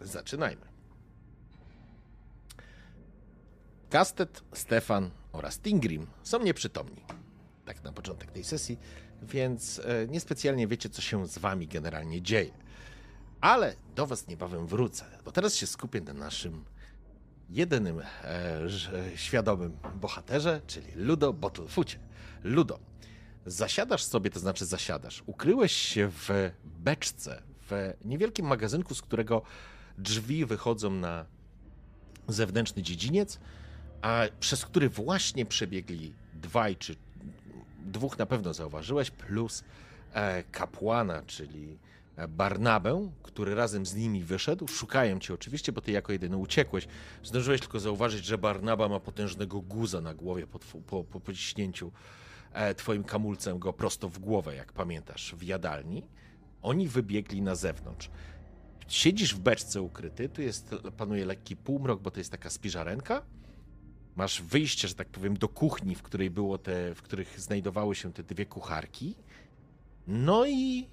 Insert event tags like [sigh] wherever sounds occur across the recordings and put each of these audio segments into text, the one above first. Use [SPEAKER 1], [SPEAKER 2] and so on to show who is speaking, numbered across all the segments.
[SPEAKER 1] Zaczynajmy. Kastet, Stefan oraz Tingrim są nieprzytomni. Tak na początek tej sesji, więc e, niespecjalnie wiecie, co się z wami generalnie dzieje. Ale do was niebawem wrócę, bo teraz się skupię na naszym jedynym e, ż- świadomym bohaterze, czyli Ludo Bottlefoocie. Ludo, zasiadasz sobie, to znaczy zasiadasz, ukryłeś się w beczce, w niewielkim magazynku, z którego drzwi wychodzą na zewnętrzny dziedziniec, a przez który właśnie przebiegli dwaj, czy dwóch na pewno zauważyłeś, plus e, kapłana, czyli e, Barnabę, który razem z nimi wyszedł. Szukają cię oczywiście, bo ty jako jedyny uciekłeś. Zdążyłeś tylko zauważyć, że Barnaba ma potężnego guza na głowie po, po, po pociśnięciu e, twoim kamulcem go prosto w głowę, jak pamiętasz, w jadalni. Oni wybiegli na zewnątrz. Siedzisz w beczce ukryty, tu jest, panuje lekki półmrok, bo to jest taka spiżarenka. Masz wyjście, że tak powiem, do kuchni, w której było te, w których znajdowały się te dwie kucharki. No i.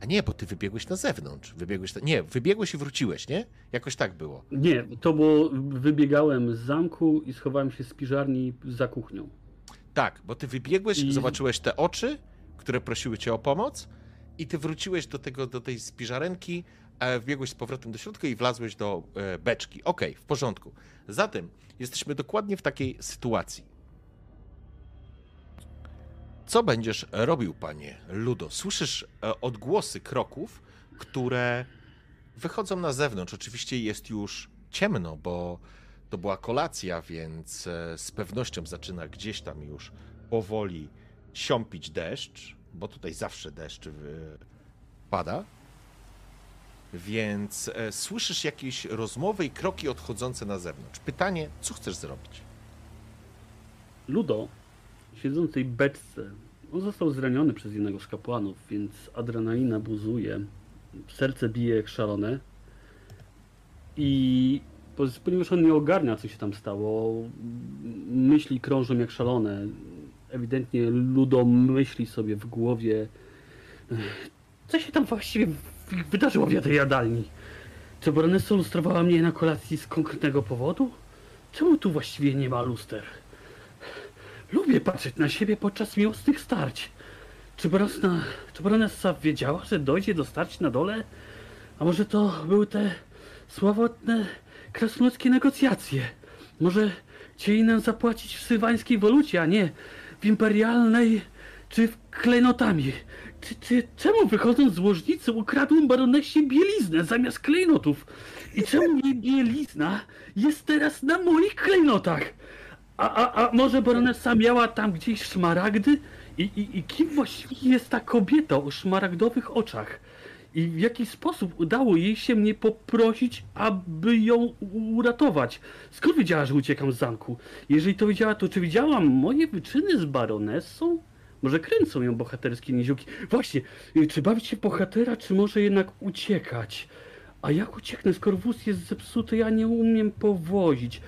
[SPEAKER 1] A nie, bo ty wybiegłeś na zewnątrz. Wybiegłeś. Na... Nie, wybiegłeś i wróciłeś, nie? Jakoś tak było.
[SPEAKER 2] Nie, to było, wybiegałem z zamku i schowałem się z piżarni za kuchnią.
[SPEAKER 1] Tak, bo ty wybiegłeś,
[SPEAKER 2] I-
[SPEAKER 1] zobaczyłeś te oczy, które prosiły cię o pomoc, i ty wróciłeś do tego, do tej spiżarenki, wbiegłeś z powrotem do środka i wlazłeś do e, beczki. Okej, w porządku. Zatem jesteśmy dokładnie w takiej sytuacji. Co będziesz robił, panie Ludo? Słyszysz e, odgłosy kroków, które wychodzą na zewnątrz. Oczywiście jest już ciemno, bo to była kolacja, więc e, z pewnością zaczyna gdzieś tam już powoli siąpić deszcz, bo tutaj zawsze deszcz pada. Więc e, słyszysz jakieś rozmowy i kroki odchodzące na zewnątrz. Pytanie, co chcesz zrobić?
[SPEAKER 2] Ludo, siedząc w tej beczce, on został zraniony przez jednego z kapłanów, więc adrenalina buzuje, serce bije jak szalone. I po- ponieważ on nie ogarnia, co się tam stało, myśli krążą jak szalone. Ewidentnie Ludo myśli sobie w głowie, "Ech, co się tam właściwie wydarzyło w tej jadalni. Czy baronessa lustrowała mnie na kolacji z konkretnego powodu? Czemu tu właściwie nie ma luster? Lubię patrzeć na siebie podczas miłosnych starć. Czy baronessa, czy baronessa wiedziała, że dojdzie do starć na dole? A może to były te sławetne krasnoludzkie negocjacje? Może chcieli nam zapłacić w sywańskiej walucie, a nie w imperialnej czy w klejnotami? Czy, czy, czemu wychodząc z łożnicy ukradłem baronesie bieliznę zamiast klejnotów? I czemu jej bielizna jest teraz na moich klejnotach? A, a, a może baronessa miała tam gdzieś szmaragdy? I, i, I kim właściwie jest ta kobieta o szmaragdowych oczach? I w jaki sposób udało jej się mnie poprosić, aby ją uratować? Skąd wiedziała, że uciekam z zamku? Jeżeli to wiedziała, to czy widziała moje wyczyny z baronessą? Może kręcą ją bohaterskie niziuki? Właśnie, y, czy bawić się bohatera, czy może jednak uciekać? A jak ucieknę, skoro wóz jest zepsuty, ja nie umiem powozić.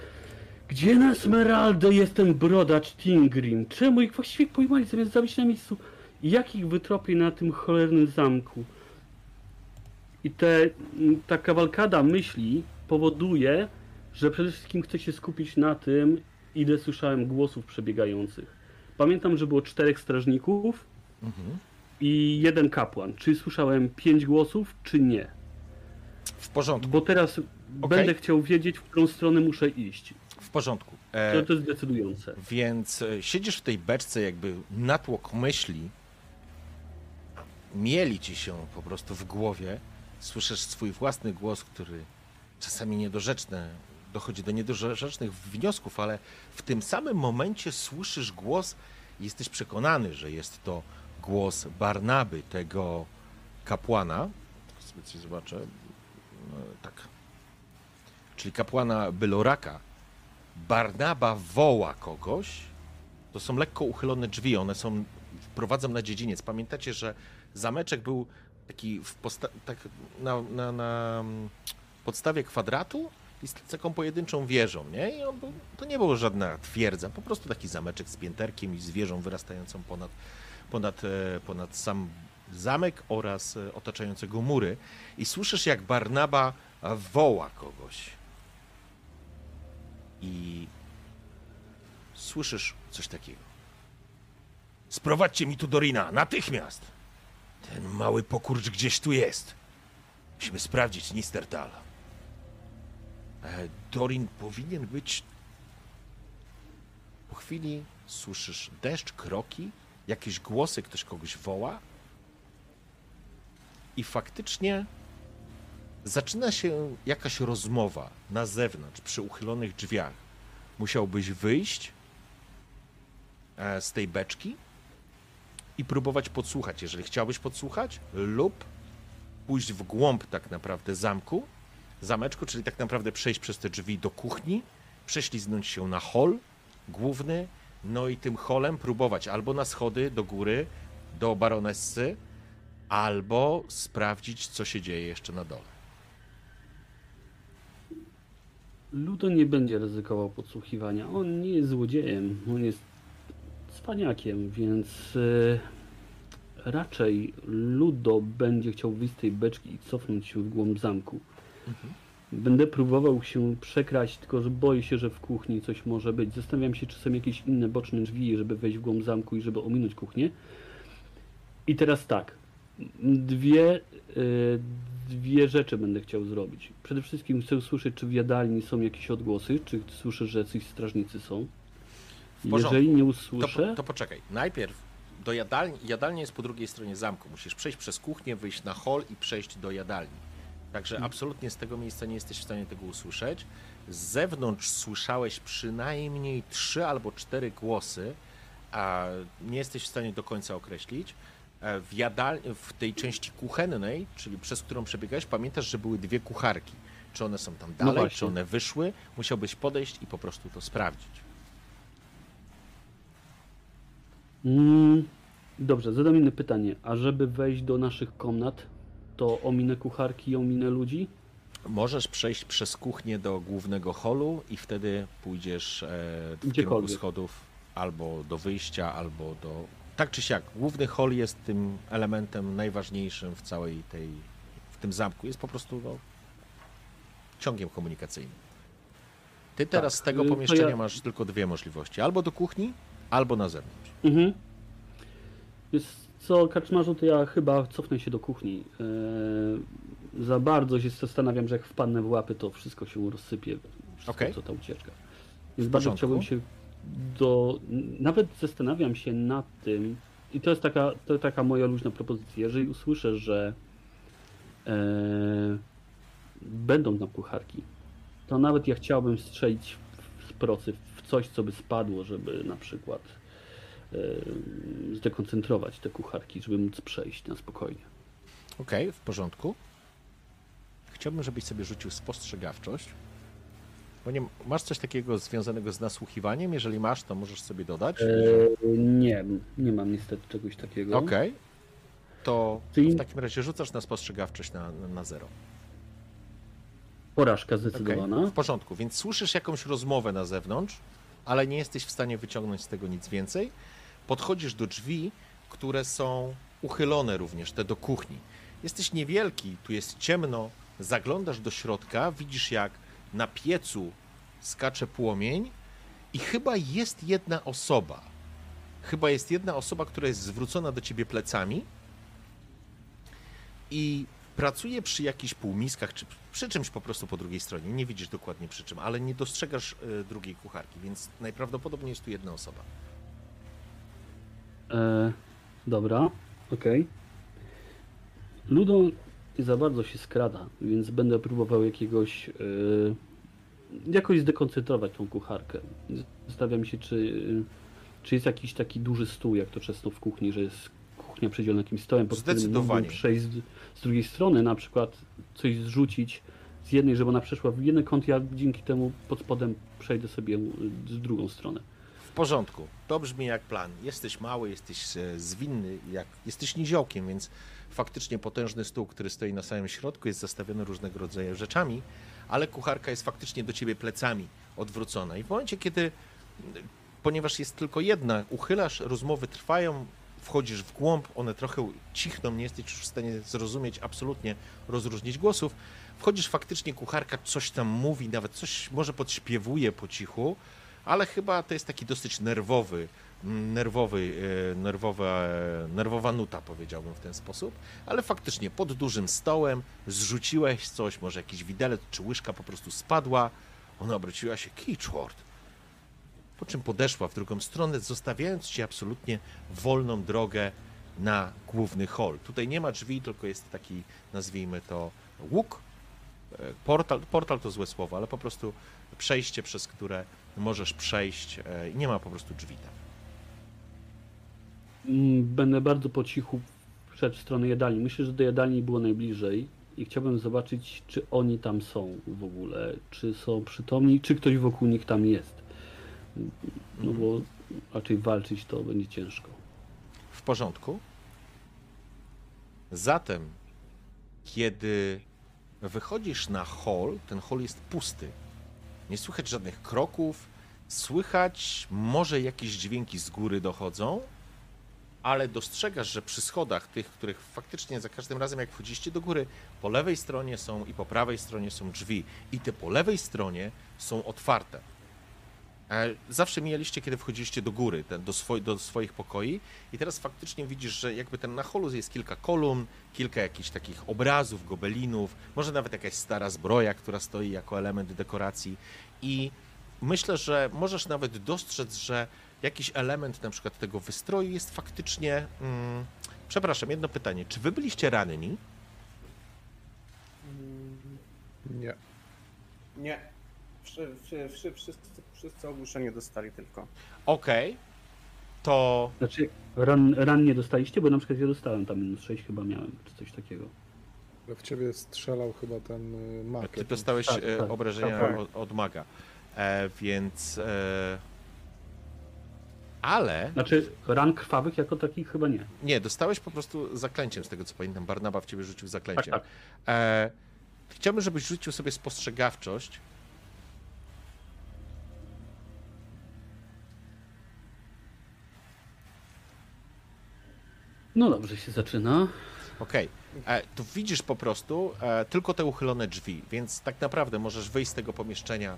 [SPEAKER 2] Gdzie na Smeraldę jest ten brodacz Tingrim? Czemu ich właściwie pojmali zamiast zabić na miejscu? Jak ich wytropię na tym cholernym zamku? I te, m, ta kawalkada myśli powoduje, że przede wszystkim chcę się skupić na tym, ile słyszałem głosów przebiegających. Pamiętam, że było czterech strażników i jeden kapłan. Czy słyszałem pięć głosów, czy nie?
[SPEAKER 1] W porządku,
[SPEAKER 2] Bo teraz
[SPEAKER 1] Okej.
[SPEAKER 2] będę chciał wiedzieć, w którą stronę muszę iść.
[SPEAKER 1] w porządku.
[SPEAKER 2] To,
[SPEAKER 1] E,
[SPEAKER 2] to jest decydujące.
[SPEAKER 1] Więc e, siedzisz w tej beczce, jakby natłok myśli mieli ci się po prostu w głowie. Słyszysz swój własny głos, który czasami niedorzeczny, dochodzi do niedorzecznych wniosków, ale w tym samym momencie słyszysz głos i jesteś przekonany, że jest to głos Barnaby, tego kapłana. Sobie zobaczę. no, tak. Czyli kapłana Byloraka, Barnaba woła kogoś. To są lekko uchylone drzwi, one są, prowadzą na dziedziniec. Pamiętacie, że zameczek był taki w posta- tak na, na, na mm, podstawie kwadratu z taką pojedynczą wieżą, nie? I on był, to nie było żadna twierdza, po prostu taki zameczek z pięterkiem i z wieżą wyrastającą ponad, ponad, e, ponad sam zamek oraz e, otaczającego mury. I słyszysz, jak Barnaba woła kogoś. I słyszysz coś takiego. Sprowadźcie mi tu Dorina, natychmiast! Ten mały pokurcz gdzieś tu jest. Musimy sprawdzić Nistertal. E, Dorin powinien być. Po chwili słyszysz deszcz, kroki, jakieś głosy, ktoś kogoś woła. I faktycznie zaczyna się jakaś rozmowa na zewnątrz, przy uchylonych drzwiach. Musiałbyś wyjść e, z tej beczki i próbować podsłuchać, jeżeli chciałbyś podsłuchać, lub pójść w głąb tak naprawdę zamku, zameczku, czyli tak naprawdę przejść przez te drzwi do kuchni, prześliznąć się na hol główny, no i tym holem próbować albo na schody do góry, do baronessy, albo sprawdzić, co się dzieje jeszcze na dole.
[SPEAKER 2] Ludo nie będzie ryzykował podsłuchiwania. On nie jest złodziejem, on jest cwaniakiem, więc y, raczej Ludo będzie chciał wyjść z tej beczki i cofnąć się w głąb zamku. Będę próbował się przekraść, tylko że boję się, że w kuchni coś może być. Zastanawiam się, czy są jakieś inne boczne drzwi, żeby wejść w głąb zamku i żeby ominąć kuchnię. I teraz tak. Dwie, y, dwie rzeczy będę chciał zrobić. Przede wszystkim chcę usłyszeć, czy w jadalni są jakieś odgłosy, czy słyszę, że jacyś strażnicy są. Jeżeli nie
[SPEAKER 1] To,
[SPEAKER 2] usłyszę,
[SPEAKER 1] po- to poczekaj. Najpierw do jadalni. Jadalnia jest po drugiej stronie zamku. Musisz przejść przez kuchnię, wyjść na hol i przejść do jadalni. Także absolutnie z tego miejsca nie jesteś w stanie tego usłyszeć. Z zewnątrz słyszałeś przynajmniej trzy albo cztery głosy, a nie jesteś w stanie do końca określić. E, W, jadal... w tej części kuchennej, czyli przez którą przebiegałeś, pamiętasz, że były dwie kucharki. Czy one są tam dalej,
[SPEAKER 2] właśnie.
[SPEAKER 1] czy one wyszły? Musiałbyś podejść i po prostu to sprawdzić.
[SPEAKER 2] Mm, dobrze, zadam inne pytanie. A żeby wejść do naszych komnat, to ominę kucharki i ominę ludzi?
[SPEAKER 1] Możesz przejść przez kuchnię do głównego holu i wtedy pójdziesz e, w kierunku schodów albo do wyjścia, albo do... Tak czy siak, główny hol jest tym elementem najważniejszym w całej tej... w tym zamku. Jest po prostu no, ciągiem komunikacyjnym. Ty teraz
[SPEAKER 2] Tak,
[SPEAKER 1] z tego
[SPEAKER 2] y,
[SPEAKER 1] pomieszczenia
[SPEAKER 2] ja-
[SPEAKER 1] masz tylko dwie możliwości. Albo do kuchni, albo na zewnątrz.
[SPEAKER 2] Mhm. Jest co, kaczmarzu, to ja chyba cofnę się do kuchni. Eee, za bardzo się zastanawiam, że jak wpadnę w łapy, to wszystko się rozsypie. Wszystko,
[SPEAKER 1] Okej.
[SPEAKER 2] co ta ucieczka. Więc bardzo chciałbym się do... Nawet zastanawiam się nad tym, i to jest taka, to taka moja luźna propozycja. Jeżeli usłyszę, że eee, będą tam kucharki, to nawet ja chciałbym strzelić w- z procy w coś, co by spadło, żeby na przykład zdekoncentrować te kucharki, żeby móc przejść na spokojnie.
[SPEAKER 1] Okej, w porządku. Chciałbym, żebyś sobie rzucił spostrzegawczość. Bo nie, masz coś takiego związanego z nasłuchiwaniem? Jeżeli masz, to możesz sobie dodać.
[SPEAKER 2] E, nie, nie mam niestety czegoś takiego.
[SPEAKER 1] Okej. To
[SPEAKER 2] Czyli-
[SPEAKER 1] w takim razie rzucasz na spostrzegawczość na, na, zero.
[SPEAKER 2] Porażka zdecydowana.
[SPEAKER 1] W porządku, więc słyszysz jakąś rozmowę na zewnątrz, ale nie jesteś w stanie wyciągnąć z tego nic więcej. Podchodzisz do drzwi, które są uchylone również, te do kuchni. Jesteś niewielki, tu jest ciemno, zaglądasz do środka, widzisz jak na piecu skacze płomień i chyba jest jedna osoba. Chyba jest jedna osoba, która jest zwrócona do ciebie plecami i pracuje przy jakichś półmiskach, czy przy czymś po prostu po drugiej stronie. Nie widzisz dokładnie przy czym, ale nie dostrzegasz y, drugiej kucharki, więc najprawdopodobniej jest tu jedna osoba.
[SPEAKER 2] E, dobra, okej. Ludo nie za bardzo się skrada, więc będę próbował jakiegoś e, jakoś zdekoncentrować tą kucharkę. Zastanawiam się, czy, czy jest jakiś taki duży stół, jak to często w kuchni, że jest kuchnia przedzielona jakimś stołem, pod którym przejść z, z drugiej strony, na przykład coś zrzucić z jednej, żeby ona przeszła w jeden kąt, ja dzięki temu pod spodem przejdę sobie z drugą stronę.
[SPEAKER 1] W porządku. To brzmi jak plan. Jesteś mały, jesteś e, zwinny, jak, jesteś niziołkiem, więc faktycznie potężny stół, który stoi na samym środku, jest zastawiony różnego rodzaju rzeczami, ale kucharka jest faktycznie do ciebie plecami odwrócona. I w momencie, kiedy, ponieważ jest tylko jedna, uchylasz, rozmowy trwają, wchodzisz w głąb, one trochę cichną, nie jesteś już w stanie zrozumieć, absolutnie rozróżnić głosów. Wchodzisz faktycznie, kucharka coś tam mówi, nawet coś może podśpiewuje po cichu, ale chyba to jest taki dosyć nerwowy, nerwowy, e, nerwowa, nerwowa nuta, powiedziałbym w ten sposób, ale faktycznie pod dużym stołem zrzuciłeś coś, może jakiś widelec czy łyżka po prostu spadła, ona obróciła się, Kitchward, po czym podeszła w drugą stronę, zostawiając ci absolutnie wolną drogę na główny hol. Tutaj nie ma drzwi, tylko jest taki, nazwijmy to, łuk, e, portal, portal to złe słowo, ale po prostu przejście, przez które możesz przejść i nie ma po prostu drzwi tam.
[SPEAKER 2] Mm, będę bardzo po cichu w stronę jadalni. Myślę, że do jadalni było najbliżej i chciałbym zobaczyć, czy oni tam są w ogóle, czy są przytomni, czy ktoś wokół nich tam jest. No bo raczej walczyć to będzie ciężko.
[SPEAKER 1] W porządku. Zatem, kiedy wychodzisz na hol, ten hol jest pusty. Nie słychać żadnych kroków, słychać może jakieś dźwięki z góry dochodzą, ale dostrzegasz, że przy schodach, tych, których faktycznie za każdym razem, jak wchodzicie do góry, po lewej stronie są i po prawej stronie są drzwi, i te po lewej stronie są otwarte. E, zawsze mijaliście, kiedy wchodziliście do góry, do, swoi, do swoich pokoi, i teraz faktycznie widzisz, że jakby ten na holu jest kilka kolumn, kilka jakichś takich obrazów, gobelinów, może nawet jakaś stara zbroja, która stoi jako element dekoracji. I myślę, że możesz nawet dostrzec, że jakiś element na przykład tego wystroju jest faktycznie... Mm, przepraszam, jedno pytanie. Czy wy byliście ranni?
[SPEAKER 3] Nie.
[SPEAKER 4] Nie. Wszy, wszy, wszy, wszyscy, wszyscy ogłuszenie dostali tylko.
[SPEAKER 1] Okej. To
[SPEAKER 2] Znaczy, ran, ran nie dostaliście, bo na przykład ja dostałem tam minus 6 chyba miałem, czy coś takiego.
[SPEAKER 3] Ale w ciebie strzelał chyba ten y, mak.
[SPEAKER 1] ty dostałeś
[SPEAKER 2] Tak,
[SPEAKER 1] e,
[SPEAKER 2] tak,
[SPEAKER 1] obrażenia
[SPEAKER 4] tak.
[SPEAKER 1] Od, od maga. E, więc... E, ale...
[SPEAKER 2] Znaczy, ran krwawych jako takich chyba nie.
[SPEAKER 1] Nie, dostałeś po prostu zaklęciem, z tego co pamiętam. Barnaba w ciebie rzucił zaklęciem.
[SPEAKER 2] Tak, tak.
[SPEAKER 1] E, chciałbym, żebyś rzucił sobie spostrzegawczość.
[SPEAKER 2] No dobrze się zaczyna.
[SPEAKER 1] Okej. E, Tu widzisz po prostu e, tylko te uchylone drzwi, więc tak naprawdę możesz wyjść z tego pomieszczenia,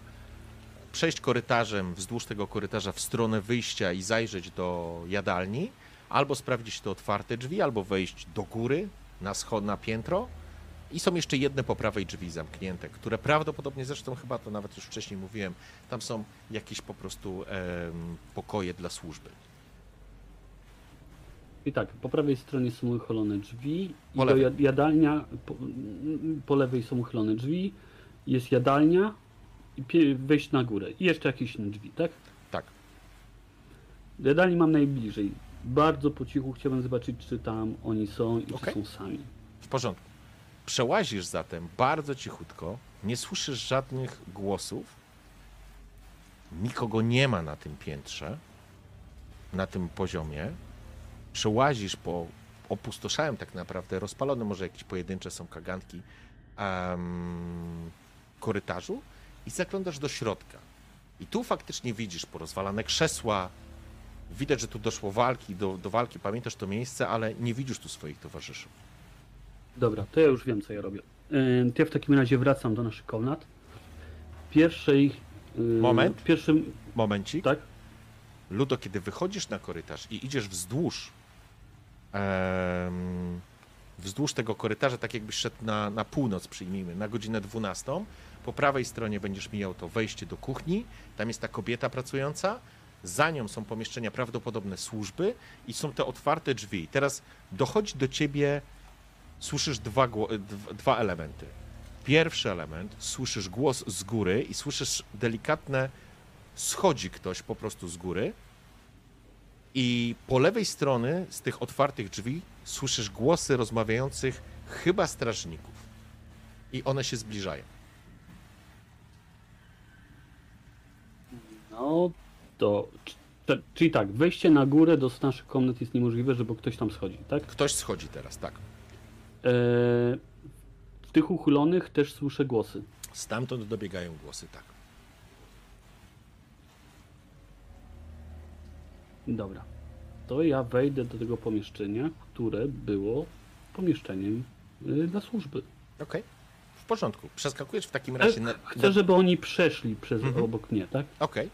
[SPEAKER 1] przejść korytarzem wzdłuż tego korytarza w stronę wyjścia i zajrzeć do jadalni, albo sprawdzić te otwarte drzwi, albo wejść do góry na schod, na piętro. I są jeszcze jedne po prawej drzwi zamknięte, które prawdopodobnie, zresztą chyba to nawet już wcześniej mówiłem, tam są jakieś po prostu em, pokoje dla służby.
[SPEAKER 2] I tak, po prawej stronie są uchylone drzwi i
[SPEAKER 1] Po
[SPEAKER 2] do
[SPEAKER 1] lewej.
[SPEAKER 2] jad- jadalnia, po, po lewej są uchylone drzwi, jest jadalnia i pie- wejść na górę. I jeszcze jakieś inne drzwi, tak?
[SPEAKER 1] Tak.
[SPEAKER 2] Do jadalni mam najbliżej. Bardzo po cichu chciałbym zobaczyć, czy tam oni są i
[SPEAKER 1] Okej.
[SPEAKER 2] czy są sami.
[SPEAKER 1] W porządku. Przełazisz zatem bardzo cichutko, nie słyszysz żadnych głosów, nikogo nie ma na tym piętrze, na tym poziomie. Przełazisz po opustoszałym tak naprawdę, rozpalone może jakieś pojedyncze są kaganki em, korytarzu i zaglądasz do środka. I tu faktycznie widzisz porozwalane krzesła, widać, że tu doszło walki, do, do walki, pamiętasz to miejsce, ale nie widzisz tu swoich towarzyszów.
[SPEAKER 2] Dobra, to ja już wiem, co ja robię. Yy, to ja w takim razie wracam do naszych komnat. Pierwszej... yy,
[SPEAKER 1] Moment.
[SPEAKER 2] Pierwszym...
[SPEAKER 1] Momencik.
[SPEAKER 2] Tak?
[SPEAKER 1] Ludo, kiedy wychodzisz na korytarz i idziesz wzdłuż wzdłuż tego korytarza, tak jakbyś szedł na, na północ, przyjmijmy, na godzinę 12, po prawej stronie będziesz mijał to wejście do kuchni, tam jest ta kobieta pracująca, za nią są pomieszczenia prawdopodobne służby i są te otwarte drzwi. Teraz dochodzi do ciebie, słyszysz dwa, dwa elementy. Pierwszy element, słyszysz głos z góry i słyszysz delikatne schodzi ktoś po prostu z góry i po lewej strony z tych otwartych drzwi słyszysz głosy rozmawiających chyba strażników. I one się zbliżają.
[SPEAKER 2] No to. Czyli tak, wejście na górę do naszych komnat jest niemożliwe, żeby ktoś tam schodzi, tak?
[SPEAKER 1] Ktoś schodzi teraz, tak.
[SPEAKER 2] Eee, w tych uchylonych też słyszę głosy.
[SPEAKER 1] Stamtąd dobiegają głosy, tak.
[SPEAKER 2] Dobra. To ja wejdę do tego pomieszczenia, które było pomieszczeniem y, dla służby.
[SPEAKER 1] Okej. W porządku. Przeskakujesz w takim razie na...
[SPEAKER 2] Chcę, żeby oni przeszli przez
[SPEAKER 1] Mhm.
[SPEAKER 2] obok mnie, tak?
[SPEAKER 1] Okej.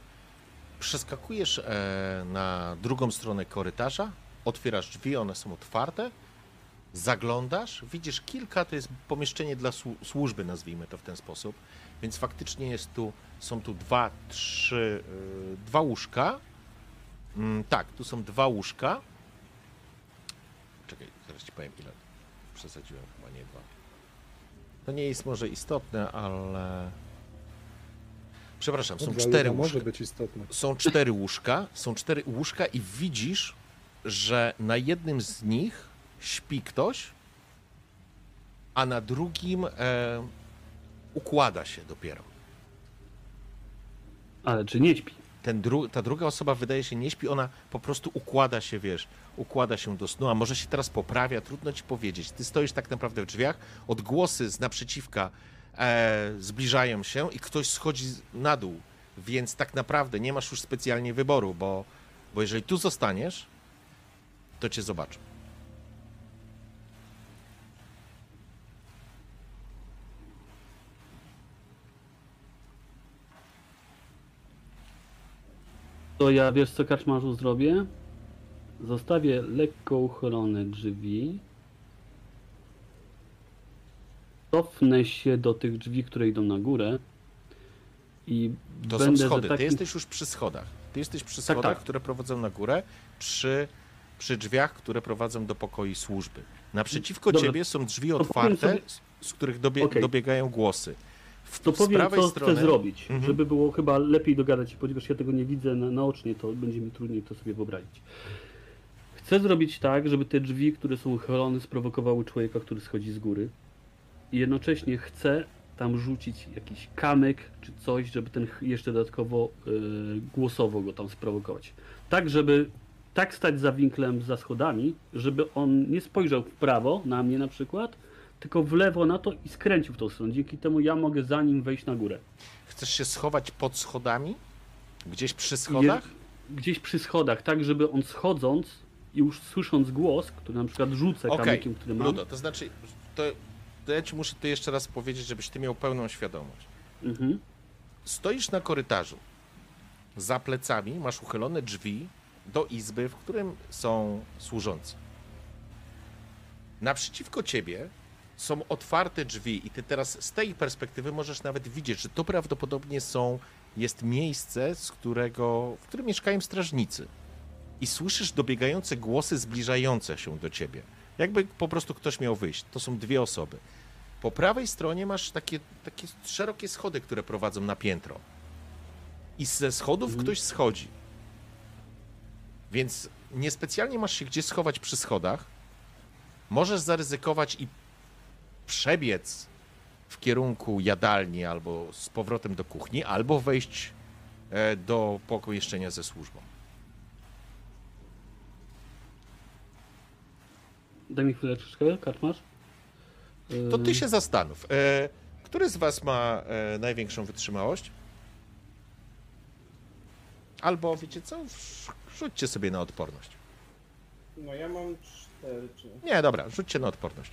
[SPEAKER 1] Przeskakujesz e, na drugą stronę korytarza, otwierasz drzwi, one są otwarte, zaglądasz, widzisz kilka, to jest pomieszczenie dla słu- służby, nazwijmy to w ten sposób, więc faktycznie jest tu, są tu dwa, trzy, y, dwa łóżka. Mm, tak, tu są dwa łóżka. Czekaj, zaraz ci powiem ile. Przesadziłem chyba nie dwa. To nie jest może istotne, ale... Przepraszam, są
[SPEAKER 3] Dla
[SPEAKER 1] cztery łóżka
[SPEAKER 3] może być istotne.
[SPEAKER 1] są cztery łóżka, są cztery łóżka i widzisz, że na jednym z nich śpi ktoś, a na drugim e, układa się dopiero.
[SPEAKER 2] Ale czy nie śpi?
[SPEAKER 1] Ten dru, ta druga osoba wydaje się nie śpi, ona po prostu układa się, wiesz, układa się do snu, a może się teraz poprawia, trudno ci powiedzieć. Ty stoisz tak naprawdę w drzwiach, odgłosy z naprzeciwka e, zbliżają się i ktoś schodzi na dół, więc tak naprawdę nie masz już specjalnie wyboru, bo, bo jeżeli tu zostaniesz, to cię zobaczą.
[SPEAKER 2] To ja wiesz co kaczmarzu zrobię? Zostawię lekko uchylone drzwi. Cofnę się do tych drzwi, które idą na górę. I
[SPEAKER 1] To
[SPEAKER 2] będę
[SPEAKER 1] są schody, ty jesteś już przy schodach. Ty jesteś przy
[SPEAKER 2] Tak,
[SPEAKER 1] schodach,
[SPEAKER 2] tak.
[SPEAKER 1] które prowadzą na górę, przy, przy drzwiach, które prowadzą do pokoi służby. Naprzeciwko
[SPEAKER 2] Dobra,
[SPEAKER 1] ciebie są drzwi otwarte,
[SPEAKER 2] sobie-
[SPEAKER 1] z- których dobie,
[SPEAKER 2] Okej.
[SPEAKER 1] dobiegają głosy.
[SPEAKER 2] To powiem, co
[SPEAKER 1] strony,
[SPEAKER 2] chcę zrobić,
[SPEAKER 1] Mhm.
[SPEAKER 2] żeby było chyba lepiej dogadać się, ponieważ ja tego nie widzę na, naocznie, to będzie mi trudniej to sobie wyobrazić. Chcę zrobić tak, żeby te drzwi, które są uchylone, sprowokowały człowieka, który schodzi z góry. I jednocześnie chcę tam rzucić jakiś kamyk czy coś, żeby ten jeszcze dodatkowo y, głosowo go tam sprowokować. Tak, żeby tak stać za winklem za schodami, żeby on nie spojrzał w prawo na mnie na przykład, tylko w lewo na to i skręcił w tą stronę. Dzięki temu ja mogę za nim wejść na górę.
[SPEAKER 1] Chcesz się schować pod schodami? Gdzieś przy schodach?
[SPEAKER 2] Gdzieś przy schodach, tak żeby on schodząc i już słysząc głos, który na przykład rzucę
[SPEAKER 1] Okej,
[SPEAKER 2] kamykiem, który mam.
[SPEAKER 1] Ludo, to znaczy, to, to ja ci muszę to jeszcze raz powiedzieć, żebyś ty miał pełną świadomość.
[SPEAKER 2] Mhm.
[SPEAKER 1] Stoisz na korytarzu. Za plecami masz uchylone drzwi do izby, w którym są służący. Naprzeciwko ciebie są otwarte drzwi i ty teraz z tej perspektywy możesz nawet widzieć, że to prawdopodobnie są, jest miejsce, z którego, w którym mieszkają strażnicy. I słyszysz dobiegające głosy zbliżające się do ciebie. Jakby po prostu ktoś miał wyjść. To są dwie osoby. Po prawej stronie masz takie, takie szerokie schody, które prowadzą na piętro. I ze schodów
[SPEAKER 2] Mhm.
[SPEAKER 1] ktoś schodzi. Więc niespecjalnie masz się gdzie schować przy schodach. Możesz zaryzykować i przebiec w kierunku jadalni albo z powrotem do kuchni, albo wejść e, do pomieszczenia ze służbą.
[SPEAKER 2] Daj mi chwileczkę, karczmarz.
[SPEAKER 1] To ty się zastanów. E, który z was ma e, największą wytrzymałość? Albo wiecie co? Rzućcie sobie na odporność.
[SPEAKER 4] No ja mam cztery, czy...
[SPEAKER 1] Nie, dobra, rzućcie na odporność.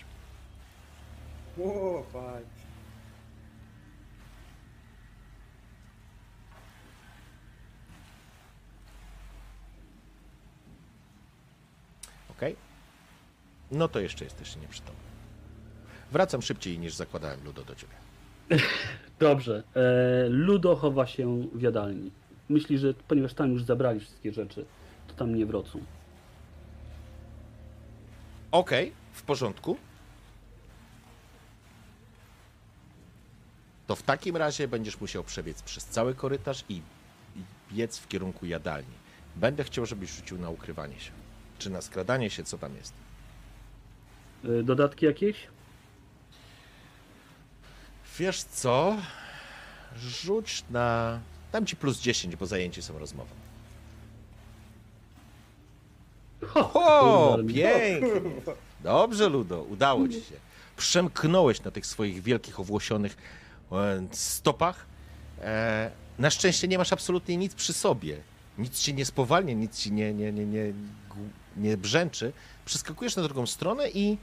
[SPEAKER 4] O, fajnie.
[SPEAKER 1] Ok? No to jeszcze jesteście nieprzytomni. Wracam szybciej niż zakładałem Ludo do ciebie. [laughs]
[SPEAKER 2] Dobrze. E, Ludo chowa się w jadalni. Myśli, że ponieważ tam już zabrali wszystkie rzeczy, to tam nie wrócą.
[SPEAKER 1] Ok, w porządku. To w takim razie będziesz musiał przebiec przez cały korytarz i, i biec w kierunku jadalni. Będę chciał, żebyś rzucił na ukrywanie się. Czy na skradanie się, co tam jest.
[SPEAKER 2] E, dodatki jakieś?
[SPEAKER 1] Wiesz co? Rzuć na Dam ci plus 10, bo zajęci są rozmową.
[SPEAKER 2] Ho,
[SPEAKER 1] O,
[SPEAKER 2] kurde, ale mi-
[SPEAKER 1] pięknie. [laughs] Dobrze, Ludo, udało ci się. Przemknąłeś na tych swoich wielkich, owłosionych stopach. E, na szczęście nie masz absolutnie nic przy sobie. Nic ci nie spowalnia, nic ci nie, nie, nie, nie, nie brzęczy. Przeskakujesz na drugą stronę i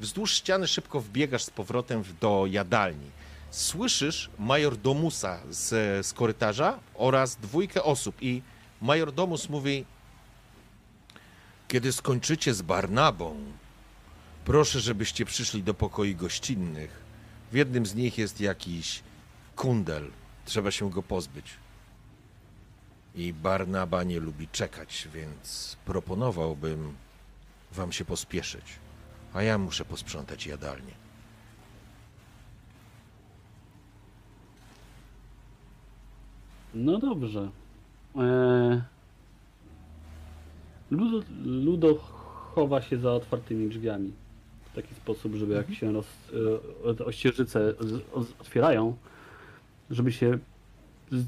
[SPEAKER 1] wzdłuż ściany szybko wbiegasz z powrotem do jadalni. Słyszysz major Domusa z, z korytarza oraz dwójkę osób i major Domus mówi kiedy skończycie z Barnabą, proszę, żebyście przyszli do pokoi gościnnych. W jednym z nich jest jakiś kundel. Trzeba się go pozbyć. I Barnaba nie lubi czekać, więc proponowałbym wam się pospieszyć. A ja muszę posprzątać jadalnię.
[SPEAKER 2] No dobrze. Eee... Ludo, Ludo chowa się za otwartymi drzwiami. W taki sposób, żeby jak się roz, e, ościeżyce otwierają, żeby się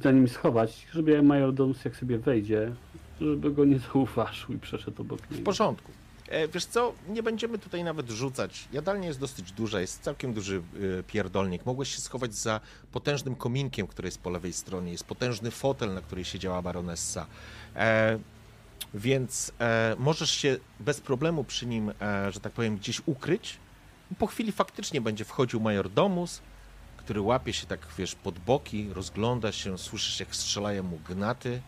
[SPEAKER 2] za nimi schować, żeby Major Domus jak sobie wejdzie, żeby go nie [laughs] zauważył i przeszedł obok
[SPEAKER 1] W
[SPEAKER 2] niego.
[SPEAKER 1] porządku. E, wiesz co, nie będziemy tutaj nawet rzucać. Jadalnia jest dosyć duża, jest całkiem duży e, pierdolnik. Mogłeś się schować za potężnym kominkiem, który jest po lewej stronie. Jest potężny fotel, na której siedziała baronessa. Więc e, możesz się bez problemu przy nim, e, że tak powiem, gdzieś ukryć. Po chwili faktycznie będzie wchodził major Domus, który łapie się tak, wiesz, pod boki, rozgląda się, słyszysz jak strzelają mu gnaty.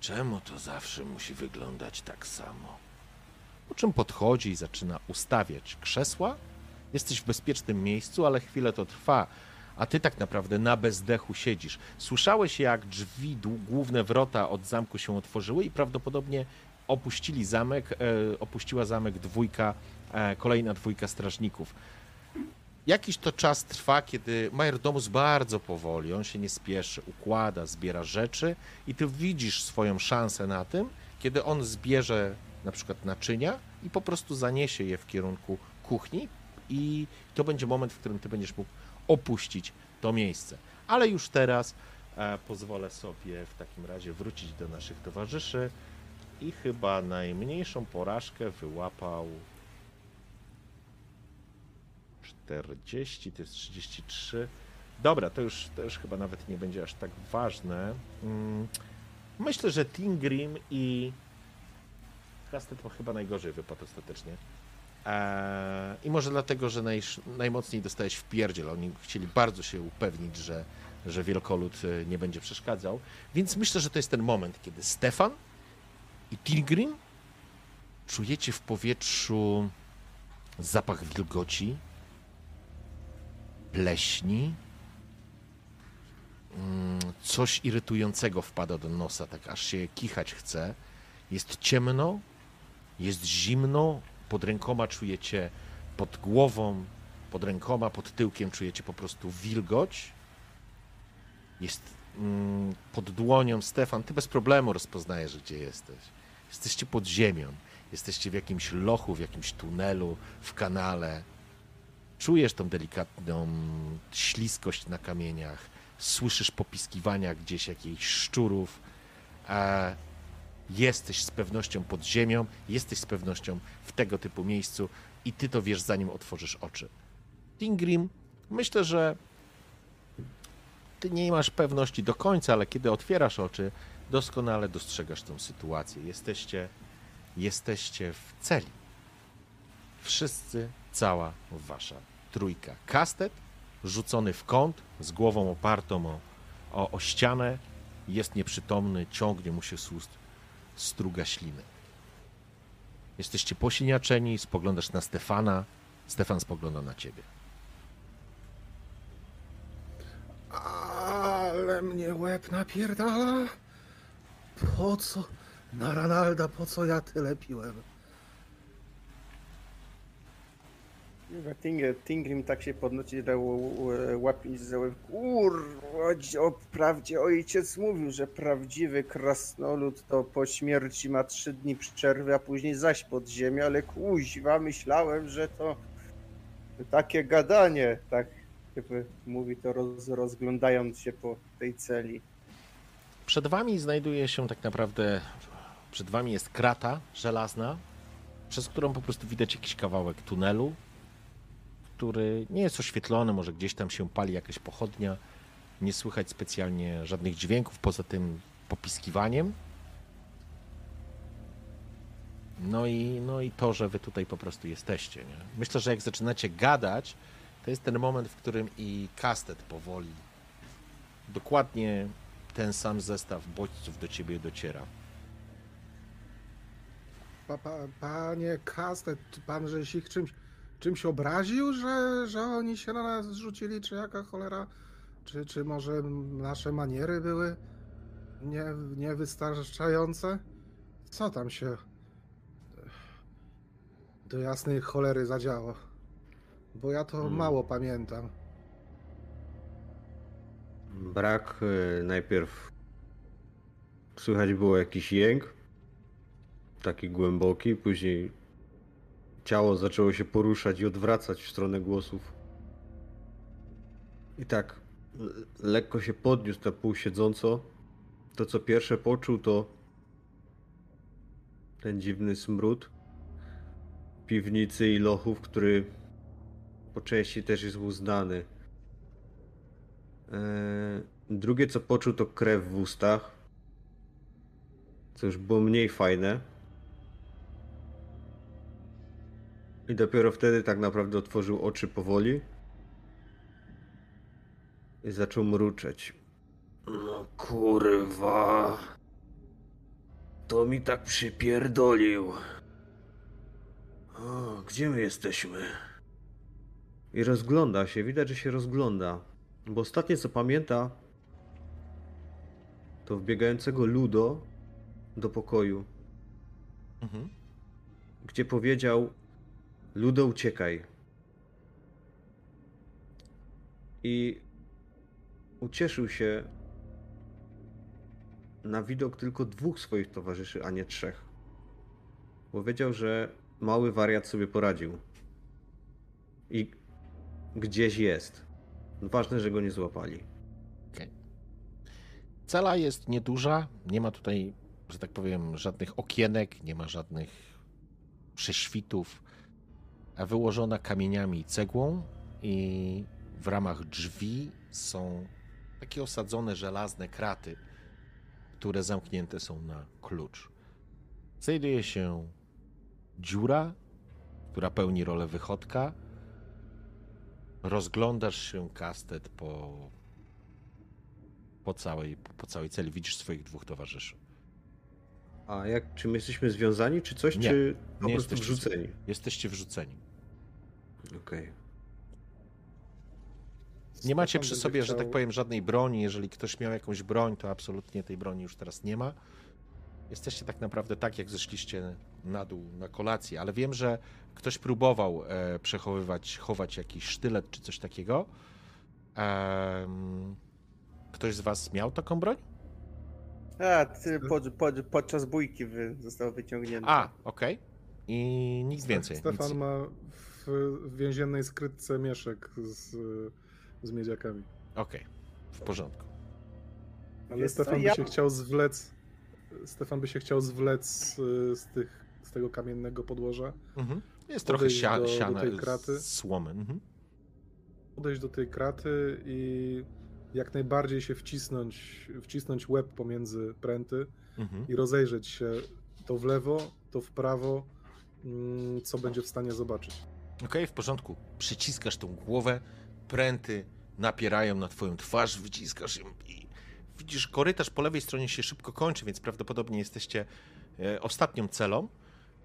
[SPEAKER 1] Czemu to zawsze musi wyglądać tak samo? Po czym podchodzi i zaczyna ustawiać krzesła. Jesteś w bezpiecznym miejscu, ale chwilę to trwa, a ty tak naprawdę na bezdechu siedzisz. Słyszałeś, jak drzwi, główne wrota od zamku się otworzyły i prawdopodobnie opuścili zamek, e, opuściła zamek dwójka, e, kolejna dwójka strażników. Jakiś to czas trwa, kiedy Majordomus bardzo powoli, on się nie spieszy, układa, zbiera rzeczy i ty widzisz swoją szansę na tym, kiedy on zbierze na przykład naczynia i po prostu zaniesie je w kierunku kuchni i to będzie moment, w którym ty będziesz mógł opuścić to miejsce. Ale już teraz e, pozwolę sobie w takim razie wrócić do naszych towarzyszy i chyba najmniejszą porażkę wyłapał 40, to jest 33. Dobra, to już, to już chyba nawet nie będzie aż tak ważne. Mm, Myślę, że Tingrim i Kastet chyba najgorzej wypadł ostatecznie. Eee, I może dlatego, że naj, najmocniej dostałeś w pierdziel. Oni chcieli bardzo się upewnić, że, że wielkolud e, nie będzie przeszkadzał. Więc myślę, że to jest ten moment, kiedy Stefan i Tingrim czujecie w powietrzu zapach wilgoci, pleśni. Mm, Coś irytującego wpada do nosa, tak aż się kichać chce. Jest ciemno, jest zimno, pod rękoma czujecie, pod głową, pod rękoma, pod tyłkiem czujecie po prostu wilgoć. Jest mm, pod dłonią Stefan, ty bez problemu rozpoznajesz, gdzie jesteś. Jesteście pod ziemią, jesteście w jakimś lochu, w jakimś tunelu, w kanale. Czujesz tą delikatną śliskość na kamieniach, słyszysz popiskiwania gdzieś jakichś szczurów, a jesteś z pewnością pod ziemią, jesteś z pewnością w tego typu miejscu i ty to wiesz, zanim otworzysz oczy. Tingrim, myślę, że ty nie masz pewności do końca, ale kiedy otwierasz oczy, doskonale dostrzegasz tą sytuację. Jesteście, jesteście w celi. Wszyscy, cała wasza trójka. Kastet rzucony w kąt, z głową opartą o, o, o ścianę, jest nieprzytomny, ciągnie mu się z ust struga śliny. Jesteście posiniaczeni, spoglądasz na Stefana, Stefan spogląda na ciebie.
[SPEAKER 3] Ale mnie łeb napierdala. Po co? Na Ranalda, po co ja tyle piłem?
[SPEAKER 4] Kurwa, Ting- Tingrim tak się podnosi, że łapie za łeb. Kurwa, o prawdzie ojciec mówił, że prawdziwy krasnolud to po śmierci ma trzy dni przerwy, a później zaś pod ziemię, ale kuźwa, myślałem, że to takie gadanie, tak jakby mówi to roz, rozglądając się po tej celi.
[SPEAKER 1] Przed wami znajduje się tak naprawdę, przed wami jest krata żelazna, przez którą po prostu widać jakiś kawałek tunelu, który nie jest oświetlony, może gdzieś tam się pali jakaś pochodnia. Nie słychać specjalnie żadnych dźwięków poza tym popiskiwaniem. No i, no i to, że wy tutaj po prostu jesteście. Nie? Myślę, że jak zaczynacie gadać, to jest ten moment, w którym i kastet powoli, dokładnie ten sam zestaw bodźców do ciebie dociera.
[SPEAKER 3] Pa, pa, panie Kastet, pan żeś ich czymś, czymś obraził, że, że oni się na nas zrzucili, czy jaka cholera? Czy, czy może nasze maniery były nie, niewystarczające? Co tam się do jasnej cholery zadziało? Bo ja to
[SPEAKER 5] Hmm.
[SPEAKER 3] mało pamiętam.
[SPEAKER 5] Brak y, najpierw słychać było jakiś jęk, taki głęboki, później ciało zaczęło się poruszać i odwracać w stronę głosów. I tak lekko się podniósł na pół siedząco. To co pierwsze poczuł to ten dziwny smród piwnicy i lochów, który po części też jest uznany. Eee, Drugie co poczuł to krew w ustach. Co już było mniej fajne. I dopiero wtedy tak naprawdę otworzył oczy powoli. I zaczął mruczeć. No kurwa. To mi tak przypierdolił. O, gdzie my jesteśmy? I rozgląda się, widać, że się rozgląda. Bo ostatnie co pamięta, to wbiegającego Ludo do pokoju,
[SPEAKER 1] Mhm.
[SPEAKER 5] gdzie powiedział: Ludo, uciekaj. I ucieszył się na widok tylko dwóch swoich towarzyszy, a nie trzech. Bo wiedział, że mały wariat sobie poradził. I gdzieś jest. Ważne, że go nie złapali.
[SPEAKER 1] Cela jest nieduża, nie ma tutaj, że tak powiem, żadnych okienek, nie ma żadnych prześwitów, wyłożona kamieniami i cegłą i w ramach drzwi są takie osadzone żelazne kraty, które zamknięte są na klucz. Znajduje się dziura, która pełni rolę wychodka. Rozglądasz się, kastet, po, po, całej, po całej celi. Widzisz swoich dwóch towarzyszy.
[SPEAKER 5] A jak, czy my jesteśmy związani, czy coś,
[SPEAKER 1] Nie,
[SPEAKER 5] czy po
[SPEAKER 1] nie
[SPEAKER 5] prostu
[SPEAKER 1] jesteście
[SPEAKER 5] wrzuceni?
[SPEAKER 1] Jesteście wrzuceni.
[SPEAKER 5] Okej.
[SPEAKER 1] Nie macie przy sobie, że tak powiem, żadnej broni. Jeżeli ktoś miał jakąś broń, to absolutnie tej broni już teraz nie ma. Jesteście tak naprawdę tak, jak zeszliście na dół na kolację, ale wiem, że ktoś próbował e, przechowywać, chować jakiś sztylet czy coś takiego. Em, ktoś z was miał taką broń?
[SPEAKER 4] A, ty, pod, pod, podczas bójki wy, został wyciągnięty.
[SPEAKER 1] A, okej. I nic więcej.
[SPEAKER 3] Stefan
[SPEAKER 1] nic...
[SPEAKER 3] ma w, w więziennej skrytce mieszek z, z miedziakami.
[SPEAKER 1] Okej, w porządku.
[SPEAKER 3] Ale
[SPEAKER 4] co,
[SPEAKER 3] Stefan by
[SPEAKER 4] ja-
[SPEAKER 3] się chciał zwlec. Stefan by się chciał zwlec y, z, tych, z tego kamiennego podłoża,
[SPEAKER 1] Mhm. Jest trochę sia,
[SPEAKER 3] do- do tej kraty.
[SPEAKER 1] słomy. Mhm.
[SPEAKER 3] podejść do tej kraty i jak najbardziej się wcisnąć, wcisnąć łeb pomiędzy pręty
[SPEAKER 1] Mhm.
[SPEAKER 3] i rozejrzeć się to w lewo, to w prawo, mm, co będzie w stanie zobaczyć.
[SPEAKER 1] Okej, w porządku. Przyciskasz tą głowę, pręty napierają na twoją twarz, wyciskasz ją i widzisz, korytarz po lewej stronie się szybko kończy, więc prawdopodobnie jesteście e, ostatnią celą,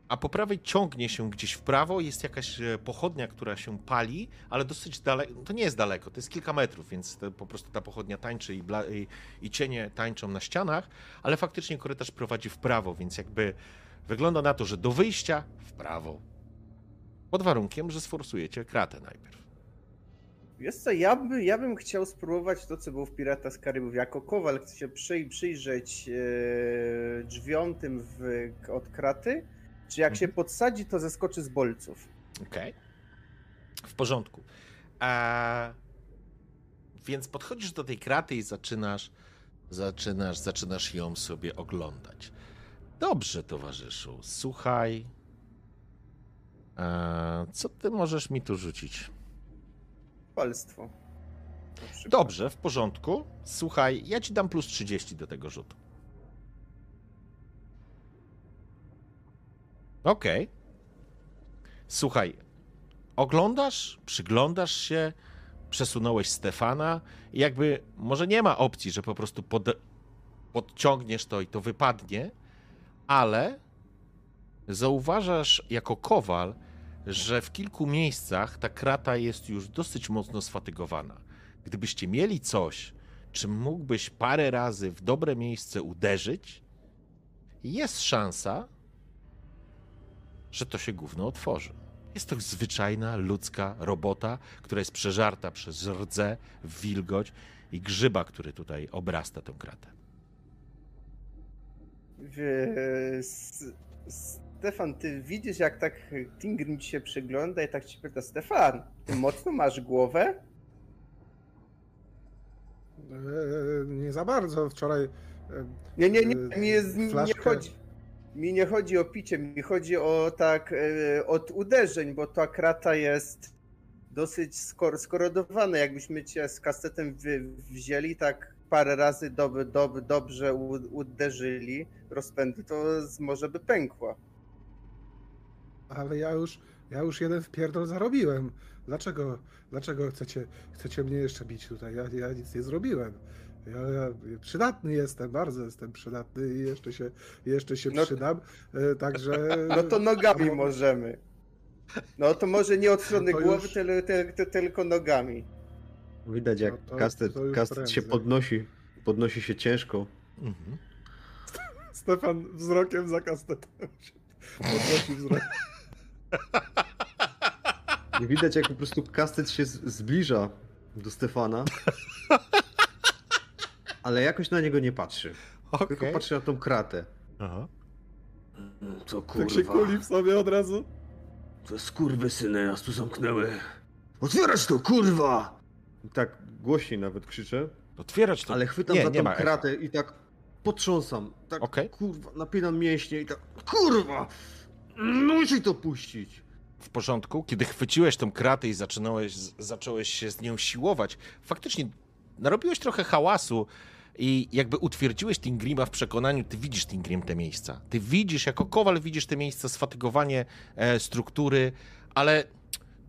[SPEAKER 1] a po prawej ciągnie się gdzieś w prawo, jest jakaś e, pochodnia, która się pali, ale dosyć daleko, to nie jest daleko, to jest kilka metrów, więc po prostu ta pochodnia tańczy i, i cienie tańczą na ścianach, ale faktycznie korytarz prowadzi w prawo, więc jakby wygląda na to, że do wyjścia w prawo, pod warunkiem, że sforsujecie kratę najpierw.
[SPEAKER 4] Wiesz co, ja, by, ja bym chciał spróbować to, co było w Pirata z Karybów. Jako kowal chcę się przy, przyjrzeć e, drzwiom tym w, od kraty, czy jak się
[SPEAKER 1] Mhm.
[SPEAKER 4] podsadzi, to zeskoczy z bolców.
[SPEAKER 1] Okej. W porządku. A więc podchodzisz do tej kraty i zaczynasz, zaczynasz, zaczynasz ją sobie oglądać. Dobrze, towarzyszu, słuchaj. E, co ty możesz mi tu rzucić?
[SPEAKER 4] Palstwo.
[SPEAKER 1] Dobrze, w porządku. Słuchaj, ja ci dam plus 30 do tego rzutu. Okej. Słuchaj, oglądasz, przyglądasz się, przesunąłeś Stefana i jakby może nie ma opcji, że po prostu pod, podciągniesz to i to wypadnie, ale zauważasz jako kowal, że w kilku miejscach ta krata jest już dosyć mocno sfatygowana. Gdybyście mieli coś, czym mógłbyś parę razy w dobre miejsce uderzyć, jest szansa, że to się gówno otworzy. Jest to zwyczajna ludzka robota, która jest przeżarta przez rdze, wilgoć i grzyba, który tutaj obrasta tę kratę.
[SPEAKER 4] W- S- Stefan, ty widzisz, jak tak Tingrim ci się przygląda i tak ci pyta, Stefan, ty mocno masz głowę?
[SPEAKER 3] E, nie za bardzo. Wczoraj. e,
[SPEAKER 4] Nie, nie, nie, mi jest, mi nie chodzi. Mi nie chodzi o picie, mi chodzi o tak e, od uderzeń, bo ta krata jest dosyć skor- skorodowana. Jakbyśmy cię z kastetem wy- wzięli, tak parę razy dob- dob- dobrze uderzyli rozpędy, to może by pękła.
[SPEAKER 3] Ale ja już, ja już jeden wpierdol zarobiłem. Dlaczego, dlaczego chcecie, chcecie mnie jeszcze bić tutaj? Ja, ja nic nie zrobiłem. Ja, ja przydatny jestem, bardzo jestem przydatny i jeszcze się, jeszcze się
[SPEAKER 4] No-
[SPEAKER 3] przydam. E, Także. [laughs]
[SPEAKER 4] No to nogami
[SPEAKER 3] No,
[SPEAKER 4] możemy. No to może nie od strony
[SPEAKER 3] No
[SPEAKER 4] głowy,
[SPEAKER 3] już-
[SPEAKER 4] tyl- tyl- tyl- tylko nogami.
[SPEAKER 5] Widać jak
[SPEAKER 3] No
[SPEAKER 5] kastet, kastet się podnosi. Podnosi się ciężko.
[SPEAKER 1] Mhm. [laughs]
[SPEAKER 3] Stefan wzrokiem za kastetem się podnosi wzrok.
[SPEAKER 5] I widać jak po prostu kastet się zbliża do Stefana. Ale jakoś na niego nie patrzy. Tylko
[SPEAKER 1] Okej.
[SPEAKER 5] patrzy na tą kratę.
[SPEAKER 1] Aha.
[SPEAKER 6] Co
[SPEAKER 3] Tak się kuli
[SPEAKER 6] kurwa?
[SPEAKER 3] w sobie od razu.
[SPEAKER 6] To skurwysyny nas tu zamknęły. Otwierać to, kurwa!
[SPEAKER 5] I tak głośniej nawet krzyczę.
[SPEAKER 1] Otwierać to.
[SPEAKER 5] Ale chwytam
[SPEAKER 1] nie,
[SPEAKER 5] za
[SPEAKER 1] nie
[SPEAKER 5] tą kratę i tak potrząsam. Tak
[SPEAKER 1] Okej.
[SPEAKER 5] kurwa, napinam mięśnie i tak kurwa! Musi to puścić!
[SPEAKER 1] w porządku, kiedy chwyciłeś tą kratę i zaczynałeś, zacząłeś się z nią siłować, faktycznie narobiłeś trochę hałasu i jakby utwierdziłeś Tingrima w przekonaniu, ty widzisz Tingrim te miejsca. Ty widzisz, jako kowal widzisz te miejsca, sfatygowanie e, struktury, ale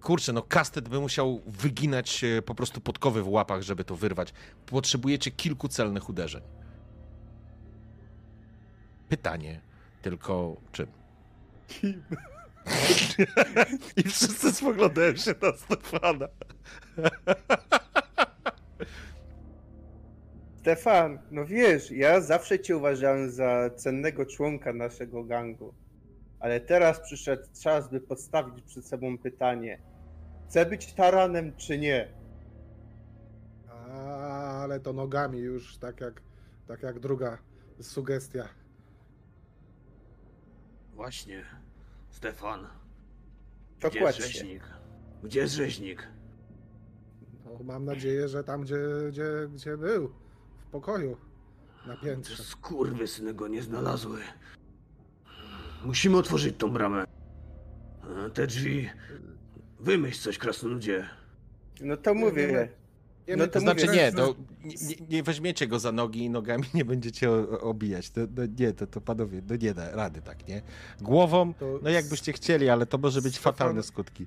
[SPEAKER 1] kurczę, no kastet by musiał wyginać e, po prostu podkowy w łapach, żeby to wyrwać. Potrzebujecie kilku celnych uderzeń. Pytanie tylko czym? I wszyscy spoglądają się na Stefana.
[SPEAKER 4] Stefan, no wiesz, ja zawsze cię uważałem za cennego członka naszego gangu. Ale teraz przyszedł czas, by postawić przed sobą pytanie. Chcę być taranem czy nie?
[SPEAKER 3] A, ale to nogami już, tak jak, tak jak druga sugestia.
[SPEAKER 6] Właśnie. Stefan.
[SPEAKER 4] To
[SPEAKER 6] Gdzie jest rzeźnik? Gdzie jest rzeźnik?
[SPEAKER 3] No, mam nadzieję, że tam, gdzie, gdzie, gdzie był, w pokoju, na piętrze.
[SPEAKER 6] skurwysyny go nie znalazły. Musimy otworzyć tą bramę. A Te drzwi... Wymyśl coś, krasnoludzie.
[SPEAKER 4] No to
[SPEAKER 3] Nie,
[SPEAKER 4] mówię.
[SPEAKER 3] Nie,
[SPEAKER 4] No to
[SPEAKER 1] znaczy
[SPEAKER 4] mówię,
[SPEAKER 1] nie, nie, nie- weźmiecie go za nogi i nogami nie będziecie obijać. To, to nie, to, to panowie, no nie da rady tak, nie? Głową,
[SPEAKER 3] To
[SPEAKER 1] no jakbyście chcieli, ale to może być
[SPEAKER 3] Stefan-
[SPEAKER 1] fatalne skutki.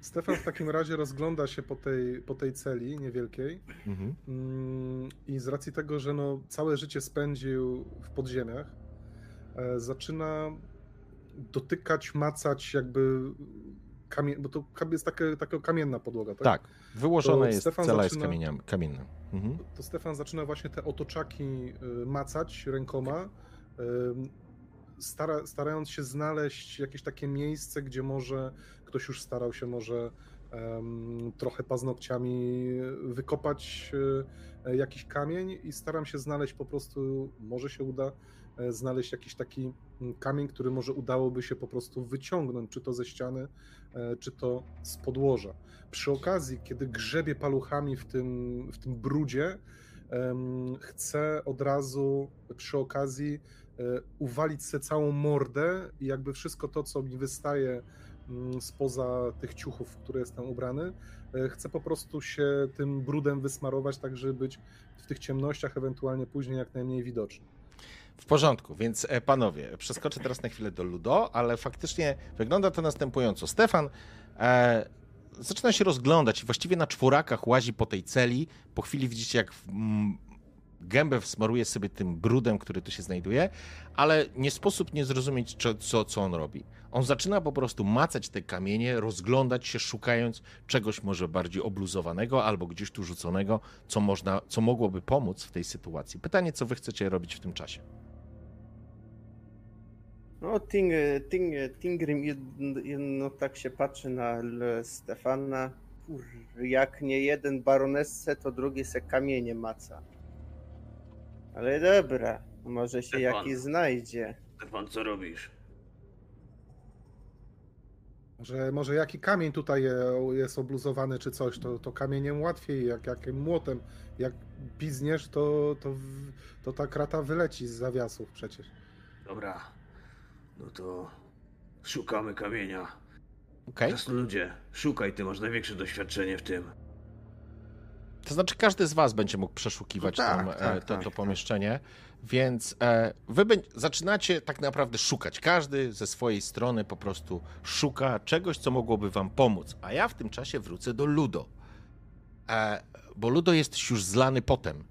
[SPEAKER 3] Stefan w takim razie rozgląda się po tej, po tej celi niewielkiej
[SPEAKER 1] Mhm.
[SPEAKER 3] mm, i z racji tego, że no, całe życie spędził w podziemiach, e, zaczyna dotykać, macać jakby kamie... bo to jest takie, taka kamienna podłoga, tak?
[SPEAKER 1] Tak, wyłożona jest,
[SPEAKER 3] Stefan
[SPEAKER 1] cela jest kamieniami, kamienna. Mhm.
[SPEAKER 3] to Stefan zaczyna właśnie te otoczaki y, macać rękoma, ym, stara, starając się znaleźć jakieś takie miejsce, gdzie może ktoś już starał się może trochę paznokciami wykopać y, jakiś kamień i staram się znaleźć po prostu, może się uda, znaleźć jakiś taki mm, kamień, który może udałoby się po prostu wyciągnąć, czy to ze ściany, e, czy to z podłoża. Przy okazji, kiedy grzebie paluchami w tym, w tym brudzie, chcę od razu przy okazji e, uwalić sobie całą mordę i jakby wszystko to, co mi wystaje mm, spoza tych ciuchów, w które jestem ubrany, e, chcę po prostu się tym brudem wysmarować, tak żeby być w tych ciemnościach, ewentualnie później jak najmniej widoczny.
[SPEAKER 1] W porządku, więc e, panowie, przeskoczę teraz na chwilę do Ludo, ale faktycznie wygląda to następująco. Stefan e, zaczyna się rozglądać i właściwie na czworakach łazi po tej celi. Po chwili widzicie, jak gębę smaruje sobie tym brudem, który tu się znajduje, ale nie sposób nie zrozumieć, co, co, on robi. On zaczyna po prostu macać te kamienie, rozglądać się, szukając czegoś może bardziej obluzowanego albo gdzieś tu rzuconego, co, można, co mogłoby pomóc w tej sytuacji. Pytanie, co wy chcecie robić w tym czasie?
[SPEAKER 4] No, Ting, Ting, Tingrim jedno, jedno tak się patrzy na L- Stefana. Jak nie jeden baronessę, to drugi se kamienie maca. Ale dobra, może się
[SPEAKER 6] Stefan.
[SPEAKER 4] jakiś znajdzie.
[SPEAKER 6] Stefan, co robisz?
[SPEAKER 3] Może, może jaki kamień tutaj jest obluzowany czy coś, to, to kamieniem łatwiej, jak jakim młotem. Jak pizniesz, to, to, to ta krata wyleci z zawiasów przecież.
[SPEAKER 6] Dobra, no to szukamy kamienia.
[SPEAKER 1] Okej?
[SPEAKER 6] ludzie, szukaj, ty masz największe doświadczenie w tym.
[SPEAKER 1] To znaczy, każdy z Was będzie mógł przeszukiwać
[SPEAKER 5] No tak,
[SPEAKER 1] tam e,
[SPEAKER 5] tak,
[SPEAKER 1] to,
[SPEAKER 5] tak,
[SPEAKER 1] to
[SPEAKER 5] tak.
[SPEAKER 1] pomieszczenie, więc e, Wy zaczynacie tak naprawdę szukać. Każdy ze swojej strony po prostu szuka czegoś, co mogłoby Wam pomóc. A ja w tym czasie wrócę do Ludo. E, bo Ludo jest już zlany potem.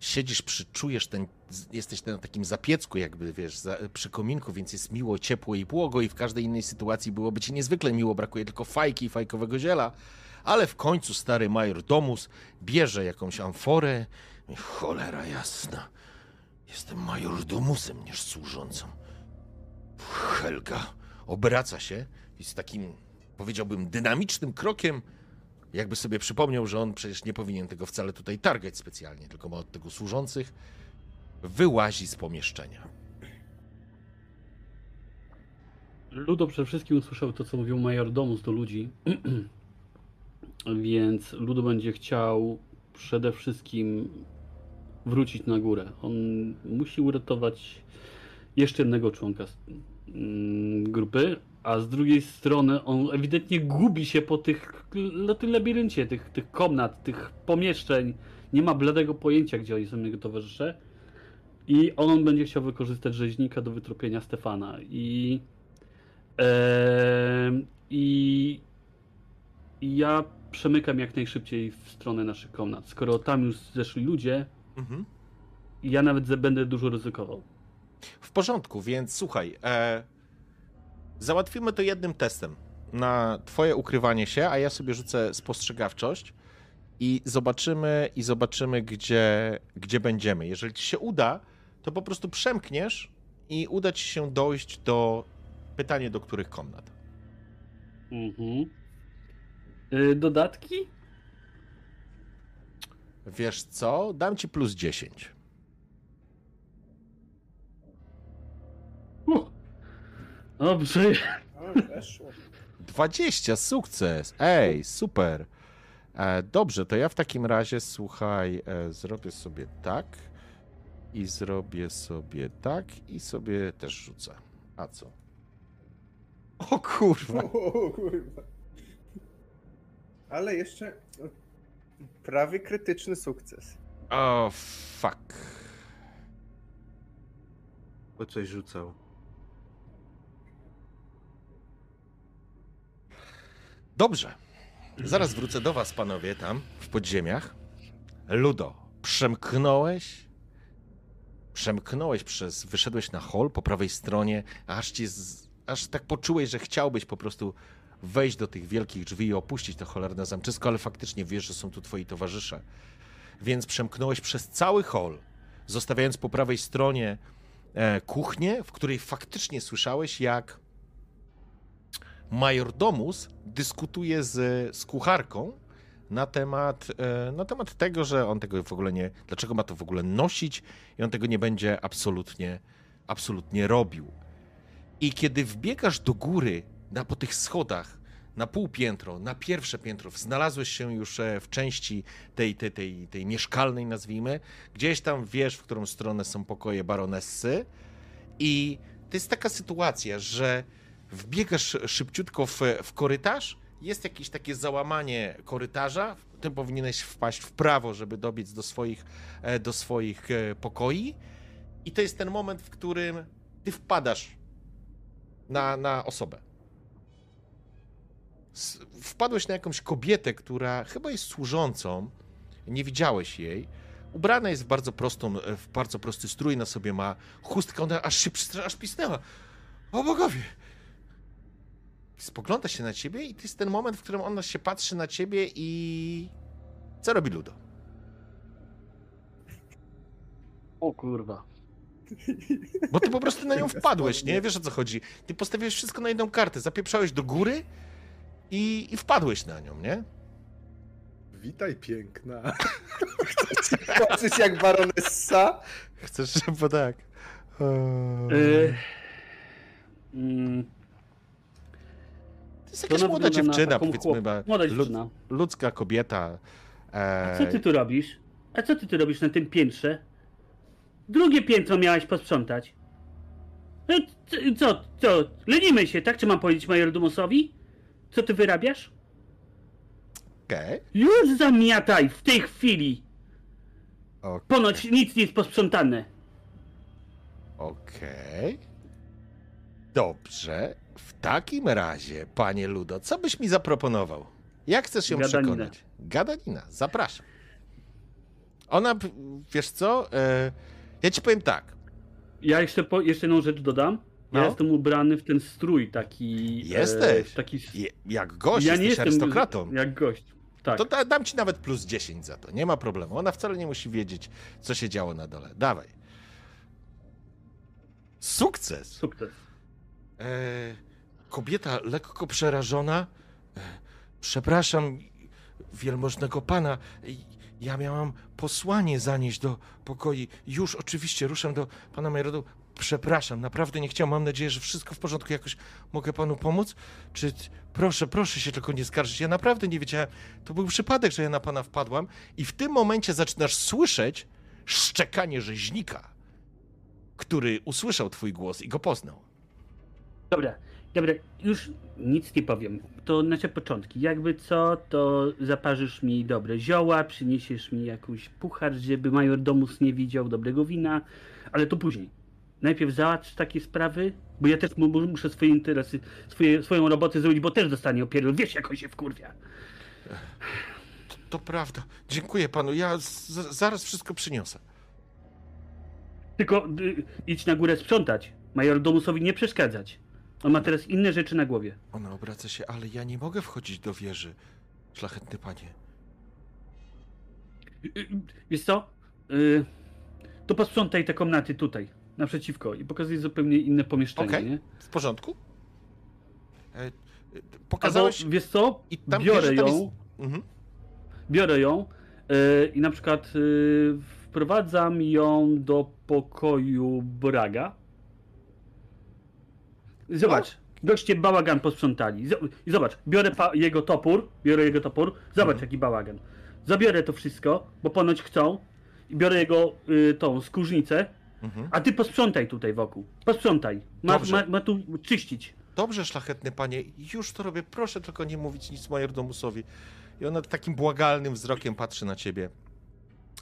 [SPEAKER 1] Siedzisz, przy, czujesz ten, jesteś na takim zapiecku, jakby wiesz, za, przy kominku, więc jest miło, ciepło i błogo, i w każdej innej sytuacji byłoby ci niezwykle miło, brakuje tylko fajki i fajkowego ziela. Ale w końcu stary major Domus bierze jakąś amforę. Cholera jasna. Jestem major Domusem, niż służącą. Helga obraca się i z takim, powiedziałbym, dynamicznym krokiem, jakby sobie przypomniał, że on przecież nie powinien tego wcale tutaj targać specjalnie, tylko ma od tego służących, wyłazi z pomieszczenia.
[SPEAKER 2] Ludo przede wszystkim usłyszał to, co mówił major Domus do ludzi, [clears throat] więc Ludo będzie chciał przede wszystkim wrócić na górę. On musi uratować jeszcze jednego członka mm, grupy, a z drugiej strony on ewidentnie gubi się po tych, na tym labiryncie tych, tych komnat, tych pomieszczeń. Nie ma bladego pojęcia, gdzie oni są jego towarzysze. I on będzie chciał wykorzystać rzeźnika do wytropienia Stefana. I i ja przemykam jak najszybciej w stronę naszych komnat. Skoro tam już zeszli ludzie,
[SPEAKER 1] Mhm.
[SPEAKER 2] ja nawet będę dużo ryzykował.
[SPEAKER 1] W porządku, więc słuchaj, e, załatwimy to jednym testem na twoje ukrywanie się, a ja sobie rzucę spostrzegawczość i zobaczymy, i zobaczymy, gdzie, gdzie będziemy. Jeżeli ci się uda, to po prostu przemkniesz i uda ci się dojść do pytania, do których komnat.
[SPEAKER 2] Mhm. Yy, dodatki?
[SPEAKER 1] Wiesz co? Dam ci plus 10.
[SPEAKER 2] Uh. Dobrze.
[SPEAKER 4] O, weszło.
[SPEAKER 1] 20, sukces! Ej, super! E, dobrze, to ja w takim razie, słuchaj, e, zrobię sobie tak i zrobię sobie tak i sobie też rzucę. A co? O kurwa! [laughs]
[SPEAKER 4] O, kurwa. Ale jeszcze prawie krytyczny sukces.
[SPEAKER 1] O, fuck.
[SPEAKER 5] Bo coś rzucał.
[SPEAKER 1] Dobrze. Zaraz wrócę do was, panowie, tam, w podziemiach. Ludo, przemknąłeś? Przemknąłeś przez, wyszedłeś na hol po prawej stronie, aż ci, z, aż tak poczułeś, że chciałbyś po prostu wejść do tych wielkich drzwi i opuścić to cholerne zamczysko, ale faktycznie wiesz, że są tu twoi towarzysze. Więc przemknąłeś przez cały hol, zostawiając po prawej stronie e, kuchnię, w której faktycznie słyszałeś, jak majordomus dyskutuje z, z kucharką na temat, e, na temat tego, że on tego w ogóle nie, dlaczego ma to w ogóle nosić i on tego nie będzie absolutnie absolutnie robił. I kiedy wbiegasz do góry, na, po tych schodach, na półpiętro, na pierwsze piętro, znalazłeś się już e, w części tej, tej, tej, tej mieszkalnej, nazwijmy, gdzieś tam wiesz, w którą stronę są pokoje baronessy. I to jest taka sytuacja, że wbiegasz szybciutko w, w korytarz, jest jakieś takie załamanie korytarza, ty powinieneś wpaść w prawo, żeby dobiec do swoich, e, do swoich e, pokoi. I to jest ten moment, w którym ty wpadasz na, na osobę. Wpadłeś na jakąś kobietę, która chyba jest służącą, nie widziałeś jej. Ubrana jest w bardzo prostą, w bardzo prosty strój, na sobie ma chustkę, ona aż się aż pisnęła. O bogowie! Spogląda się na ciebie i to jest ten moment, w którym ona się patrzy na ciebie i... Co robi Ludo?
[SPEAKER 2] O kurwa.
[SPEAKER 1] Bo ty po prostu na nią [laughs] wpadłeś, nie? Wiesz o co chodzi. Ty postawiłeś wszystko na jedną kartę, zapieprzałeś do góry i, i wpadłeś na nią, nie?
[SPEAKER 3] Witaj piękna.
[SPEAKER 4] Patrzeć jak baronessa.
[SPEAKER 1] Chcesz, bo tak.
[SPEAKER 2] E, mm,
[SPEAKER 1] To jest jakaś młoda dziewczyna, powiedzmy,
[SPEAKER 2] Młoda dziewczyna.
[SPEAKER 1] ludzka kobieta.
[SPEAKER 2] A co ty
[SPEAKER 1] E,
[SPEAKER 2] tu robisz? A co ty tu robisz na tym piętrze? Drugie piętro miałaś posprzątać. No, co, co, lenimy się, tak? Czy mam powiedzieć majordomosowi? Co ty wyrabiasz?
[SPEAKER 1] Okej,
[SPEAKER 2] Już zamiataj w tej chwili!
[SPEAKER 1] ok-
[SPEAKER 2] Ponoć nic nie jest posprzątane.
[SPEAKER 1] okej. Dobrze. W takim razie, panie Ludo, co byś mi zaproponował? Jak chcesz ją
[SPEAKER 2] Gadaninę.
[SPEAKER 1] przekonać? Gadanina, zapraszam. Ona, wiesz co, e, ja ci powiem tak.
[SPEAKER 2] Ja jeszcze, po, jeszcze jedną rzecz dodam. Ja
[SPEAKER 1] No.
[SPEAKER 2] jestem ubrany w ten strój taki...
[SPEAKER 1] Jesteś.
[SPEAKER 2] w taki...
[SPEAKER 1] Je, jak gość,
[SPEAKER 2] ja nie jestem
[SPEAKER 1] arystokratą.
[SPEAKER 2] jak gość. Tak.
[SPEAKER 1] To da, dam ci nawet plus 10 za to, nie ma problemu. Ona wcale nie musi wiedzieć, co się działo na dole. Dawaj. Sukces!
[SPEAKER 2] Sukces.
[SPEAKER 1] E, kobieta lekko przerażona. E, przepraszam, wielmożnego pana. i- Ja miałam posłanie zanieść do pokoi. Już oczywiście ruszam do pana Majorodu. Przepraszam, naprawdę nie chciałam. Mam nadzieję, że wszystko w porządku. Jakoś mogę panu pomóc? Czy proszę, proszę się tylko nie skarżyć. Ja naprawdę nie wiedziałem. To był przypadek, że ja na pana wpadłam. I w tym momencie zaczynasz słyszeć szczekanie rzeźnika, który usłyszał twój głos i go poznał.
[SPEAKER 2] Dobra, dobra, już nic nie powiem. To nasze początki. Jakby co, to zaparzysz mi dobre zioła, przyniesiesz mi jakąś puchar, żeby major domus nie widział dobrego wina, ale to później. Najpierw załatw takie sprawy, bo ja też mu- mu- muszę swoje interesy, swoje, swoją robotę zrobić, bo też dostanie opierdol. Wiesz, jak on się wkurwia.
[SPEAKER 1] To prawda. Dziękuję panu. Ja z- zaraz wszystko przyniosę.
[SPEAKER 2] Tylko y, idź na górę sprzątać. Major domusowi nie przeszkadzać. On ma teraz inne rzeczy na głowie.
[SPEAKER 1] Ona obraca się, ale ja nie mogę wchodzić do wieży. Szlachetny panie.
[SPEAKER 2] Y, y, Wiesz co? Y, To posprzątaj te komnaty tutaj, naprzeciwko i pokazuj zupełnie inne pomieszczenie,
[SPEAKER 1] Okej.
[SPEAKER 2] nie?
[SPEAKER 1] W porządku? E, e,
[SPEAKER 2] Albo,
[SPEAKER 1] pokazałeś...
[SPEAKER 2] wiesz co?
[SPEAKER 1] I tam
[SPEAKER 2] biorę
[SPEAKER 1] wiesz,
[SPEAKER 2] ją,
[SPEAKER 1] jest- Mhm.
[SPEAKER 2] biorę ją y, i na przykład y, wprowadzam ją do pokoju Braga. Zobacz, goście bałagan posprzątali. I zobacz, biorę jego topór, biorę jego topór, zobacz
[SPEAKER 1] Mhm.
[SPEAKER 2] jaki bałagan. Zabiorę to wszystko, bo ponoć chcą i biorę jego y, tą skórznicę,
[SPEAKER 1] Mhm.
[SPEAKER 2] a ty posprzątaj tutaj wokół. Posprzątaj. Ma,
[SPEAKER 1] Dobrze.
[SPEAKER 2] ma, ma tu czyścić.
[SPEAKER 1] Dobrze, szlachetny panie. Już to robię. Proszę tylko nie mówić nic majordomusowi. I ona takim błagalnym wzrokiem patrzy na ciebie.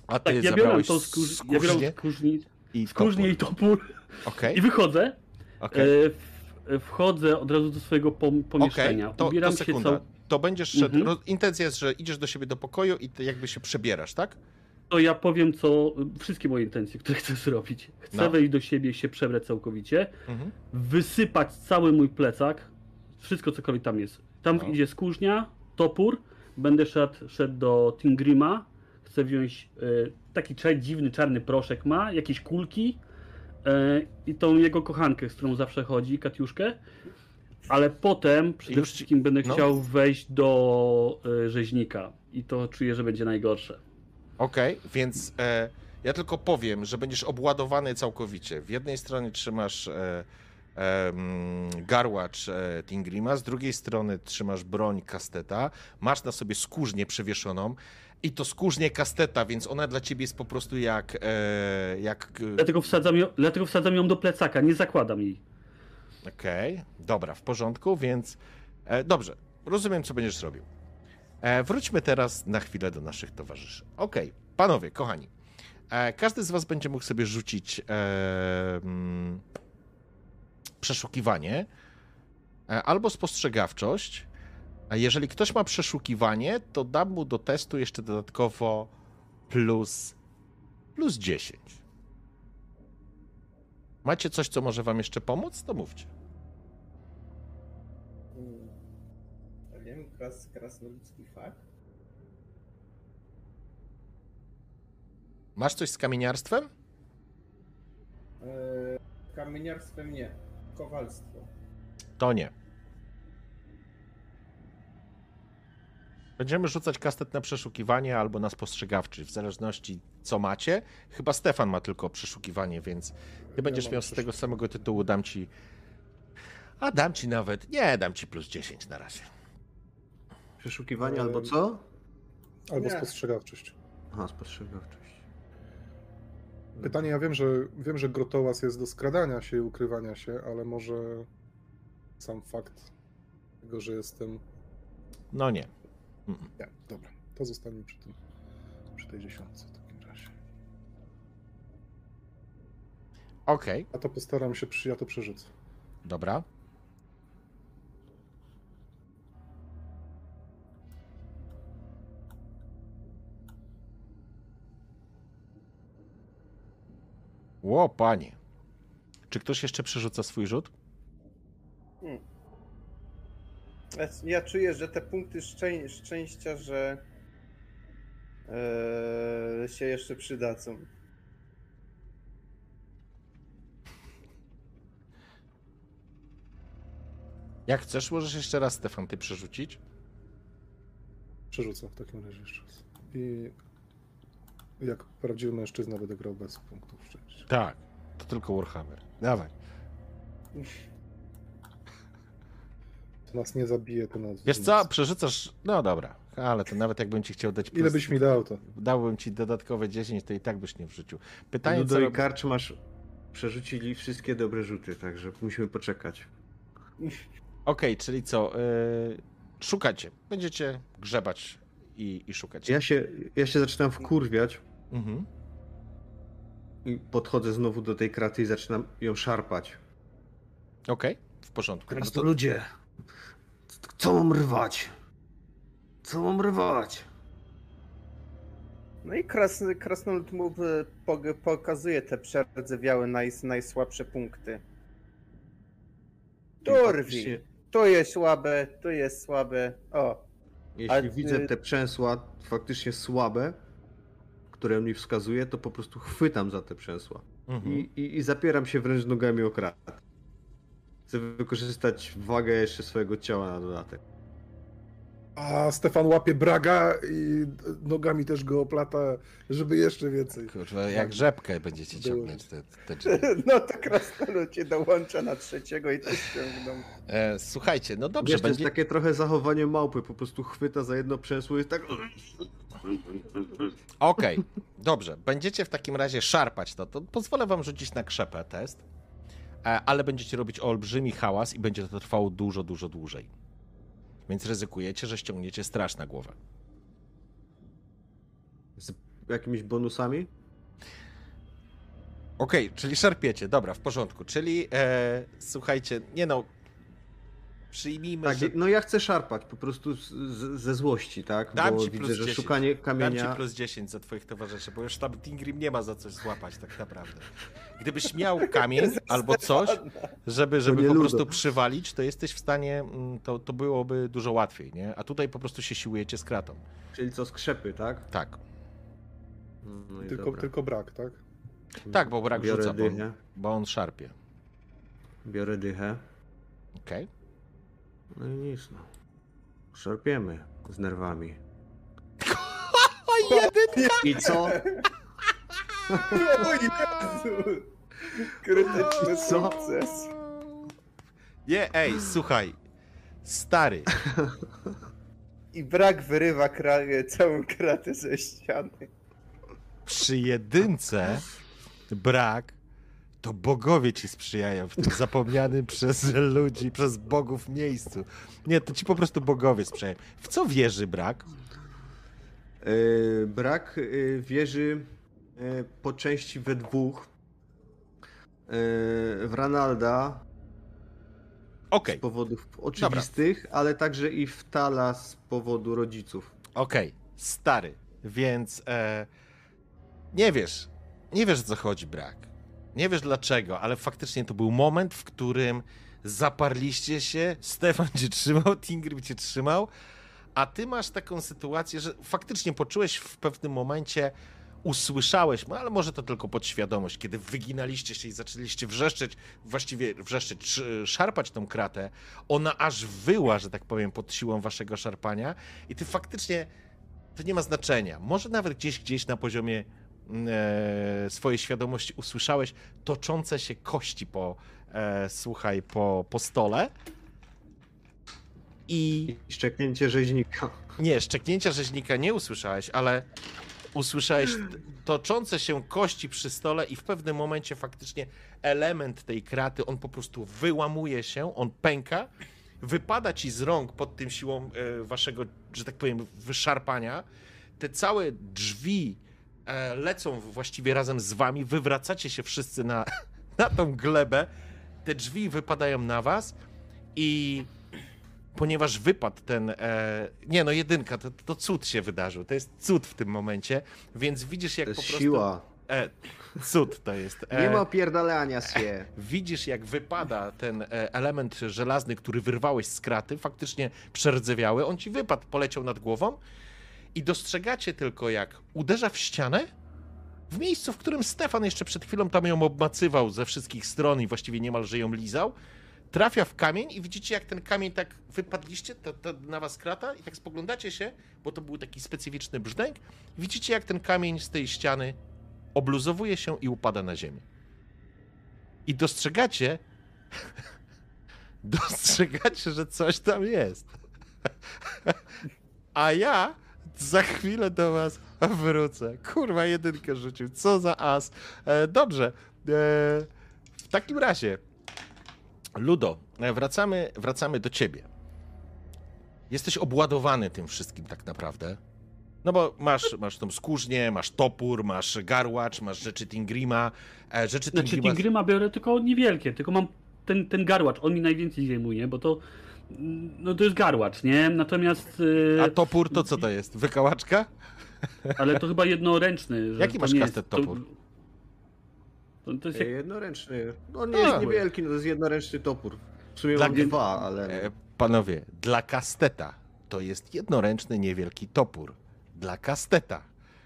[SPEAKER 1] A ty
[SPEAKER 2] Tak, ja biorę
[SPEAKER 1] zabrałeś
[SPEAKER 2] tą skórz... ja biorę
[SPEAKER 1] skórznię
[SPEAKER 2] skórznic...
[SPEAKER 1] i
[SPEAKER 2] skórznię i
[SPEAKER 1] topór. Okej,
[SPEAKER 2] i wychodzę.
[SPEAKER 1] okej.
[SPEAKER 2] E, w, wchodzę od razu do swojego pom-
[SPEAKER 1] Okej,
[SPEAKER 2] pomieszczenia.
[SPEAKER 1] to,
[SPEAKER 2] Ubieram
[SPEAKER 1] to
[SPEAKER 2] się
[SPEAKER 1] sekunda.
[SPEAKER 2] cał...
[SPEAKER 1] To będziesz szedł.
[SPEAKER 2] Mhm.
[SPEAKER 1] Intencja jest, że idziesz do siebie do pokoju i ty jakby się przebierasz, tak?
[SPEAKER 2] To ja powiem co. Wszystkie moje intencje, które chcę zrobić. Chcę
[SPEAKER 1] No.
[SPEAKER 2] wejść do siebie, się przebrać całkowicie,
[SPEAKER 1] Mhm.
[SPEAKER 2] wysypać cały mój plecak, wszystko cokolwiek tam jest. Tam
[SPEAKER 1] No.
[SPEAKER 2] idzie skórznia, topór, będę szedł, szedł do Tingrima, chcę wziąć e, taki cza- dziwny czarny proszek ma, jakieś kulki e, i tą jego kochankę, z którą zawsze chodzi, Katiuszkę. Ale potem przede
[SPEAKER 1] Już
[SPEAKER 2] wszystkim będę
[SPEAKER 1] no.
[SPEAKER 2] chciał wejść do e, rzeźnika i to czuję, że będzie najgorsze.
[SPEAKER 1] Okej, więc e, Ja tylko powiem, że będziesz obładowany całkowicie. W jednej stronie trzymasz e, e, garłacz e, Tingrima, z drugiej strony trzymasz broń Kasteta, masz na sobie skórznię przewieszoną i to skórznie Kasteta, więc ona dla ciebie jest po prostu jak... E, jak
[SPEAKER 2] Dlatego wsadzam, ją, dlatego wsadzam ją do plecaka, nie zakładam jej.
[SPEAKER 1] Okej, dobra, w porządku, więc e, dobrze, rozumiem, co będziesz robił. E, wróćmy teraz na chwilę do naszych towarzyszy. Okej, panowie, kochani, e, każdy z was będzie mógł sobie rzucić e, mm, przeszukiwanie e, albo spostrzegawczość. A jeżeli ktoś ma przeszukiwanie, to dam mu do testu jeszcze dodatkowo plus, plus 10. Macie coś, co może wam jeszcze pomóc? To mówcie.
[SPEAKER 4] Kras, krasnoludzki fakt.
[SPEAKER 1] Masz coś z kamieniarstwem?
[SPEAKER 4] Eee, kamieniarstwem nie. Kowalstwo.
[SPEAKER 1] To nie. Będziemy rzucać kastet na przeszukiwanie albo na spostrzegawczy, w zależności co macie. Chyba Stefan ma tylko przeszukiwanie, więc ty będziesz
[SPEAKER 3] mam
[SPEAKER 1] miał z tego samego tytułu, dam ci... A dam ci nawet... Nie, dam ci plus 10 na razie.
[SPEAKER 5] Przeszukiwanie albo co?
[SPEAKER 3] Albo
[SPEAKER 4] Nie.
[SPEAKER 3] spostrzegawczość.
[SPEAKER 5] Aha, spostrzegawczość.
[SPEAKER 3] Pytanie, ja wiem, że wiem, że grotołaz jest do skradania się i ukrywania się, ale może sam fakt tego, że jestem.
[SPEAKER 1] No nie. Mm.
[SPEAKER 3] Nie, dobra. To zostanie przy tym. Przy tej dziesiątce w takim razie.
[SPEAKER 1] Okej,
[SPEAKER 3] A to postaram się, ja to przerzucę.
[SPEAKER 1] dobra. Ło, panie. Czy ktoś jeszcze przerzuca swój rzut?
[SPEAKER 4] Ja, ja czuję, że te punkty szczę, szczęścia, że eee, się jeszcze przydadzą.
[SPEAKER 1] Jak chcesz, możesz jeszcze raz, Stefan, ty przerzucić.
[SPEAKER 3] Przerzucę w takim razie jeszcze raz. I jak prawdziwy mężczyzna będę grał bez punktów szczęścia.
[SPEAKER 1] Tak, to tylko Warhammer. Dawaj.
[SPEAKER 3] To nas nie zabije, to nas.
[SPEAKER 1] Wiesz co, przerzucasz. No dobra, ale to nawet jakbym ci chciał dać.
[SPEAKER 3] Ile byś mi dał to?
[SPEAKER 1] Dałbym ci dodatkowe 10, to i tak byś nie wrzucił. Pytanie, co
[SPEAKER 5] Ludo i
[SPEAKER 1] robi...
[SPEAKER 5] Karcz masz przerzucili wszystkie dobre rzuty, także musimy poczekać.
[SPEAKER 1] Okej, czyli co? Yy, szukacie. Będziecie grzebać i, i szukać.
[SPEAKER 5] Ja się, ja się zaczynam wkurwiać
[SPEAKER 1] Mhm.
[SPEAKER 5] i podchodzę znowu do tej kraty i zaczynam ją szarpać.
[SPEAKER 1] Okej, w porządku. No to,
[SPEAKER 6] Krasnoludzie, co mam rwać? Co mam rwać?
[SPEAKER 4] No i krasny, krasnolud mu pokazuje te przerdzewiałe naj, najsłabsze punkty.
[SPEAKER 5] I
[SPEAKER 4] Dorwi. Tu jest słabe, tu jest słabe. O,
[SPEAKER 5] Jeśli
[SPEAKER 4] A
[SPEAKER 5] widzę
[SPEAKER 4] ty-
[SPEAKER 5] te przęsła faktycznie słabe, które mi wskazuje, to po prostu chwytam za te przęsła.
[SPEAKER 1] mhm.
[SPEAKER 5] I, i, i zapieram się wręcz nogami o krat. Chcę wykorzystać wagę jeszcze swojego ciała na dodatek.
[SPEAKER 3] A Stefan łapie Braga i nogami też go oplata, żeby jeszcze więcej.
[SPEAKER 1] Kurwa, jak rzepkę będziecie ciągnąć te, te drzwi. [laughs]
[SPEAKER 4] no to krasnolud cię dołącza na trzeciego i też ciągną.
[SPEAKER 1] E, słuchajcie, no dobrze,
[SPEAKER 5] Wiesz, to jest
[SPEAKER 1] będzie...
[SPEAKER 5] takie trochę zachowanie małpy, po prostu chwyta za jedno przęsło i tak...
[SPEAKER 1] Okej, dobrze. Będziecie w takim razie szarpać to. To pozwolę wam rzucić na krzepę test, e, ale będziecie robić olbrzymi hałas i będzie to trwało dużo, dużo dłużej. Więc ryzykujecie, że ściągniecie straż na głowę.
[SPEAKER 5] Z jakimiś bonusami?
[SPEAKER 1] Okej, czyli szarpiecie, dobra, w porządku. Czyli e, słuchajcie, nie no. Przyjmijmy,
[SPEAKER 5] Tak,
[SPEAKER 1] że.
[SPEAKER 5] no ja chcę szarpać po prostu z, z, ze złości, tak?
[SPEAKER 1] Dam
[SPEAKER 5] Bo
[SPEAKER 1] ci
[SPEAKER 5] widzę,
[SPEAKER 1] plus
[SPEAKER 5] że
[SPEAKER 1] 10.
[SPEAKER 5] szukanie
[SPEAKER 1] Dam
[SPEAKER 5] kamienia...
[SPEAKER 1] ci plus 10 za twoich towarzyszy, bo już tam Tingrim nie ma za coś złapać tak naprawdę. Gdybyś miał kamień [laughs] albo coś, żeby, żeby po
[SPEAKER 5] ludo.
[SPEAKER 1] prostu przywalić, to jesteś w stanie, mm, to, to byłoby dużo łatwiej, nie? A tutaj po prostu się siłujecie z kratą.
[SPEAKER 5] Czyli co, skrzepy, tak?
[SPEAKER 1] Tak.
[SPEAKER 5] No
[SPEAKER 3] Tylko,
[SPEAKER 5] dobra.
[SPEAKER 3] tylko brak, tak?
[SPEAKER 1] Tak, bo brak
[SPEAKER 5] Biorę
[SPEAKER 1] rzuca, bo bo on szarpie.
[SPEAKER 5] Biorę dychę.
[SPEAKER 1] Okej?
[SPEAKER 5] No i nic, no. Szarpiemy z nerwami. [laughs]
[SPEAKER 1] O, jeden!
[SPEAKER 5] I co? [laughs]
[SPEAKER 4] O Jezu! Krytyczny
[SPEAKER 5] Co?
[SPEAKER 4] sukces.
[SPEAKER 1] Nie, ej, słuchaj. Stary,
[SPEAKER 4] I brak wyrywa kra całą kratę ze ściany.
[SPEAKER 1] przy jedynce brak, to bogowie ci sprzyjają w tym zapomnianym [laughs] przez ludzi, przez bogów miejscu. Nie, to ci po prostu bogowie sprzyjają. W co wierzy brak?
[SPEAKER 5] Yy, brak yy, wierzy yy, po części we dwóch. W Ranalda
[SPEAKER 1] Okej,
[SPEAKER 5] z powodów oczywistych, ale także i w Tala z powodu rodziców.
[SPEAKER 1] okej, stary, więc e, nie wiesz, nie wiesz o co chodzi brak. Nie wiesz dlaczego, ale faktycznie to był moment, w którym zaparliście się, Stefan cię trzymał, Tingrim cię trzymał, a ty masz taką sytuację, że faktycznie poczułeś w pewnym momencie, usłyszałeś, no ale może to tylko podświadomość, kiedy wyginaliście się i zaczęliście wrzeszczeć, właściwie wrzeszczeć, sz- szarpać tą kratę, ona aż wyła, że tak powiem, pod siłą waszego szarpania i ty faktycznie, to nie ma znaczenia, może nawet gdzieś, gdzieś na poziomie swojej świadomości usłyszałeś toczące się kości po, e, słuchaj, po, po stole i
[SPEAKER 5] I szczeknięcie rzeźnika.
[SPEAKER 1] nie, szczeknięcia rzeźnika nie usłyszałeś, ale usłyszałeś toczące się kości przy stole i w pewnym momencie faktycznie element tej kraty, on po prostu wyłamuje się, on pęka, wypada ci z rąk pod tym siłą e, waszego, że tak powiem, wyszarpania. Te całe drzwi e, lecą właściwie razem z wami, wywracacie się wszyscy na, [laughs] na tą glebę, te drzwi wypadają na was i ponieważ wypadł ten. E, nie, no jedynka, to, to cud się wydarzył. To jest cud w tym momencie, więc widzisz, jak
[SPEAKER 5] To
[SPEAKER 1] po
[SPEAKER 5] jest
[SPEAKER 1] prostu.
[SPEAKER 5] siła.
[SPEAKER 1] E, cud to jest. E,
[SPEAKER 5] Nie ma opierdalania się. [laughs]
[SPEAKER 1] Widzisz, jak wypada ten e, element żelazny, który wyrwałeś z kraty, faktycznie przerdzewiały. On ci wypadł, poleciał nad głową i dostrzegacie tylko, jak uderza w ścianę w miejscu, w którym Stefan jeszcze przed chwilą tam ją obmacywał ze wszystkich stron i właściwie niemalże ją lizał. Trafia w kamień i widzicie, jak ten kamień tak wypadliście, to na was krata i tak spoglądacie się, bo to był taki specyficzny brzdęk. Widzicie, jak ten kamień z tej ściany obluzowuje się i upada na ziemię. I dostrzegacie, [laughs] dostrzegacie, że coś tam jest. [laughs] A ja za chwilę do was wrócę. Kurwa, jedynkę rzucił. Co za as. E, dobrze. E, w takim razie, Ludo, e, wracamy, wracamy do ciebie. Jesteś obładowany tym wszystkim tak naprawdę. No bo masz, masz tą skórznię, masz topór, masz garłacz, masz rzeczy Tingrima. E, rzeczy
[SPEAKER 2] Znaczy
[SPEAKER 1] Tingrima...
[SPEAKER 2] Tigryma biorę tylko niewielkie, tylko mam ten, ten garłacz, on mi najwięcej zajmuje, bo to no to jest garłacz, nie? Natomiast e,
[SPEAKER 1] A topór to co to jest? Wykałaczka? [laughs]
[SPEAKER 2] ale to chyba jednoręczny. że
[SPEAKER 1] Jaki
[SPEAKER 2] to
[SPEAKER 1] masz kastet topór?
[SPEAKER 2] To, to jest
[SPEAKER 5] E,
[SPEAKER 2] jak,
[SPEAKER 5] Jednoręczny. No nie jest niewielki, no to jest jednoręczny topór. W sumie
[SPEAKER 1] Dla
[SPEAKER 5] mam dwa, ale...
[SPEAKER 1] E, panowie, dla kasteta to jest jednoręczny, niewielki topór. Dla kasteta,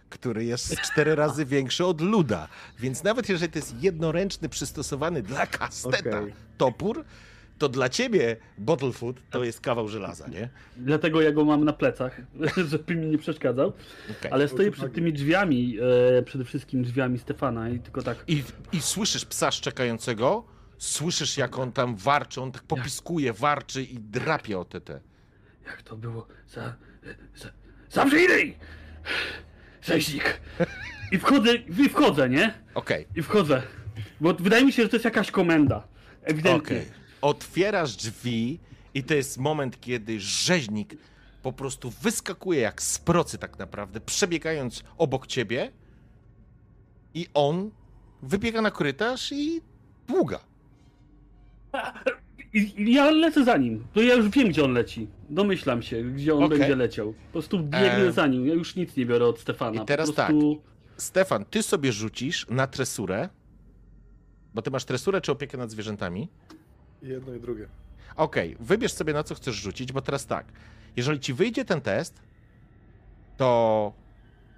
[SPEAKER 1] który jest cztery razy większy od luda. Więc nawet jeżeli to jest jednoręczny, przystosowany dla kasteta
[SPEAKER 5] Okej.
[SPEAKER 1] topór, to dla ciebie Bottlefoot to jest kawał żelaza, nie?
[SPEAKER 2] dlatego ja go mam na plecach, [laughs] żeby mi nie przeszkadzał.
[SPEAKER 1] Okej.
[SPEAKER 2] Ale stoję przed tymi drzwiami, e, przede wszystkim drzwiami Stefana i tylko tak.
[SPEAKER 1] I, I słyszysz psa szczekającego, słyszysz jak on tam warczy, on tak popiskuje, warczy i drapie o te te.
[SPEAKER 2] Jak to było? Za. za Zamrzyj! Rzeźnik! I wchodzę, i wchodzę, nie?
[SPEAKER 1] Okej,
[SPEAKER 2] I wchodzę. Bo wydaje mi się, że to jest jakaś komenda. Ewidentnie.
[SPEAKER 1] okej. Otwierasz drzwi i to jest moment, kiedy rzeźnik po prostu wyskakuje jak z procy tak naprawdę, przebiegając obok ciebie i on wybiega na korytarz i długa.
[SPEAKER 2] Ja lecę za nim. To ja już wiem, gdzie on leci. Domyślam się, gdzie on
[SPEAKER 1] Okej.
[SPEAKER 2] będzie leciał. Po prostu biegnę
[SPEAKER 1] Em,
[SPEAKER 2] za nim. Ja już nic nie biorę od Stefana.
[SPEAKER 1] i teraz
[SPEAKER 2] po prostu...
[SPEAKER 1] Stefan, ty sobie rzucisz na tresurę, bo ty masz tresurę czy opiekę nad zwierzętami?
[SPEAKER 3] Jedno i drugie.
[SPEAKER 1] Okej, wybierz sobie na co chcesz rzucić, bo teraz tak. Jeżeli ci wyjdzie ten test, to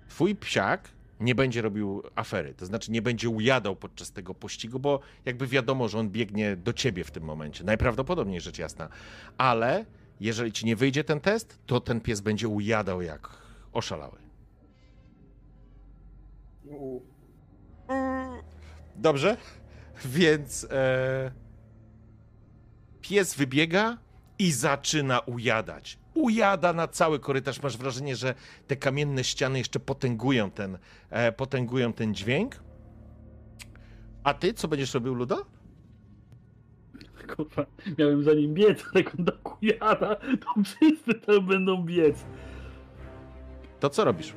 [SPEAKER 1] twój psiak nie będzie robił afery, to znaczy nie będzie ujadał podczas tego pościgu, bo jakby wiadomo, że on biegnie do ciebie w tym momencie. Najprawdopodobniej rzecz jasna. Ale jeżeli ci nie wyjdzie ten test, to ten pies będzie ujadał jak oszalały. Dobrze, więc e, pies wybiega i zaczyna ujadać. Ujada na cały korytarz. Masz wrażenie, że te kamienne ściany jeszcze potęgują ten, e, potęgują ten dźwięk. A ty co będziesz robił, Ludo?
[SPEAKER 2] Kurwa, miałem za nim biec, ale on tak ujada, to wszyscy tam będą biec.
[SPEAKER 1] To co robisz?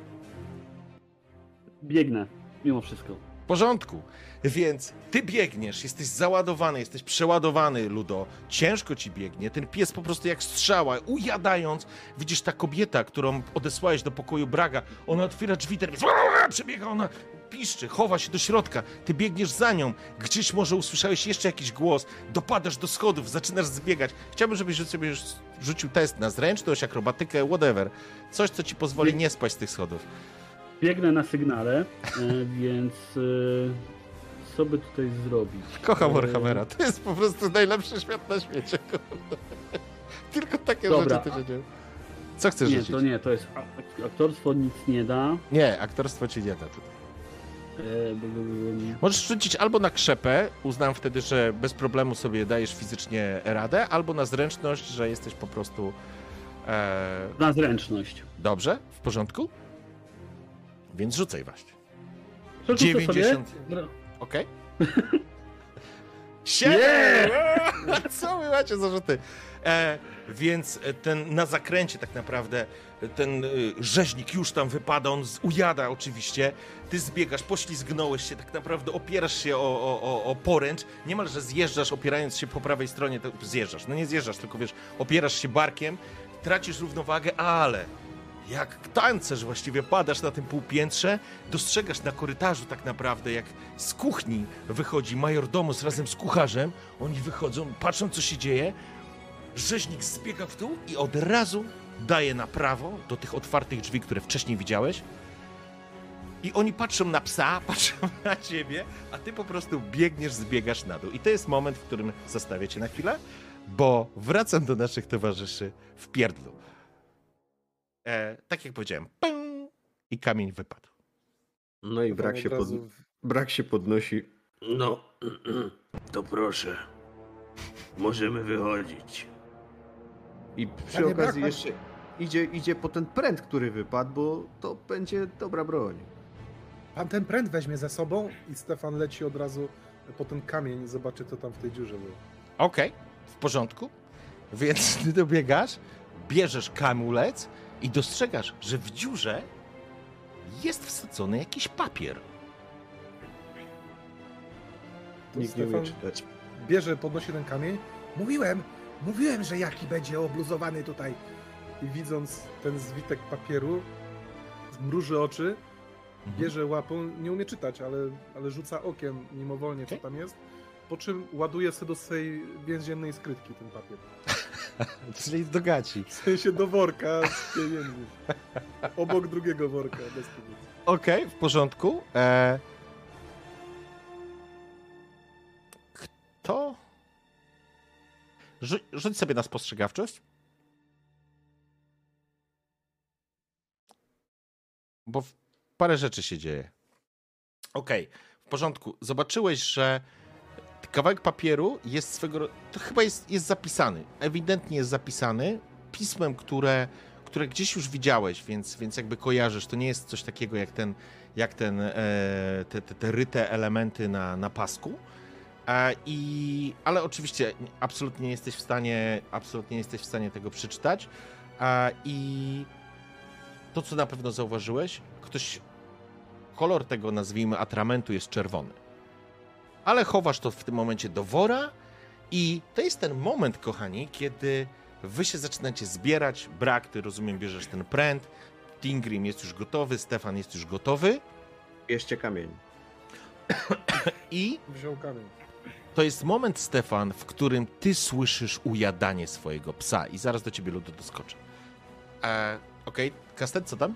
[SPEAKER 2] Biegnę, mimo wszystko.
[SPEAKER 1] W porządku. Więc ty biegniesz, jesteś załadowany, jesteś przeładowany, Ludo. Ciężko ci biegnie. Ten pies po prostu jak strzała, ujadając. Widzisz ta kobieta, którą odesłałeś do pokoju Braga. Ona otwiera drzwi, pies [laughs] przebiega, ona piszczy, chowa się do środka. Ty biegniesz za nią. Gdzieś może usłyszałeś jeszcze jakiś głos. Dopadasz do schodów, zaczynasz zbiegać. Chciałbym, żebyś sobie już rzucił test na zręczność, akrobatykę, whatever. Coś, co ci pozwoli nie spaść z tych schodów.
[SPEAKER 2] Biegnę na sygnale, e, więc e, co by tutaj zrobić?
[SPEAKER 1] Kocham
[SPEAKER 2] E,
[SPEAKER 1] Warhammera. To jest po prostu najlepszy świat na świecie. Tylko takie
[SPEAKER 2] Dobra,
[SPEAKER 1] rzeczy ty się dzieją. Co chcesz
[SPEAKER 2] Nie,
[SPEAKER 1] rzucić?
[SPEAKER 2] to nie, to jest aktorstwo nic nie da.
[SPEAKER 1] Nie, aktorstwo ci nie da tutaj.
[SPEAKER 2] E, b- b- b-
[SPEAKER 1] Możesz rzucić albo na krzepę, uznam wtedy, że bez problemu sobie dajesz fizycznie radę, albo na zręczność, że jesteś po prostu... E,
[SPEAKER 2] Na zręczność.
[SPEAKER 1] dobrze? W porządku? Więc rzucaj właśnie.
[SPEAKER 2] Przerzucę
[SPEAKER 1] 90.
[SPEAKER 2] Sobie.
[SPEAKER 1] Okej? [laughs] Siedem! Co wy macie za rzuty? E, więc ten na zakręcie tak naprawdę ten y, rzeźnik już tam wypada, on ujada oczywiście. Ty zbiegasz, poślizgnąłeś się, tak naprawdę opierasz się o, o, o, o poręcz. Niemalże zjeżdżasz, opierając się po prawej stronie, to zjeżdżasz. No nie zjeżdżasz, tylko wiesz, opierasz się barkiem, tracisz równowagę, ale jak tancerz właściwie padasz na tym półpiętrze, dostrzegasz na korytarzu tak naprawdę, jak z kuchni wychodzi majordomus razem z kucharzem. Oni wychodzą, patrzą co się dzieje. Rzeźnik zbiega w dół i od razu daje na prawo do tych otwartych drzwi, które wcześniej widziałeś. I oni patrzą na psa, [laughs] patrzą na ciebie, a ty po prostu biegniesz, zbiegasz na dół. I to jest moment, w którym zostawię cię na chwilę, bo wracam do naszych towarzyszy w pierdlu. E, tak jak powiedziałem, pęk, i kamień wypadł.
[SPEAKER 5] No i brak się, pod... brak się podnosi.
[SPEAKER 6] No, [clears throat] to proszę. Możemy wychodzić.
[SPEAKER 5] I przy
[SPEAKER 3] Panie
[SPEAKER 5] okazji
[SPEAKER 3] Brak,
[SPEAKER 5] jeszcze idzie, idzie po ten pręt, który wypadł, bo to będzie dobra broń.
[SPEAKER 3] Pan ten pręt weźmie ze sobą i Stefan leci od razu po ten kamień, zobaczy co tam w tej dziurze było.
[SPEAKER 1] Okej, w porządku. Więc ty dobiegasz, bierzesz kamulec i dostrzegasz, że w dziurze jest wsadzony jakiś papier.
[SPEAKER 5] Nikt nie umie czytać.
[SPEAKER 3] bierze, podnosi ten kamień. Mówiłem, mówiłem, że jaki będzie obluzowany tutaj. I widząc ten zwitek papieru, zmruży oczy,
[SPEAKER 1] Mhm.
[SPEAKER 3] bierze łapą, nie umie czytać, ale, ale rzuca okiem mimowolnie, co tam jest. Po czym ładuje sobie do swojej więziennej skrytki ten papier. [laughs]
[SPEAKER 1] Czyli do gaci.
[SPEAKER 3] W sensie do worka z pieniędzmi. Obok drugiego worka bez pieniędzy.
[SPEAKER 1] Okej, w porządku. E... Kto? Rzu- rzuć sobie na spostrzegawczość. Bo w- parę rzeczy się dzieje. Okej, w porządku. Zobaczyłeś, że kawałek papieru jest swego. To chyba jest, jest zapisany. Ewidentnie jest zapisany pismem, które, które gdzieś już widziałeś, więc, więc jakby kojarzysz. To nie jest coś takiego jak ten, jak ten, e, te, te, te ryte elementy na, na pasku. E, I, ale oczywiście absolutnie nie jesteś w stanie, absolutnie nie jesteś w stanie tego przeczytać. E, I to, co na pewno zauważyłeś, ktoś, kolor tego, nazwijmy, atramentu jest czerwony. Ale chowasz to w tym momencie do wora i to jest ten moment, kochani, kiedy wy się zaczynacie zbierać. Brak, ty rozumiem, bierzesz ten pręt. Tingrim jest już gotowy, Stefan jest już gotowy
[SPEAKER 5] Bierzcie kamień. [coughs]
[SPEAKER 1] i
[SPEAKER 3] Wziął kamień.
[SPEAKER 1] to jest moment, Stefan, w którym ty słyszysz ujadanie swojego psa i zaraz do ciebie ludu doskoczę. E, Okej, Kastet, co tam?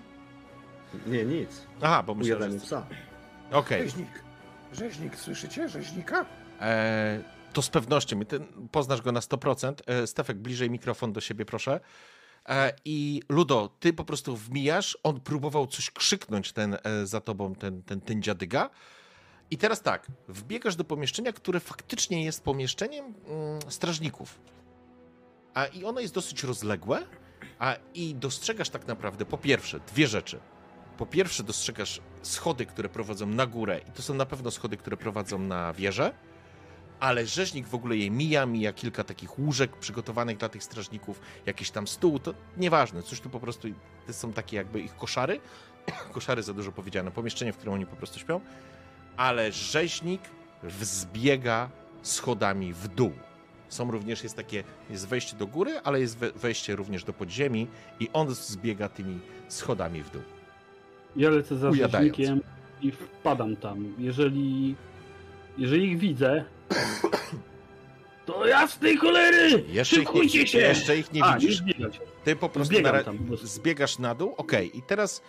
[SPEAKER 5] Nie, nic.
[SPEAKER 1] Aha, bo myślałem,
[SPEAKER 5] Ujadanie
[SPEAKER 1] że...
[SPEAKER 5] psa.
[SPEAKER 1] Okej,
[SPEAKER 3] Rzeźnik. Rzeźnik, słyszycie? Rzeźnika?
[SPEAKER 1] e, to z pewnością, i poznasz go na 100%. E, Stefek, bliżej mikrofon do siebie, proszę. E, I Ludo, ty po prostu wmijasz, on próbował coś krzyknąć ten, e, za tobą, ten, ten, ten dziadyga I teraz tak, wbiegasz do pomieszczenia, które faktycznie jest pomieszczeniem mm, strażników. A i ono jest dosyć rozległe, a i dostrzegasz tak naprawdę po pierwsze dwie rzeczy. Po pierwsze dostrzegasz schody, które prowadzą na górę i to są na pewno schody, które prowadzą na wieżę, ale rzeźnik w ogóle je mija, mija kilka takich łóżek przygotowanych dla tych strażników, jakiś tam stół, to nieważne, coś tu po prostu, to są takie jakby ich koszary, [coughs] koszary za dużo powiedziane, pomieszczenie, w którym oni po prostu śpią, ale rzeźnik wzbiega schodami w dół. Są również, jest takie, jest wejście do góry, ale jest we- wejście również do podziemi i on zbiega tymi schodami w dół.
[SPEAKER 2] Ja lecę za
[SPEAKER 1] Ujadając.
[SPEAKER 2] rzeźnikiem i wpadam tam. Jeżeli, jeżeli ich widzę, to jasnej cholery!
[SPEAKER 1] Jeszcze ich,
[SPEAKER 2] Szykujcie
[SPEAKER 1] nie,
[SPEAKER 2] się!
[SPEAKER 1] jeszcze ich nie
[SPEAKER 2] A,
[SPEAKER 1] widzisz. Ty po prostu na, ra- zbiegasz na dół. Okej, i teraz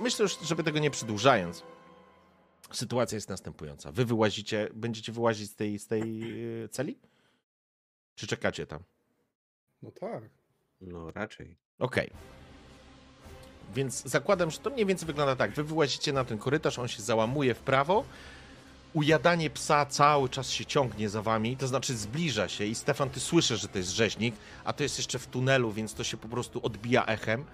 [SPEAKER 1] myślę, że żeby tego nie przedłużając, sytuacja jest następująca. Wy wyłazicie, będziecie wyłazić z tej, z tej e, celi? Czy czekacie tam?
[SPEAKER 3] No tak.
[SPEAKER 5] No raczej.
[SPEAKER 1] Okej. Więc zakładam, że to mniej więcej wygląda tak. Wy wyłazicie na ten korytarz, on się załamuje w prawo. Ujadanie psa cały czas się ciągnie za wami, to znaczy zbliża się i Stefan, ty słyszysz, że to jest rzeźnik, a to jest jeszcze w tunelu, więc to się po prostu odbija echem.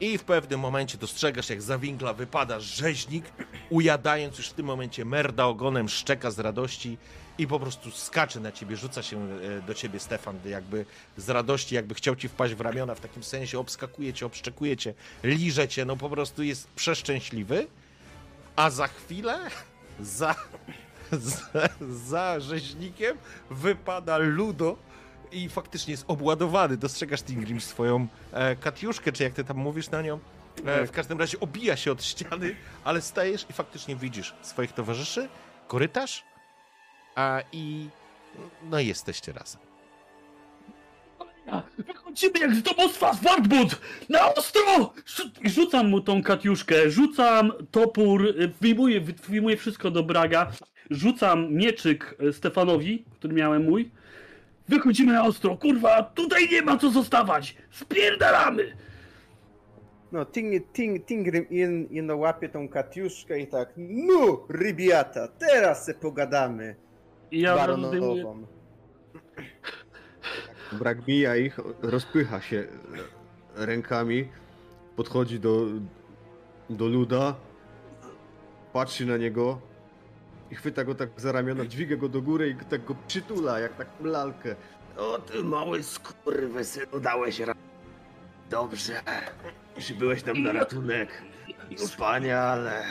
[SPEAKER 1] I w pewnym momencie dostrzegasz, jak za winkla wypada rzeźnik, ujadając już w tym momencie merda ogonem, szczeka z radości i po prostu skacze na ciebie, rzuca się e, do ciebie Stefan, jakby z radości, jakby chciał ci wpaść w ramiona, w takim sensie obskakuje cię, obszczekuje cię, liże cię, no po prostu jest przeszczęśliwy, a za chwilę za, za, za rzeźnikiem wypada Ludo i faktycznie jest obładowany. Dostrzegasz Tingrim swoją e, katiuszkę, czy jak ty tam mówisz na nią. E, w każdym razie obija się od ściany, ale stajesz i faktycznie widzisz swoich towarzyszy, korytarz, a i no jesteście razem.
[SPEAKER 2] Wychodzimy jak z domostwa z Wartbud! Na ostro! Rzucam mu tą katiuszkę, rzucam topór, y, wyjmuję, wyjmuję wszystko do Braga, rzucam mieczyk y, Stefanowi, który miałem mój. Wychodzimy na ostro, kurwa, tutaj nie ma co zostawać! Spierdalamy!
[SPEAKER 4] No, ting, ting, Tingrim in, ino łapie tą katiuszkę i tak, no, rybiata, teraz se pogadamy
[SPEAKER 2] I ja zdejmuję,
[SPEAKER 4] baronową.
[SPEAKER 5] Brak mija ich, rozpycha się rękami, podchodzi do, do luda, patrzy na niego i chwyta go tak za ramiona, dźwiga go do góry i tak go przytula, jak tak lalkę.
[SPEAKER 6] O ty mały skurwysynu, dałeś ra... Dobrze. Przybyłeś nam na ratunek. Wspaniale.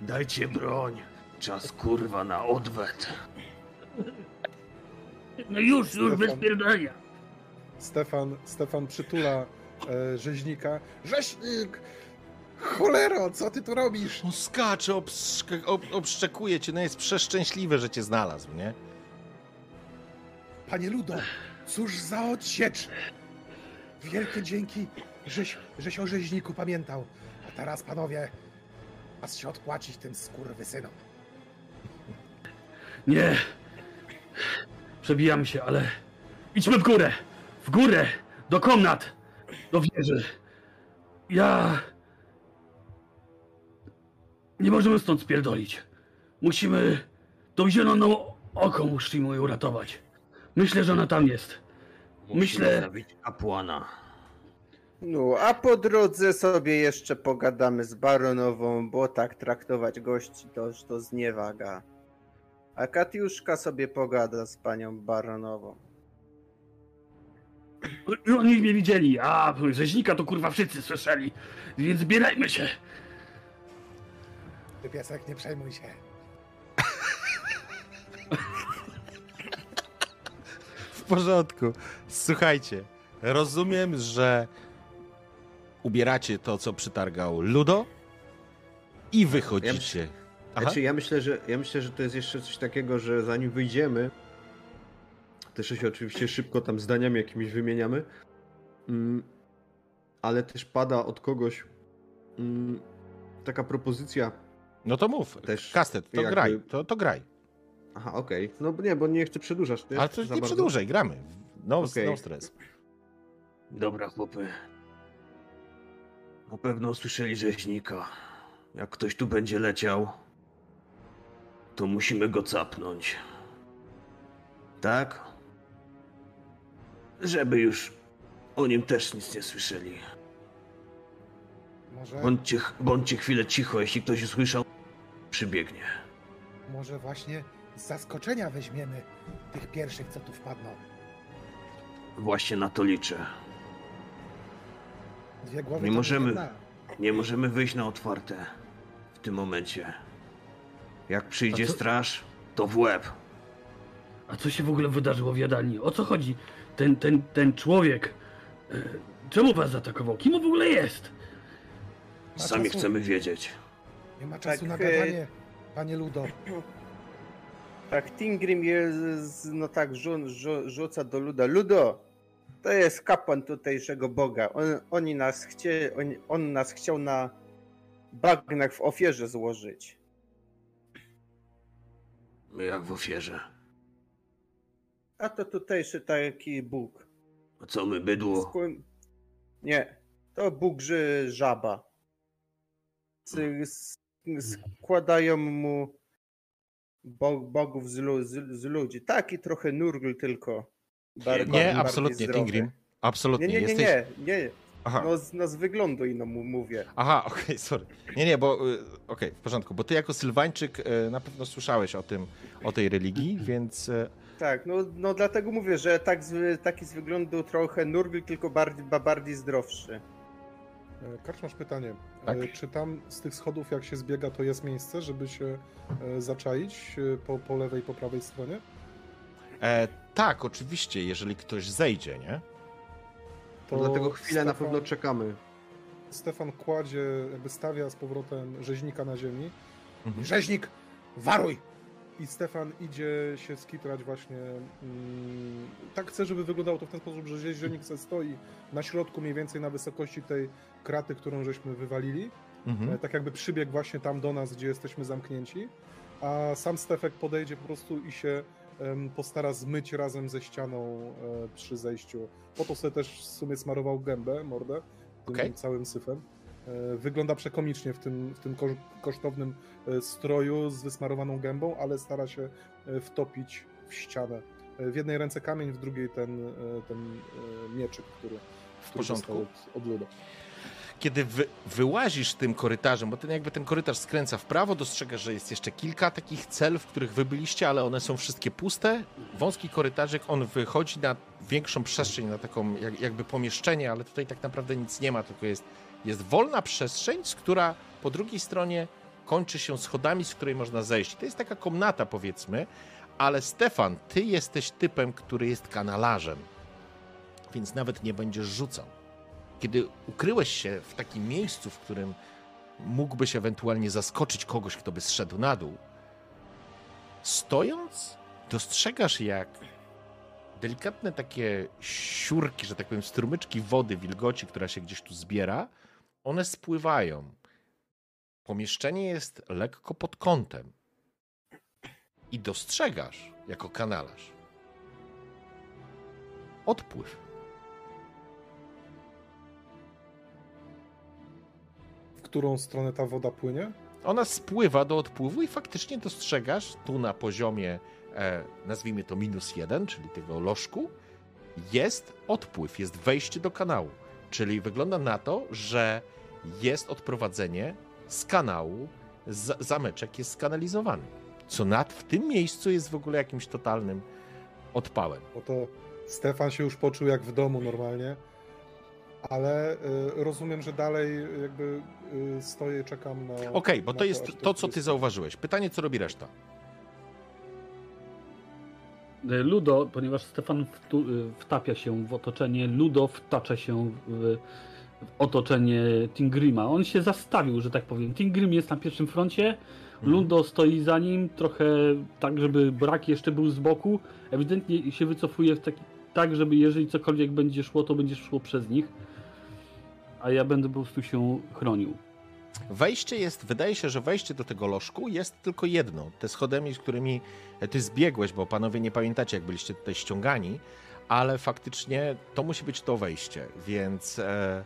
[SPEAKER 6] Dajcie broń. Czas kurwa na odwet.
[SPEAKER 2] No już, już, bez
[SPEAKER 3] Stefan.
[SPEAKER 2] pierdolenia.
[SPEAKER 3] Stefan, Stefan przytula e, rzeźnika. Rzeźnik! Cholero, co ty tu robisz?
[SPEAKER 1] On skacze, obszczek, ob, obszczekuje cię, no jest przeszczęśliwy, że cię znalazł, nie?
[SPEAKER 3] Panie Ludo, cóż za odsiecz! Wielkie dzięki, żeś, żeś o rzeźniku pamiętał. A teraz, panowie, czas się odpłacić tym skurwysynom.
[SPEAKER 2] Nie. Przebijamy się, ale idźmy w górę. W górę. Do komnat. Do wieży. Ja... Nie możemy stąd spierdolić. Musimy... Tą zieloną oko musimy uratować. Myślę, że ona tam jest.
[SPEAKER 6] Musimy
[SPEAKER 2] Myślę-
[SPEAKER 6] zabić kapłana.
[SPEAKER 4] No, a po drodze sobie jeszcze pogadamy z baronową, bo tak traktować gości to, to zniewaga. A Katiuszka sobie pogada z panią baronową.
[SPEAKER 2] Oni mnie widzieli, a rzeźnika to kurwa wszyscy słyszeli. Więc zbierajmy się.
[SPEAKER 3] Ty piesek, nie przejmuj się.
[SPEAKER 1] W porządku. Słuchajcie, rozumiem, że ubieracie to, co przytargał Ludo i wychodzicie. Aha.
[SPEAKER 5] Znaczy, ja myślę, że ja myślę, że to jest jeszcze coś takiego, że zanim wyjdziemy, też się oczywiście szybko tam zdaniami jakimiś wymieniamy, mm, ale też pada od kogoś mm, taka propozycja.
[SPEAKER 1] No to mów.
[SPEAKER 5] Też
[SPEAKER 1] Kastet, to
[SPEAKER 5] jakby-
[SPEAKER 1] graj, to, to graj.
[SPEAKER 5] Aha, okej. No bo nie, bo nie chcę przedłużać. nie?
[SPEAKER 1] Ale to nie
[SPEAKER 5] bardzo.
[SPEAKER 1] przedłużaj, gramy. No,
[SPEAKER 5] Okej.
[SPEAKER 1] no stres.
[SPEAKER 6] Dobra, chłopy. Na pewno usłyszeli rzeźnika. Jak ktoś tu będzie leciał, to musimy go capnąć. Tak? Żeby już o nim też nic nie słyszeli.
[SPEAKER 3] Może,
[SPEAKER 6] Bądźcie, bądźcie chwilę cicho, jeśli ktoś usłyszał, przybiegnie.
[SPEAKER 3] może właśnie z zaskoczenia weźmiemy tych pierwszych, co tu wpadną.
[SPEAKER 6] Właśnie na to liczę.
[SPEAKER 3] Dwie głowy
[SPEAKER 6] Nie możemy. Nie możemy wyjść na otwarte w tym momencie. Jak przyjdzie
[SPEAKER 2] co-
[SPEAKER 6] straż, to w łeb.
[SPEAKER 2] A co się w ogóle wydarzyło w jadalni? O co chodzi? Ten, ten, ten człowiek. e, Czemu was zaatakował? Kim on w ogóle jest?
[SPEAKER 3] Ma
[SPEAKER 6] Sami
[SPEAKER 3] czasu.
[SPEAKER 6] chcemy wiedzieć.
[SPEAKER 3] Nie ma czasu
[SPEAKER 4] Tak,
[SPEAKER 3] na
[SPEAKER 4] e,
[SPEAKER 3] gadanie, panie Ludo. [clears throat]
[SPEAKER 4] Tak, Tingrim jest, no tak, rzu, rzu, rzuca do Luda. Ludo, to jest kapłan tutejszego Boga. On, oni nas chcie, on, on nas chciał na bagnach w ofierze złożyć.
[SPEAKER 6] Jak w ofierze.
[SPEAKER 4] A to tutejszy taki Bóg.
[SPEAKER 6] A co my, bydło?
[SPEAKER 4] Skłon... Nie, to Bóg ży, żaba. Składają mu bo, bogów z, lu, z, z ludzi. Taki trochę nurgl tylko. Bar,
[SPEAKER 1] Nie,
[SPEAKER 4] bardziej
[SPEAKER 1] absolutnie,
[SPEAKER 4] zdrowy.
[SPEAKER 1] Tingrim. Absolutnie.
[SPEAKER 4] Nie, nie, nie,
[SPEAKER 1] Jesteś...
[SPEAKER 4] nie, nie.
[SPEAKER 1] Aha.
[SPEAKER 4] No, z, no z wyglądu ino mówię.
[SPEAKER 1] Aha, [laughs] okej, sorry. Nie, nie, bo y, okej, w porządku, bo ty jako Sylwańczyk y, na pewno słyszałeś o tym, o tej religii, więc y,
[SPEAKER 4] Tak, no, no dlatego mówię, że tak z, taki z wyglądu trochę nurgl, tylko bardziej, ba- bardziej zdrowszy.
[SPEAKER 3] E, Karcz, masz pytanie.
[SPEAKER 1] Tak.
[SPEAKER 3] E, Czy tam z tych schodów, jak się zbiega, to jest miejsce, żeby się e, zaczaić po, po lewej, po prawej stronie?
[SPEAKER 1] e, tak, oczywiście, jeżeli ktoś zejdzie, nie?
[SPEAKER 3] To
[SPEAKER 5] Dlatego chwilę na
[SPEAKER 3] Stefan-
[SPEAKER 5] pewno czekamy.
[SPEAKER 3] Stefan kładzie, jakby stawia z powrotem rzeźnika na ziemi.
[SPEAKER 1] Mhm.
[SPEAKER 3] Rzeźnik, waruj! I Stefan idzie się skitrać właśnie. Mm, tak chcę, żeby wyglądało to w ten sposób, że rzeźnik se stoi na środku, mniej więcej na wysokości tej kraty, którą żeśmy wywalili.
[SPEAKER 1] Mhm.
[SPEAKER 3] E, Tak jakby przybiegł właśnie tam do nas, gdzie jesteśmy zamknięci. A sam Stefek podejdzie po prostu i się postara zmyć razem ze ścianą e, przy zejściu. Po to sobie też w sumie smarował gębę, mordę, tym
[SPEAKER 1] Okej.
[SPEAKER 3] całym syfem. E, Wygląda przekomicznie w tym, w tym ko- kosztownym e, stroju z wysmarowaną gębą, ale stara się wtopić w ścianę. W jednej ręce kamień, w drugiej ten, ten mieczyk, który,
[SPEAKER 1] W
[SPEAKER 3] który
[SPEAKER 1] porządku.
[SPEAKER 3] od, od.
[SPEAKER 1] Kiedy wy, wyłazisz tym korytarzem, bo ten jakby ten korytarz skręca w prawo, dostrzegasz, że jest jeszcze kilka takich cel, w których wy byliście, ale one są wszystkie puste. Wąski korytarzek, on wychodzi na większą przestrzeń, na taką jak, jakby pomieszczenie, ale tutaj tak naprawdę nic nie ma, tylko jest, jest wolna przestrzeń, z która po drugiej stronie kończy się schodami, z której można zejść. To jest taka komnata, powiedzmy, ale Stefan, ty jesteś typem, który jest kanalarzem, więc nawet nie będziesz rzucał kiedy ukryłeś się w takim miejscu, w którym mógłbyś ewentualnie zaskoczyć kogoś, kto by zszedł na dół, stojąc, dostrzegasz, jak delikatne takie siurki, że tak powiem, strumyczki wody, wilgoci, która się gdzieś tu zbiera, one spływają. Pomieszczenie jest lekko pod kątem. I dostrzegasz, jako kanalarz, odpływ.
[SPEAKER 3] Którą stronę ta woda płynie?
[SPEAKER 1] Ona spływa do odpływu i faktycznie dostrzegasz tu na poziomie, e, nazwijmy to minus jeden, czyli tego lożku, jest odpływ, jest wejście do kanału. Czyli wygląda na to, że jest odprowadzenie z kanału, z, zameczek jest skanalizowany. Co nad w tym miejscu jest w ogóle jakimś totalnym odpałem.
[SPEAKER 3] Bo to Stefan się już poczuł jak w domu normalnie. Ale y, rozumiem, że dalej jakby y, stoję, czekam na.
[SPEAKER 1] Okej, bo
[SPEAKER 3] na
[SPEAKER 1] to jest
[SPEAKER 3] aż
[SPEAKER 1] to, co ty zauważyłeś. Pytanie, co robi reszta?
[SPEAKER 2] E, Ludo, ponieważ Stefan wtu, y, wtapia się w otoczenie, Ludo wtacza się w, w otoczenie Tingrima. On się zastawił, że tak powiem. Tingrim jest na pierwszym froncie,
[SPEAKER 1] Mhm.
[SPEAKER 2] Ludo stoi za nim, trochę tak, żeby brak jeszcze był z boku. Ewidentnie się wycofuje w taki, tak, żeby jeżeli cokolwiek będzie szło, to będzie szło przez nich. A ja będę po prostu się chronił.
[SPEAKER 1] Wejście jest, wydaje się, że wejście do tego lożku jest tylko jedno. Te schodami, z którymi ty zbiegłeś, bo panowie nie pamiętacie, jak byliście tutaj ściągani, ale faktycznie to musi być to wejście, więc e,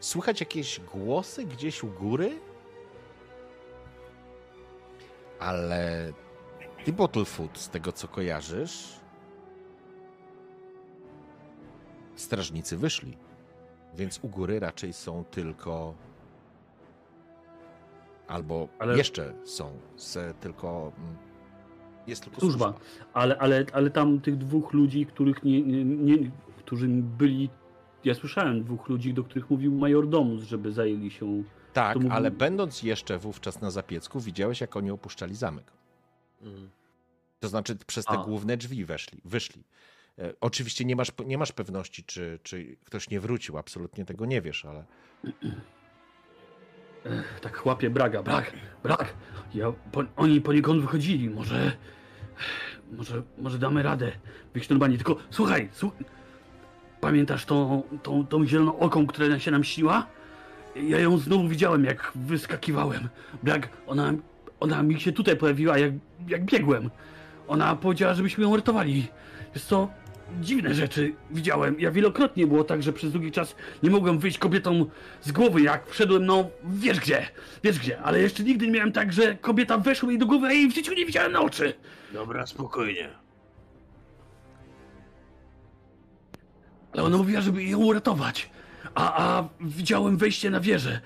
[SPEAKER 1] słychać jakieś głosy gdzieś u góry? Ale ty, Bottlefoot, z tego co kojarzysz, strażnicy wyszli. Więc u góry raczej są tylko. Albo
[SPEAKER 2] Ale-
[SPEAKER 1] jeszcze są z tylko. mm, Jest tylko
[SPEAKER 2] Służba. Ale, ale, ale tam tych dwóch ludzi, których nie, nie, nie, którzy byli. Ja słyszałem dwóch ludzi, do których mówił majordomus, żeby zajęli się.
[SPEAKER 1] Tak, ale będąc jeszcze wówczas na zapiecku, widziałeś, jak oni opuszczali zamek.
[SPEAKER 5] Mhm.
[SPEAKER 1] To znaczy przez te
[SPEAKER 2] A.
[SPEAKER 1] główne drzwi weszli, wyszli. E, oczywiście nie masz, nie masz pewności, czy, czy ktoś nie wrócił, absolutnie tego nie wiesz, ale
[SPEAKER 2] Tak chłapie Braga, brak, brak. Ja, po, oni poniekąd wychodzili, może, może, może damy radę wyjść normalnie. Tylko słuchaj, słuchaj pamiętasz tą, tą, tą zieloną oką, która się nam śniła? Ja ją znowu widziałem, jak wyskakiwałem. Brak, ona, ona mi się tutaj pojawiła, jak, jak biegłem. Ona powiedziała, żebyśmy ją ratowali. Jest to dziwne rzeczy widziałem. Ja wielokrotnie było tak, że przez długi czas nie mogłem wyjść kobietom z głowy, jak wszedłem, no wiesz gdzie, wiesz gdzie, ale jeszcze nigdy nie miałem tak, że kobieta weszła mi do głowy, a jej w życiu nie widziałem na oczy.
[SPEAKER 6] Dobra, spokojnie.
[SPEAKER 2] Ale ona mówiła, żeby ją uratować. A, a widziałem wejście na wieżę.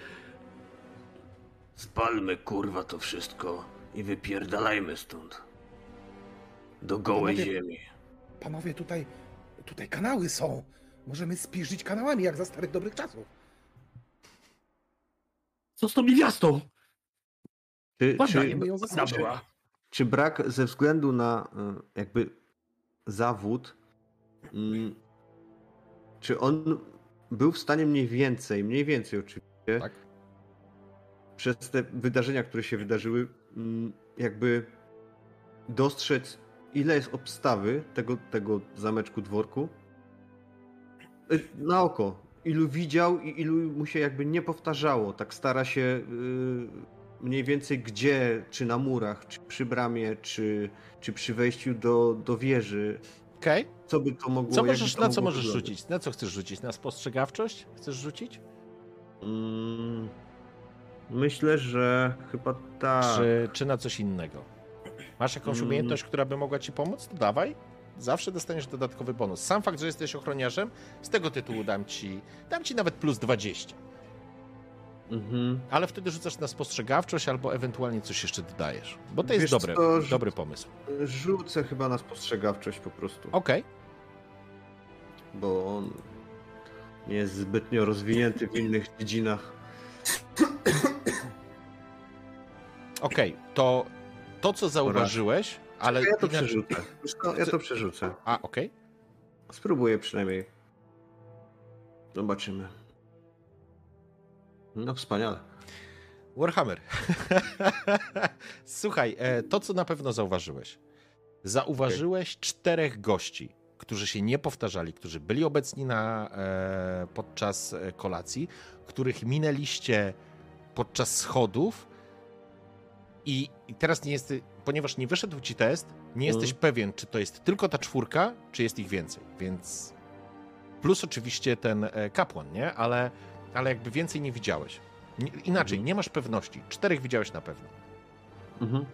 [SPEAKER 6] Spalmy kurwa to wszystko i wypierdalajmy stąd. Do gołej ziemi.
[SPEAKER 3] Panowie, tutaj, tutaj kanały są. Możemy spiżyć kanałami, jak za starych dobrych czasów.
[SPEAKER 2] Co z tą niewiastą?
[SPEAKER 5] Czy,
[SPEAKER 2] Ładna,
[SPEAKER 5] czy,
[SPEAKER 2] nie
[SPEAKER 3] my ją
[SPEAKER 2] ładna
[SPEAKER 3] zaskoczyli.
[SPEAKER 2] była.
[SPEAKER 5] czy brak ze względu na y, jakby zawód, mm, czy on był w stanie mniej więcej, mniej więcej oczywiście,
[SPEAKER 1] tak.
[SPEAKER 5] przez te wydarzenia, które się wydarzyły, mm, jakby dostrzec, ile jest obstawy tego, tego zameczku dworku? Y, Na oko. Ilu widział i ilu mu się jakby nie powtarzało. Tak stara się y, mniej więcej gdzie, czy na murach, czy przy bramie, czy, czy przy wejściu do, do wieży.
[SPEAKER 1] Okej.
[SPEAKER 5] Co by to mogło
[SPEAKER 1] Co możesz,
[SPEAKER 5] to
[SPEAKER 1] na co możesz
[SPEAKER 5] wyglądać?
[SPEAKER 1] rzucić? Na co chcesz rzucić? Na spostrzegawczość? Chcesz rzucić?
[SPEAKER 5] Mm, myślę, że chyba tak.
[SPEAKER 1] Czy, czy na coś innego? Masz jakąś
[SPEAKER 5] Mm.
[SPEAKER 1] umiejętność, która by mogła ci pomóc? To dawaj. Zawsze dostaniesz dodatkowy bonus. Sam fakt, że jesteś ochroniarzem, z tego tytułu dam ci, dam ci nawet plus 20.
[SPEAKER 5] Mhm.
[SPEAKER 1] Ale wtedy rzucasz na spostrzegawczość albo ewentualnie coś jeszcze dodajesz. Bo to jest
[SPEAKER 5] Wiesz
[SPEAKER 1] dobre,
[SPEAKER 5] co,
[SPEAKER 1] dobry pomysł.
[SPEAKER 5] Rzucę chyba na spostrzegawczość po prostu,
[SPEAKER 1] Okej.
[SPEAKER 5] bo on nie jest zbytnio rozwinięty w innych dziedzinach.
[SPEAKER 1] Okej, to to, co zauważyłeś, ale...
[SPEAKER 5] ja to
[SPEAKER 1] inaczej-
[SPEAKER 5] przerzucę. Ja to przerzucę.
[SPEAKER 1] A, okej.
[SPEAKER 5] Spróbuję przynajmniej. Zobaczymy. No wspaniale.
[SPEAKER 1] Warhammer. [laughs] Słuchaj, e, to co na pewno zauważyłeś. Zauważyłeś czterech gości, którzy się nie powtarzali, którzy byli obecni na, e, podczas e, kolacji, których minęliście podczas schodów i, i teraz nie jest, ponieważ nie wyszedł ci test, nie jesteś pewien, czy to jest tylko ta czwórka, czy jest ich więcej, więc plus oczywiście ten e, kapłan, nie? Ale, ale jakby więcej nie widziałeś. Inaczej,
[SPEAKER 5] Mhm.
[SPEAKER 1] nie masz pewności. Czterech widziałeś na pewno.
[SPEAKER 5] Mhm.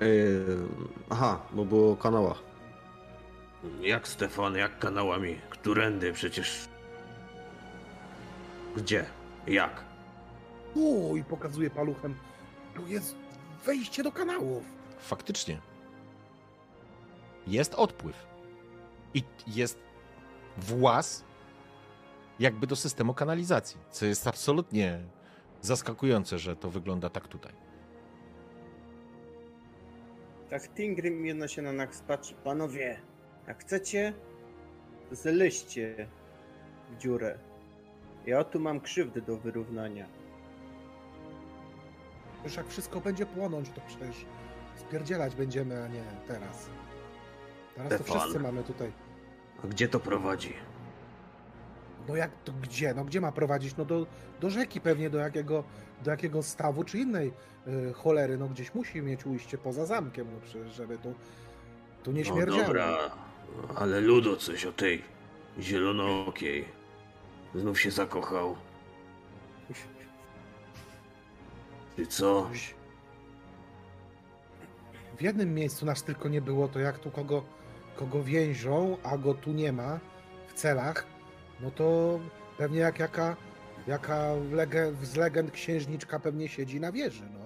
[SPEAKER 5] Yy, aha, bo było o kanałach.
[SPEAKER 6] Jak Stefan, jak kanałami? Którędy przecież... Gdzie? Jak?
[SPEAKER 3] O, i pokazuje paluchem. Tu jest wejście do kanałów.
[SPEAKER 1] Faktycznie. Jest odpływ. I jest włas jakby do systemu kanalizacji, co jest absolutnie zaskakujące, że to wygląda tak tutaj.
[SPEAKER 4] Tak Tingrim jedno się na nas patrzy. Panowie, jak chcecie, zleźcie w dziurę. Ja tu mam krzywdy do wyrównania.
[SPEAKER 3] Już jak wszystko będzie płonąć, to przecież spierdzielać będziemy, a nie teraz. Teraz to wszyscy mamy tutaj.
[SPEAKER 6] A gdzie to prowadzi?
[SPEAKER 3] No jak to gdzie? No gdzie ma prowadzić? No do, do rzeki pewnie, do jakiego, do jakiego stawu czy innej y, cholery. No gdzieś musi mieć ujście poza zamkiem, no przecież żeby tu, tu nie
[SPEAKER 6] No
[SPEAKER 3] śmierdziało.
[SPEAKER 6] dobra, ale Ludo coś o tej Zielonookiej. Znów się zakochał. Czy co?
[SPEAKER 3] W jednym miejscu nas tylko nie było, to jak tu kogo, kogo więzią, a go tu nie ma w celach, no to pewnie jak jaka, jaka lege, z legend księżniczka pewnie siedzi na wieży, no.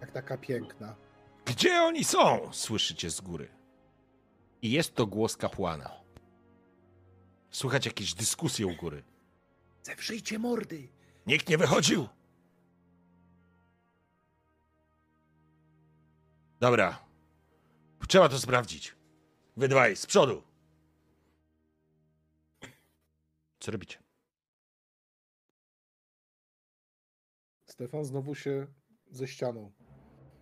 [SPEAKER 3] Jak taka piękna.
[SPEAKER 1] Gdzie oni są? Słyszycie z góry. I jest to głos kapłana. Słychać jakieś dyskusje u góry.
[SPEAKER 3] Zewrzyjcie mordy!
[SPEAKER 1] Nikt nie wychodził. Dobra. Trzeba to sprawdzić. Wy dwaj, z przodu. Co robicie?
[SPEAKER 3] Stefan znowu się ze ścianą.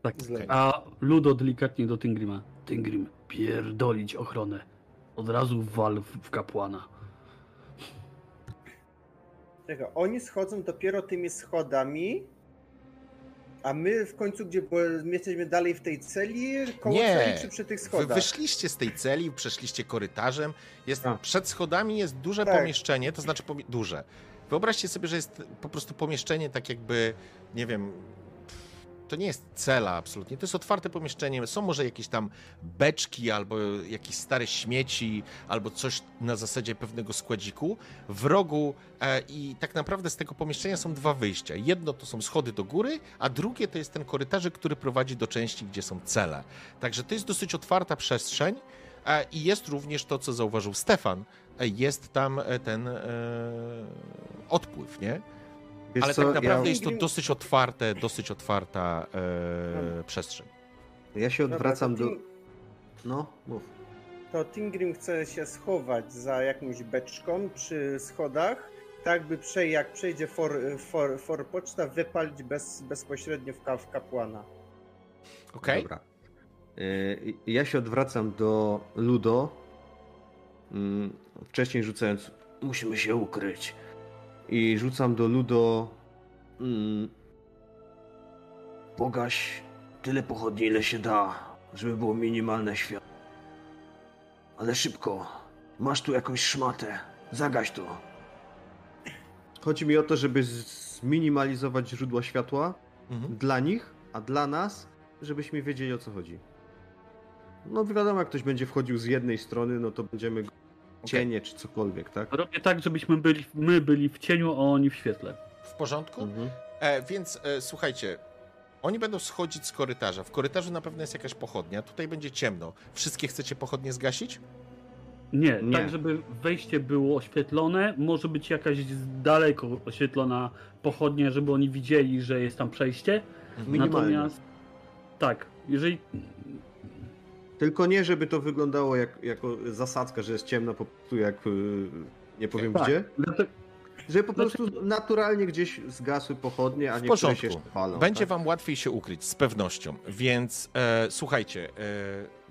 [SPEAKER 2] Tak.
[SPEAKER 3] Zlewa.
[SPEAKER 2] A Ludo delikatnie do Tingrima. Tingrim, pierdolić ochronę. Od razu wal w, kapłana.
[SPEAKER 4] Czekaj, oni schodzą dopiero tymi schodami, a my w końcu, gdzie bo my jesteśmy dalej w tej celi, koło
[SPEAKER 1] Nie.
[SPEAKER 4] celi czy przy tych
[SPEAKER 1] Wy
[SPEAKER 4] schodach?
[SPEAKER 1] wyszliście z tej celi, przeszliście korytarzem. Jest,
[SPEAKER 5] A.
[SPEAKER 1] przed schodami jest duże
[SPEAKER 4] Tak.
[SPEAKER 1] pomieszczenie, to znaczy pomie- duże. Wyobraźcie sobie, że jest po prostu pomieszczenie tak jakby, nie wiem, to nie jest cela absolutnie, to jest otwarte pomieszczenie. Są może jakieś tam beczki albo jakieś stare śmieci, albo coś na zasadzie pewnego składziku. W rogu e, i tak naprawdę z tego pomieszczenia są dwa wyjścia. Jedno to są schody do góry, a drugie to jest ten korytarzyk, który prowadzi do części, gdzie są cele. Także to jest dosyć otwarta przestrzeń e, i jest również to, co zauważył Stefan. E, Jest tam e, ten e, odpływ, nie?
[SPEAKER 5] Wiesz
[SPEAKER 1] Ale
[SPEAKER 5] co,
[SPEAKER 1] tak naprawdę
[SPEAKER 5] ja,
[SPEAKER 1] jest to dosyć otwarte, dosyć otwarta e, przestrzeń.
[SPEAKER 5] ja się odwracam do... No, mów.
[SPEAKER 4] To Tingrim chce się schować za jakąś beczką przy schodach, tak by prze, jak przejdzie for, for, for poczta, wypalić bez, bezpośrednio w, ka, w kapłana.
[SPEAKER 1] Okej?
[SPEAKER 5] Dobra. Y, Ja się odwracam do Ludo, mm, wcześniej rzucając
[SPEAKER 6] Musimy się ukryć.
[SPEAKER 5] I rzucam do Ludo mm,
[SPEAKER 6] Pogaś tyle pochodni, ile się da, żeby było minimalne światło. Ale szybko. Masz tu jakąś szmatę. Zagaś to.
[SPEAKER 5] Chodzi mi o to, żeby zminimalizować źródła światła
[SPEAKER 1] Mhm.
[SPEAKER 5] dla nich, a dla nas, żebyśmy wiedzieli o co chodzi. No wiadomo, jak ktoś będzie wchodził z jednej strony, no to będziemy go cienie czy cokolwiek, tak?
[SPEAKER 2] Robię tak, żebyśmy byli, my byli w cieniu, a oni w świetle.
[SPEAKER 1] W porządku?
[SPEAKER 5] Mhm.
[SPEAKER 1] E, więc e, słuchajcie, oni będą schodzić z korytarza. W korytarzu na pewno jest jakaś pochodnia. Tutaj będzie ciemno. Wszystkie chcecie pochodnie zgasić?
[SPEAKER 2] Nie,
[SPEAKER 5] Nie.
[SPEAKER 2] tak żeby wejście było oświetlone, może być jakaś daleko oświetlona pochodnia, żeby oni widzieli, że jest tam przejście.
[SPEAKER 5] Minimalnie.
[SPEAKER 2] Natomiast tak, jeżeli
[SPEAKER 5] Tylko nie, żeby to wyglądało jak, jako zasadzka, że jest ciemno po prostu jak y, nie powiem
[SPEAKER 2] tak,
[SPEAKER 5] gdzie.
[SPEAKER 2] dlatego,
[SPEAKER 5] Żeby po prostu naturalnie gdzieś zgasły pochodnie, a niektóre się palą.
[SPEAKER 1] Będzie
[SPEAKER 5] tak?
[SPEAKER 1] wam łatwiej się ukryć, z pewnością. Więc e, słuchajcie, e,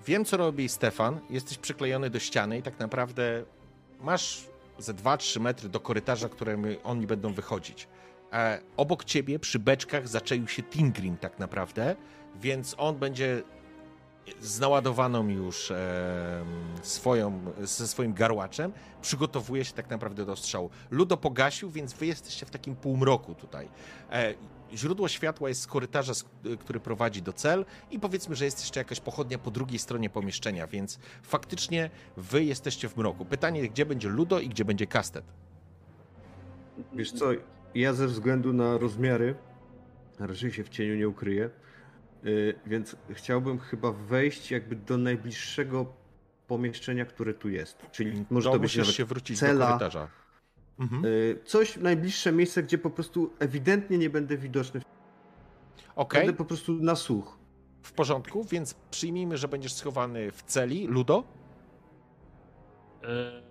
[SPEAKER 1] wiem co robi Stefan. Jesteś przyklejony do ściany i tak naprawdę masz ze 2-3 metry do korytarza, którym oni będą wychodzić. E, obok ciebie przy beczkach zaczaił się Tingrim tak naprawdę, więc on będzie z naładowaną już e, swoją, ze swoim garłaczem, przygotowuje się tak naprawdę do strzału. Ludo pogasił, więc wy jesteście w takim półmroku tutaj. E, źródło światła jest z korytarza, z, który prowadzi do cel i powiedzmy, że jest jeszcze jakaś pochodnia po drugiej stronie pomieszczenia, więc faktycznie wy jesteście w mroku. Pytanie, gdzie będzie Ludo i gdzie będzie Kastet?
[SPEAKER 5] Wiesz co, ja ze względu na rozmiary raczej się w cieniu nie ukryję, więc chciałbym chyba wejść jakby do najbliższego pomieszczenia, które tu jest. Czyli może
[SPEAKER 1] no,
[SPEAKER 5] to być nawet
[SPEAKER 1] się wrócić do
[SPEAKER 5] cela,
[SPEAKER 1] korytarza. Mhm.
[SPEAKER 5] y, coś najbliższe miejsce, gdzie po prostu ewidentnie nie będę widoczny.
[SPEAKER 1] Okej,
[SPEAKER 5] Będę po prostu na słuch.
[SPEAKER 1] w porządku, więc przyjmijmy, że będziesz schowany w celi. Ludo?
[SPEAKER 2] e,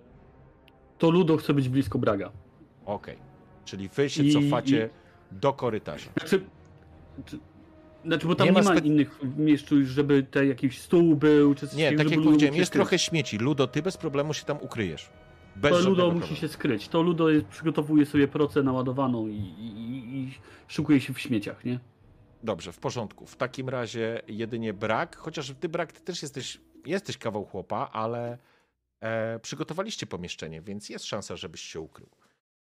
[SPEAKER 2] to Ludo chce być blisko Braga.
[SPEAKER 1] Okej. Czyli wy się
[SPEAKER 2] I-
[SPEAKER 1] cofacie do korytarza.
[SPEAKER 2] Znaczy, czy, znaczy bo tam
[SPEAKER 1] Nie
[SPEAKER 2] nie,
[SPEAKER 1] ma
[SPEAKER 2] ma
[SPEAKER 1] spe-
[SPEAKER 2] innych miejsc, żeby te jakiś stół był, czy coś
[SPEAKER 1] Nie, tak jak powiedziałem, jest trochę śmieci. Ludo, ty bez problemu się tam ukryjesz. Bez
[SPEAKER 2] To Ludo musi
[SPEAKER 1] problemu.
[SPEAKER 2] się skryć. To Ludo jest, przygotowuje sobie procę naładowaną i, i, i szukuje się w śmieciach, nie?
[SPEAKER 1] Dobrze, w porządku. W takim razie jedynie brak, chociaż ty brak, ty też jesteś, jesteś kawał chłopa, ale e, przygotowaliście pomieszczenie, więc jest szansa, żebyś się ukrył.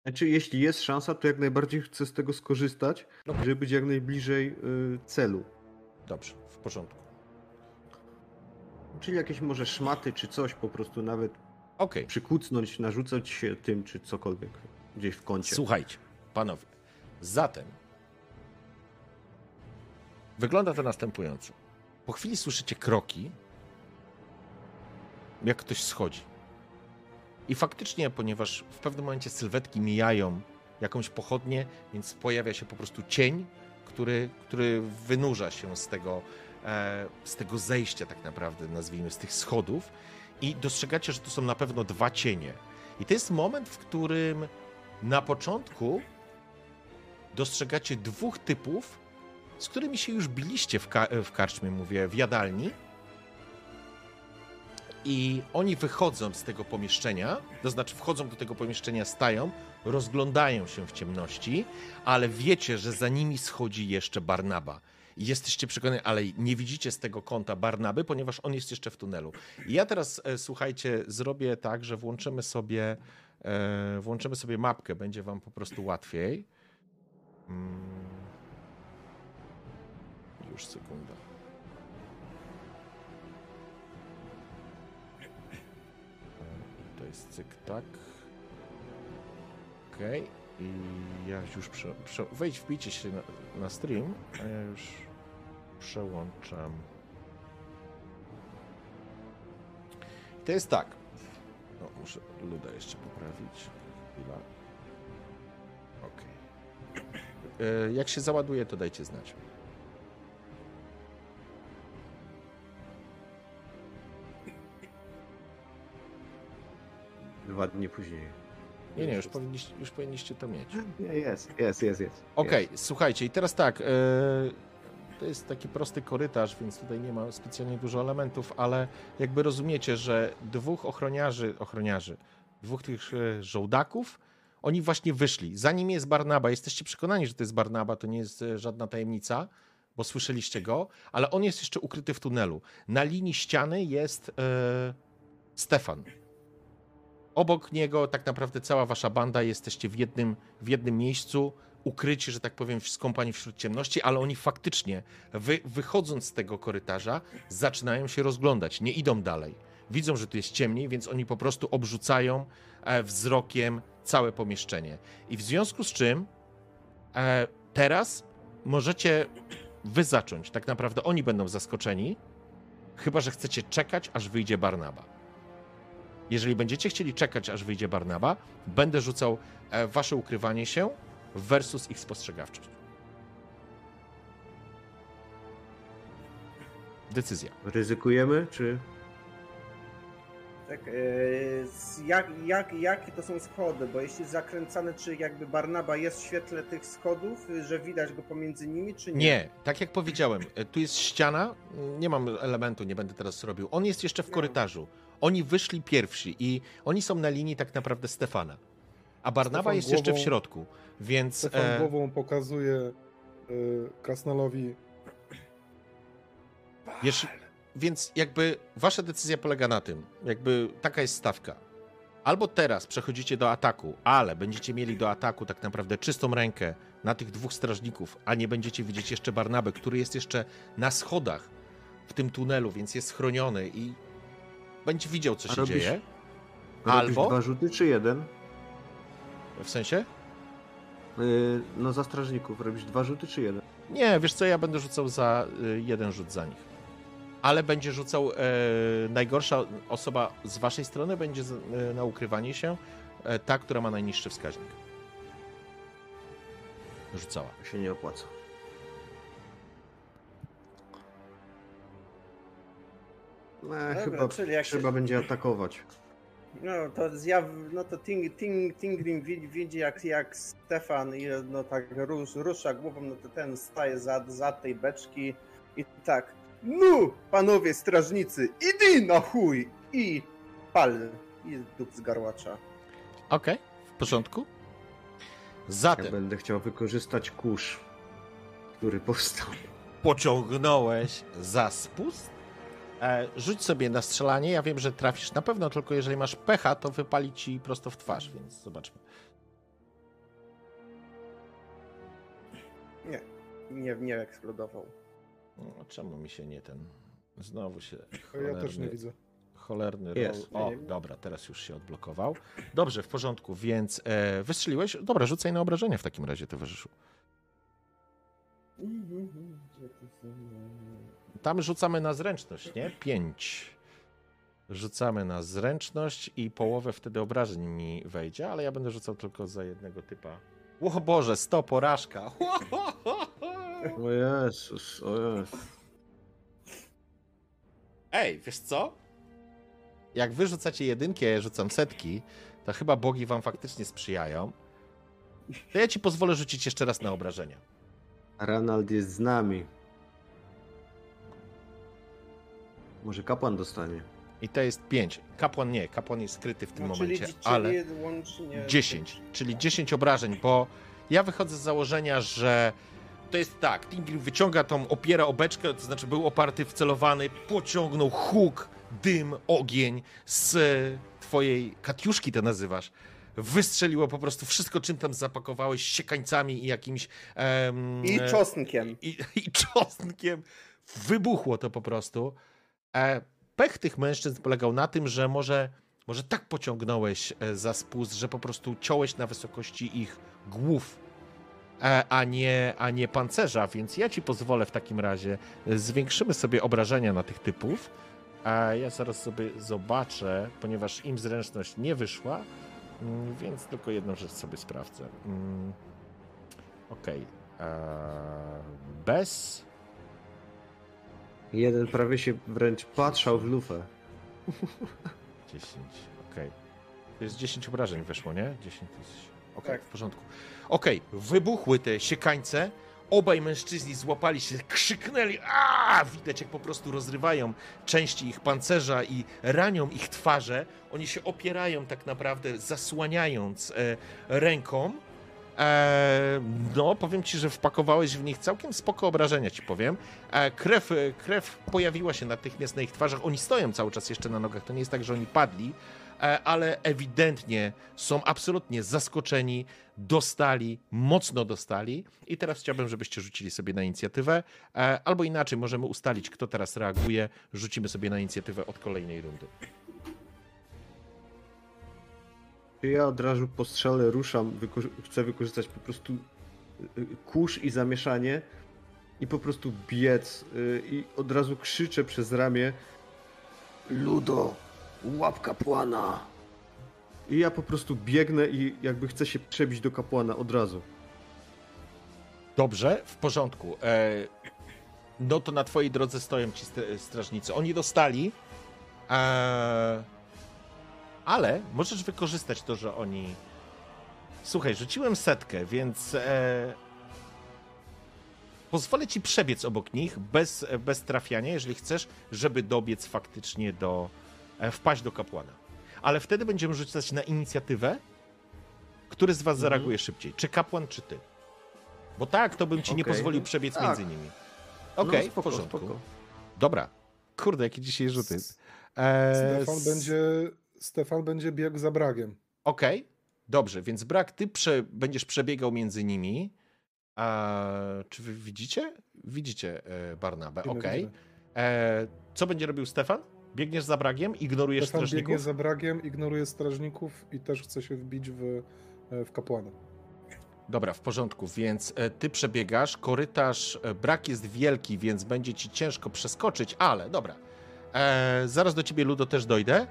[SPEAKER 5] Znaczy, jeśli jest szansa, to jak najbardziej chcę z tego skorzystać, żeby być jak najbliżej y, celu.
[SPEAKER 1] Dobrze, w porządku.
[SPEAKER 5] Czyli jakieś może szmaty czy coś, po prostu nawet
[SPEAKER 1] Okej,
[SPEAKER 5] przykucnąć, narzucać się tym czy cokolwiek gdzieś w kącie.
[SPEAKER 1] słuchajcie, panowie. Zatem wygląda to następująco. Po chwili słyszycie kroki, jak ktoś schodzi. I faktycznie, ponieważ w pewnym momencie sylwetki mijają jakąś pochodnię, więc pojawia się po prostu cień, który, który wynurza się z tego, e, z tego zejścia, tak naprawdę, nazwijmy, z tych schodów. I dostrzegacie, że to są na pewno dwa cienie. I to jest moment, w którym na początku dostrzegacie dwóch typów, z którymi się już biliście w, ka- w karczmie, mówię, w jadalni. I oni wychodzą z tego pomieszczenia, to znaczy wchodzą do tego pomieszczenia, stają, rozglądają się w ciemności, ale wiecie, że za nimi schodzi jeszcze Barnaba. Jesteście przekonani, ale nie widzicie z tego kąta Barnaby, ponieważ on jest jeszcze w tunelu. I ja teraz, e, słuchajcie, zrobię tak, że włączymy sobie, e, włączymy sobie mapkę, będzie wam po prostu łatwiej. Mm. Już sekunda. To jest cyk tak. Okej. I ja już prze, prze, wejdź, wbijcie się na, na stream, a ja już przełączam. To jest tak. No, muszę luda jeszcze poprawić. Chwila. Okej. E, Jak się załaduje, to dajcie znać.
[SPEAKER 5] Dwa dni później.
[SPEAKER 1] Nie, nie, już powinniście, już powinniście to mieć.
[SPEAKER 5] Jest, jest, jest, jest.
[SPEAKER 1] Okej, słuchajcie, i teraz tak. e, to jest taki prosty korytarz, więc tutaj nie ma specjalnie dużo elementów, ale jakby rozumiecie, że dwóch ochroniarzy, ochroniarzy, dwóch tych e, żołdaków, oni właśnie wyszli. Za nim jest Barnaba. Jesteście przekonani, że to jest Barnaba, to nie jest e, żadna tajemnica, bo słyszeliście go, ale on jest jeszcze ukryty w tunelu. Na linii ściany jest Stefan. Obok niego tak naprawdę cała wasza banda jesteście w jednym, w jednym miejscu, ukryci, że tak powiem, skąpani wśród ciemności, ale oni faktycznie, wy, wychodząc z tego korytarza, zaczynają się rozglądać, nie idą dalej. Widzą, że tu jest ciemniej, więc oni po prostu obrzucają e, wzrokiem całe pomieszczenie. I w związku z czym e, teraz możecie wy zacząć. Tak naprawdę oni będą zaskoczeni, chyba że chcecie czekać, aż wyjdzie Barnaba. Jeżeli będziecie chcieli czekać, aż wyjdzie Barnaba, będę rzucał e, wasze ukrywanie się versus ich spostrzegawczość. Decyzja.
[SPEAKER 5] Ryzykujemy, czy...
[SPEAKER 4] Tak, e, jak, jak, jakie to są schody? Bo jeśli zakręcane, czy jakby Barnaba jest w świetle tych schodów, że widać go pomiędzy nimi, czy nie?
[SPEAKER 1] Nie, tak jak powiedziałem, e, tu jest ściana, nie mam elementu, nie będę teraz robił. On jest jeszcze w korytarzu. Oni wyszli pierwsi i oni są na linii tak naprawdę Stefana. A Barnaba
[SPEAKER 3] Stefan
[SPEAKER 1] jest jeszcze w
[SPEAKER 3] głową-
[SPEAKER 1] środku, więc...
[SPEAKER 3] Stefan
[SPEAKER 1] e,
[SPEAKER 3] głową pokazuje y, Krasnalowi.
[SPEAKER 1] Wiesz, więc jakby wasza decyzja polega na tym, jakby taka jest stawka. Albo teraz przechodzicie do ataku, ale będziecie mieli do ataku tak naprawdę czystą rękę na tych dwóch strażników, a nie będziecie widzieć jeszcze Barnabę, który jest jeszcze na schodach w tym tunelu, więc jest chroniony i będzie widział, co się
[SPEAKER 5] robisz-
[SPEAKER 1] dzieje.
[SPEAKER 5] Robisz
[SPEAKER 1] Albo-
[SPEAKER 5] dwa rzuty, czy jeden?
[SPEAKER 1] W sensie?
[SPEAKER 5] Yy, no za strażników robisz dwa rzuty, czy jeden?
[SPEAKER 1] Nie, wiesz co, ja będę rzucał za y, jeden rzut za nich. Ale będzie rzucał e, najgorsza osoba z waszej strony, będzie z, e, na ukrywanie się e, ta, która ma najniższy wskaźnik. Rzucała.
[SPEAKER 5] To się nie opłaca. No, chyba,
[SPEAKER 4] czyli jak się-
[SPEAKER 5] chyba będzie atakować.
[SPEAKER 4] No to zjaw, no to Ting, Ting, Tingrim widzi, widzi jak, jak Stefan i no tak rusz, rusza głową, no to ten staje za, za tej beczki i tak. No, panowie strażnicy, idy na chuj! I pal i dup z garłacza.
[SPEAKER 1] Okej, w porządku.
[SPEAKER 5] Ja
[SPEAKER 1] Zatem
[SPEAKER 5] będę chciał wykorzystać kurz, który powstał.
[SPEAKER 1] pociągnąłeś za spust rzuć sobie na strzelanie. Ja wiem, że trafisz na pewno, tylko jeżeli masz pecha, to wypali ci prosto w twarz, więc zobaczmy.
[SPEAKER 4] Nie, nie, nie eksplodował.
[SPEAKER 1] No, czemu mi się nie ten. Znowu się.
[SPEAKER 3] Ja też nie
[SPEAKER 1] cholerny-
[SPEAKER 3] widzę.
[SPEAKER 1] Cholerny roll. O, dobra, teraz już się odblokował. Dobrze, w porządku, więc e, wystrzeliłeś. Dobra, rzucaj na obrażenia w takim razie, towarzyszu. Tam rzucamy na zręczność, nie? Pięć. Rzucamy na zręczność i połowę wtedy obrażeń mi wejdzie, ale ja będę rzucał tylko za jednego typa. O Boże, sto porażka. [laughs]
[SPEAKER 5] O Jezus, o Jezus.
[SPEAKER 1] Ej, wiesz co? Jak wy rzucacie jedynki, a ja rzucam setki, to chyba bogi wam faktycznie sprzyjają. To ja ci pozwolę rzucić jeszcze raz na obrażenia.
[SPEAKER 5] Ranald jest z nami. Może kapłan dostanie.
[SPEAKER 1] I to jest 5. Kapłan nie, kapłan jest skryty w tym
[SPEAKER 4] No,
[SPEAKER 1] momencie,
[SPEAKER 4] czyli,
[SPEAKER 1] ale
[SPEAKER 4] czyli łącznie...
[SPEAKER 1] 10, czyli 10 obrażeń, bo ja wychodzę z założenia, że to jest tak, Tingil wyciąga tą, opiera obeczkę, to znaczy był oparty, wcelowany, pociągnął huk, dym, ogień z twojej katiuszki to nazywasz. Wystrzeliło po prostu wszystko, czym tam zapakowałeś, siekańcami i jakimś... em,
[SPEAKER 4] I czosnkiem.
[SPEAKER 1] i, i czosnkiem. Wybuchło to po prostu. E, pech tych mężczyzn polegał na tym, że może, może tak pociągnąłeś e, za spust, że po prostu ciąłeś na wysokości ich głów, e, a nie, a nie pancerza, więc ja ci pozwolę w takim razie. Zwiększymy sobie obrażenia na tych typów. A ja zaraz sobie zobaczę, ponieważ im zręczność nie wyszła, mm, więc tylko jedną rzecz sobie sprawdzę. Mm, Okej. Eee, Bez.
[SPEAKER 5] Jeden prawie się wręcz patrzał w lufę.
[SPEAKER 1] 10. Okej. To jest 10 obrażeń weszło, nie? 10 tysięcy. Okej,
[SPEAKER 4] Tak.
[SPEAKER 1] w porządku. Okej, wybuchły te siekańce. Obaj mężczyźni złapali się, krzyknęli, a Widać, jak po prostu rozrywają części ich pancerza i ranią ich twarze. Oni się opierają tak naprawdę, zasłaniając e, ręką. E, no, powiem ci, że wpakowałeś w nich całkiem spoko obrażenia, ci powiem. E, krew, e, krew pojawiła się natychmiast na ich twarzach. Oni stoją cały czas jeszcze na nogach. To nie jest tak, że oni padli, ale ewidentnie są absolutnie zaskoczeni, dostali, mocno dostali. I teraz chciałbym, żebyście rzucili sobie na inicjatywę. Albo inaczej, możemy ustalić, kto teraz reaguje. Rzucimy sobie na inicjatywę od kolejnej rundy.
[SPEAKER 5] Ja od razu po strzale ruszam, wyko- chcę wykorzystać po prostu y, y, kurz i zamieszanie i po prostu biec y, i od razu krzyczę przez ramię
[SPEAKER 6] Ludo, łap kapłana.
[SPEAKER 5] i ja po prostu biegnę i jakby chcę się przebić do kapłana od razu.
[SPEAKER 1] Dobrze, w porządku. E, no to na twojej drodze stoją ci st- strażnicy. Oni dostali, e, ale możesz wykorzystać to, że oni. Słuchaj, rzuciłem setkę, więc e, pozwolę ci przebiec obok nich bez, bez trafiania, jeżeli chcesz, żeby dobiec faktycznie do. E, wpaść do kapłana. Ale wtedy będziemy rzucać na inicjatywę, który z was zareaguje szybciej. Czy kapłan, czy ty? Bo tak, to bym ci nie
[SPEAKER 5] Okej.
[SPEAKER 1] pozwolił przebiec
[SPEAKER 5] Tak.
[SPEAKER 1] między nimi. Okej,
[SPEAKER 5] No, spoko,
[SPEAKER 1] w porządku.
[SPEAKER 5] spoko.
[SPEAKER 1] Dobra. Kurde, jakie dzisiaj rzuty. Eee,
[SPEAKER 3] Stefan będzie, Stefan będzie biegł za bragiem.
[SPEAKER 1] Okej, dobrze, więc brak, ty prze, będziesz przebiegał między nimi. A, czy wy widzicie? Widzicie e, Barnabę, okej.
[SPEAKER 3] widzimy.
[SPEAKER 1] E, Co będzie robił Stefan? Biegniesz za bragiem, ignorujesz
[SPEAKER 3] Stefan biegnie
[SPEAKER 1] strażników?
[SPEAKER 3] za bragiem, ignoruje strażników i też chce się wbić w, e, w kapłana.
[SPEAKER 1] Dobra, w porządku, więc e, ty przebiegasz, korytarz, brak jest wielki, więc będzie ci ciężko przeskoczyć, ale dobra. E, zaraz do ciebie, Ludo, też dojdę.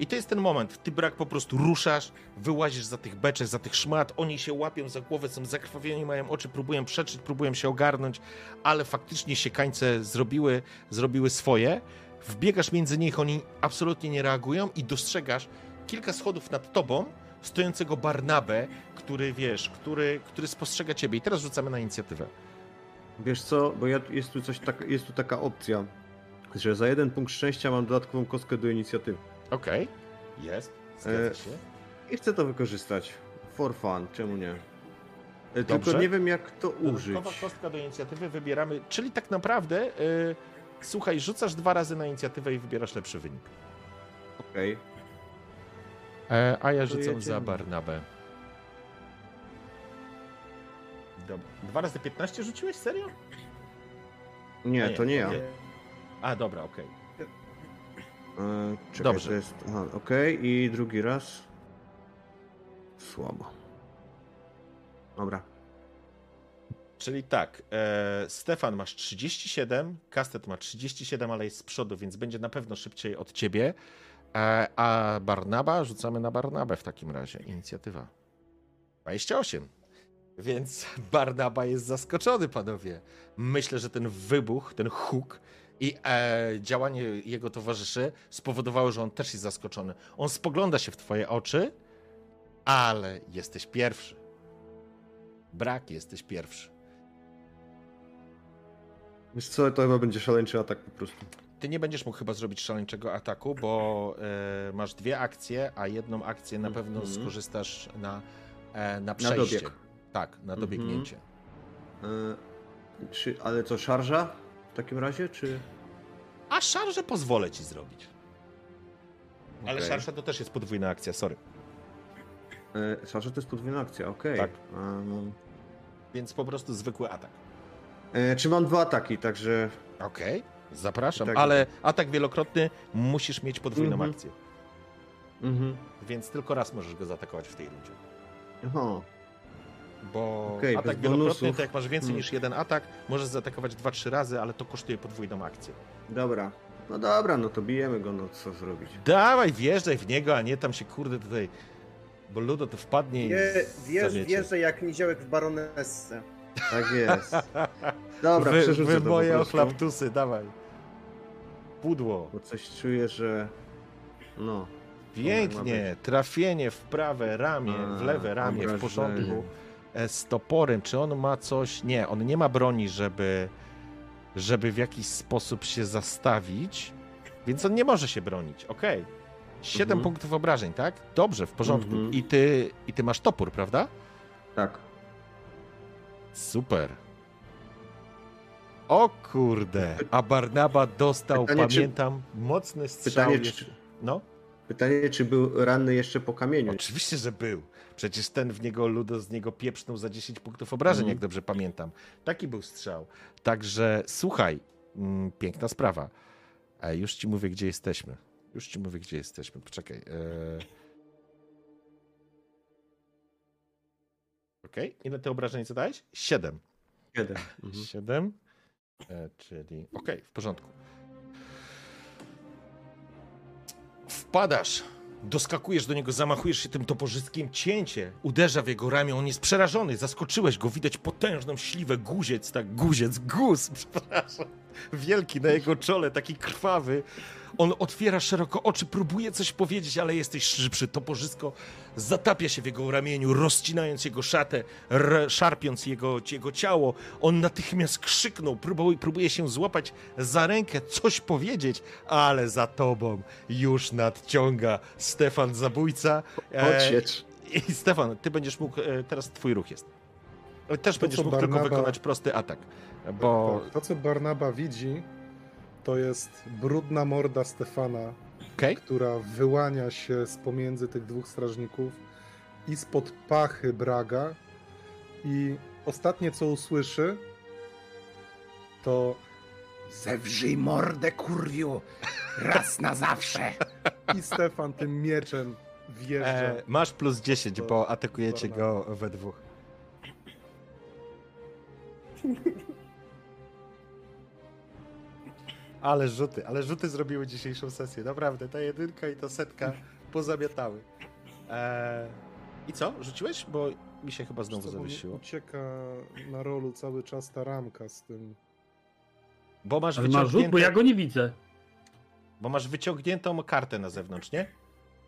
[SPEAKER 1] I to jest ten moment, ty brak po prostu ruszasz, wyłazisz za tych beczek, za tych szmat, oni się łapią za głowę, są zakrwawieni, mają oczy, próbują przeczyć, próbują się ogarnąć, ale faktycznie siekańce zrobiły, zrobiły swoje. Wbiegasz między nich, oni absolutnie nie reagują i dostrzegasz kilka schodów nad tobą stojącego Barnabę, który, wiesz, który, który spostrzega ciebie. I teraz rzucamy na inicjatywę.
[SPEAKER 5] Wiesz co, bo ja, jest tu coś tak, jest tu taka opcja, że za jeden punkt szczęścia mam dodatkową kostkę do inicjatywy.
[SPEAKER 1] Okej, jest, zgadza
[SPEAKER 5] E,
[SPEAKER 1] się.
[SPEAKER 5] I chcę to wykorzystać. For fun, czemu nie? E,
[SPEAKER 1] Dobrze.
[SPEAKER 5] Tylko nie wiem jak to użyć.
[SPEAKER 1] Dodatkowa kostka do inicjatywy wybieramy, czyli tak naprawdę y, słuchaj, rzucasz dwa razy na inicjatywę i wybierasz lepszy wynik.
[SPEAKER 5] Okej.
[SPEAKER 1] E, a ja rzucam
[SPEAKER 5] jedziemy.
[SPEAKER 1] za Barnabę. Dobra. Dwa razy 15 rzuciłeś? Serio?
[SPEAKER 5] Nie,
[SPEAKER 1] A
[SPEAKER 5] to nie ja.
[SPEAKER 1] okej. A, dobra, okej.
[SPEAKER 5] E, czekaj,
[SPEAKER 1] Dobrze.
[SPEAKER 5] To jest, aha, okej, i drugi raz. Słabo. Dobra.
[SPEAKER 1] Czyli tak, e, Stefan masz 37, Kastet ma 37, ale jest z przodu, więc będzie na pewno szybciej od ciebie. E, a Barnaba rzucamy na Barnabę w takim razie. Inicjatywa. 28. Więc [laughs] Barnaba jest zaskoczony, panowie. Myślę, że ten wybuch, ten huk i e, działanie jego towarzyszy spowodowało, że on też jest zaskoczony. On spogląda się w twoje oczy, ale jesteś pierwszy. Brak, jesteś pierwszy.
[SPEAKER 5] Wiesz co, to chyba będzie szaleńczy atak po prostu.
[SPEAKER 1] Ty nie będziesz mógł chyba zrobić szaleńczego ataku, bo e, masz dwie akcje, a jedną akcję na pewno
[SPEAKER 5] Mhm.
[SPEAKER 1] skorzystasz na, e, na przejście.
[SPEAKER 5] dobieg.
[SPEAKER 1] Tak, na dobiegnięcie.
[SPEAKER 5] E, czy, ale co, szarża w takim razie, czy...
[SPEAKER 1] A szarżę pozwolę ci zrobić. Ale
[SPEAKER 5] Okej.
[SPEAKER 1] szarża to też jest podwójna akcja, sorry.
[SPEAKER 5] E, szarża to jest podwójna akcja, okej.
[SPEAKER 1] Tak.
[SPEAKER 5] Em,
[SPEAKER 1] Więc po prostu zwykły atak.
[SPEAKER 5] e, czy mam dwa ataki, także...
[SPEAKER 1] Okej, zapraszam.
[SPEAKER 5] Tak.
[SPEAKER 1] Ale atak wielokrotny musisz mieć podwójną
[SPEAKER 5] Mhm.
[SPEAKER 1] akcję.
[SPEAKER 5] Mhm.
[SPEAKER 1] Więc tylko raz możesz go zaatakować w tej rundzie.
[SPEAKER 5] Aha.
[SPEAKER 1] Bo
[SPEAKER 5] Okej,
[SPEAKER 1] atak wielokrotny,
[SPEAKER 5] bonusów.
[SPEAKER 1] to jak masz więcej
[SPEAKER 5] Hmm.
[SPEAKER 1] niż jeden atak, możesz zaatakować 2-3 razy, ale to kosztuje podwójną akcję.
[SPEAKER 5] Dobra. No dobra, no to bijemy go, no co zrobić.
[SPEAKER 1] Dawaj, wjeżdżaj w niego, a nie tam się kurde tutaj. Bo Ludo to wpadnie i.
[SPEAKER 4] Wie, wierz,
[SPEAKER 1] zamiecie.
[SPEAKER 4] wierzę jak niziołek w baronessce.
[SPEAKER 5] Tak jest. [laughs] Dobra,
[SPEAKER 1] wy,
[SPEAKER 5] przerzucę
[SPEAKER 1] wy
[SPEAKER 5] to
[SPEAKER 1] moje ochlaptusy, dawaj. Pudło.
[SPEAKER 5] Bo coś czuję, że... No.
[SPEAKER 1] Pięknie, trafienie w prawe ramię, w
[SPEAKER 5] A,
[SPEAKER 1] lewe ramię, w porządku. E, Z toporem, czy on ma coś? Nie, on nie ma broni, żeby, żeby w jakiś sposób się zastawić, więc on nie może się bronić. Okej. Siedem
[SPEAKER 5] Mhm.
[SPEAKER 1] punktów obrażeń, tak? Dobrze, w porządku.
[SPEAKER 5] Mhm.
[SPEAKER 1] I, ty, I ty masz topór, prawda?
[SPEAKER 5] Tak.
[SPEAKER 1] Super. O kurde, a Barnaba dostał,
[SPEAKER 5] Pytanie, czy-
[SPEAKER 1] pamiętam, mocny strzał.
[SPEAKER 5] Pytanie,
[SPEAKER 1] jeszcze-
[SPEAKER 5] czy,
[SPEAKER 1] No,
[SPEAKER 5] pytanie, czy był ranny jeszcze po kamieniu?
[SPEAKER 1] oczywiście, że był. Przecież ten w niego Ludo z niego pieprznął za 10 punktów obrażeń,
[SPEAKER 5] Mhm.
[SPEAKER 1] jak dobrze pamiętam. Taki był strzał. Także słuchaj, mm, piękna sprawa. E, już ci mówię, gdzie jesteśmy. Już ci mówię, gdzie jesteśmy. Poczekaj. E... Okej, ile ty obrażeń zadałeś? Siedem.
[SPEAKER 5] Jeden. Mhm.
[SPEAKER 1] 7, e, czyli. Okej, w porządku. Wpadasz, doskakujesz do niego, zamachujesz się tym toporzyskiem, cięcie uderza w jego ramię, on jest przerażony, zaskoczyłeś go, widać potężną śliwę, guziec, tak, guziec, guz, [laughs] przepraszam, wielki na jego czole, taki krwawy. On otwiera szeroko oczy, próbuje coś powiedzieć, ale jesteś szybszy. Toporzysko zatapia się w jego ramieniu, rozcinając jego szatę, szarpiąc jego, jego ciało. On natychmiast krzyknął, próbuje, próbuje się złapać za rękę, coś powiedzieć, ale za tobą już nadciąga Stefan Zabójca. E,
[SPEAKER 5] Odsiecz.
[SPEAKER 1] I Stefan, ty będziesz mógł, e, teraz twój ruch jest. E, Też
[SPEAKER 3] To,
[SPEAKER 1] będziesz mógł tylko wykonać prosty atak, bo...
[SPEAKER 3] Tak, to, co Barnaba widzi, to jest brudna morda Stefana,
[SPEAKER 1] Okej,
[SPEAKER 3] która wyłania się z pomiędzy tych dwóch strażników i spod pachy Braga. I ostatnie, co usłyszy, to
[SPEAKER 7] Zewrzyj mordę, kurwiu! Raz na zawsze!
[SPEAKER 3] i Stefan tym mieczem wjeżdża.
[SPEAKER 1] E, masz plus 10,
[SPEAKER 3] To
[SPEAKER 1] bo atakujecie
[SPEAKER 3] Barnaba.
[SPEAKER 1] go we dwóch. [laughs] Ale rzuty, ale rzuty zrobiły dzisiejszą sesję. Naprawdę, ta jedynka i ta setka pozamiatały. E, I co? Rzuciłeś? Bo mi się chyba znowu
[SPEAKER 3] co,
[SPEAKER 1] zawiesiło.
[SPEAKER 3] Ucieka na rolu cały czas ta ramka z tym.
[SPEAKER 1] Bo masz,
[SPEAKER 2] Ale ma rzut,
[SPEAKER 1] wyciągniętą,
[SPEAKER 2] bo ja go nie widzę.
[SPEAKER 1] bo masz wyciągniętą kartę na zewnątrz, nie?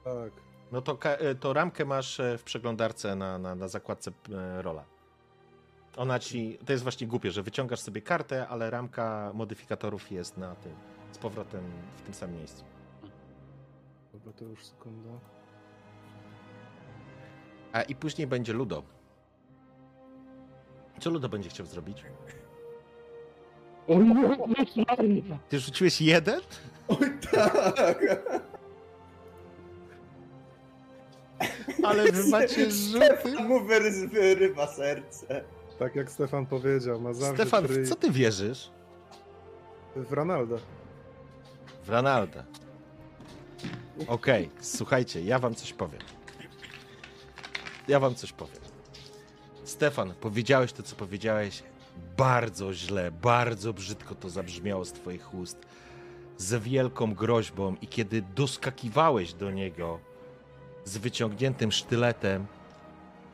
[SPEAKER 3] Tak.
[SPEAKER 1] No to, e, to ramkę masz e, w przeglądarce na, na, na zakładce e, rola. Ona ci. To jest właśnie głupie, że wyciągasz sobie kartę, ale ramka modyfikatorów jest na tym. Z powrotem w tym samym miejscu.
[SPEAKER 3] Dobra, to już sekunda.
[SPEAKER 1] A i później będzie Ludo. Co Ludo będzie chciał zrobić?
[SPEAKER 2] O Jezus Maria!
[SPEAKER 1] Ty rzuciłeś jeden?
[SPEAKER 4] Oj tak!
[SPEAKER 1] Ale wy macie rzuty.
[SPEAKER 4] Mu wyry- wyrywa serce.
[SPEAKER 3] Tak jak Stefan powiedział, ma zawsze
[SPEAKER 1] Stefan,
[SPEAKER 3] tryj
[SPEAKER 1] co ty wierzysz?
[SPEAKER 3] w Ronalda.
[SPEAKER 1] W Ronalda. Okej, słuchajcie, ja wam coś powiem. Ja wam coś powiem. Stefan, powiedziałeś to, co powiedziałeś bardzo źle, bardzo brzydko to zabrzmiało z twoich ust. Ze wielką groźbą i kiedy doskakiwałeś do niego z wyciągniętym sztyletem,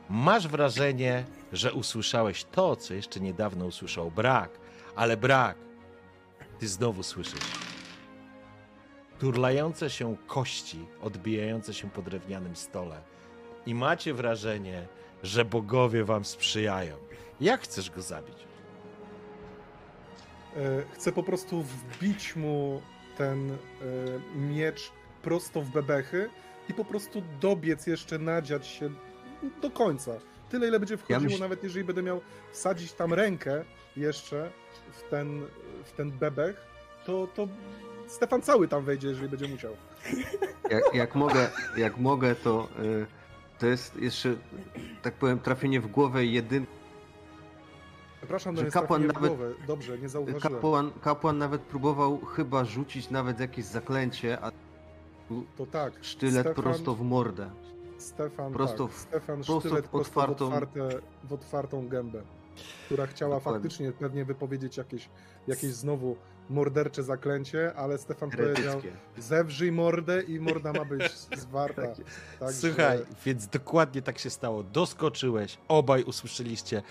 [SPEAKER 1] masz wrażenie, że usłyszałeś to, co jeszcze niedawno usłyszał brak, ale brak ty znowu słyszysz turlające się kości odbijające się po drewnianym stole i macie wrażenie, że bogowie wam sprzyjają. Jak chcesz go zabić?
[SPEAKER 3] E, Chcę po prostu wbić mu ten e, miecz prosto w bebechy i po prostu dobiec jeszcze, nadziać się do końca. Tyle, ile będzie wchodziło,
[SPEAKER 5] myśl-
[SPEAKER 3] nawet jeżeli będę miał wsadzić tam rękę jeszcze w ten, w ten bebech, to, to Stefan cały tam wejdzie, jeżeli będzie musiał.
[SPEAKER 5] Jak, jak, mogę, jak mogę, to y, to jest jeszcze, tak powiem, trafienie w głowę jedyn.
[SPEAKER 3] Przepraszam,
[SPEAKER 5] Że kapłan nawet-
[SPEAKER 3] głowę. Dobrze, nie zauważyłem.
[SPEAKER 5] Kapłan, kapłan nawet próbował chyba rzucić nawet jakieś zaklęcie, a
[SPEAKER 3] To tak.
[SPEAKER 5] sztylet
[SPEAKER 3] Stefan,
[SPEAKER 5] prosto w mordę.
[SPEAKER 3] Stefan,
[SPEAKER 5] prosto
[SPEAKER 3] tak,
[SPEAKER 5] w-
[SPEAKER 3] Stefan
[SPEAKER 5] prosto w
[SPEAKER 3] sztylet prosto
[SPEAKER 5] otwartą-
[SPEAKER 3] w, otwarte, w otwartą gębę, która chciała
[SPEAKER 5] Dokładnie.
[SPEAKER 3] faktycznie pewnie wypowiedzieć jakieś, jakieś znowu mordercze zaklęcie, ale Stefan powiedział
[SPEAKER 5] Heretyckie.
[SPEAKER 3] zewrzyj mordę i morda ma być [laughs] zwarta.
[SPEAKER 5] Tak.
[SPEAKER 3] Także-
[SPEAKER 1] Słuchaj, więc dokładnie tak się stało. Doskoczyłeś, obaj usłyszeliście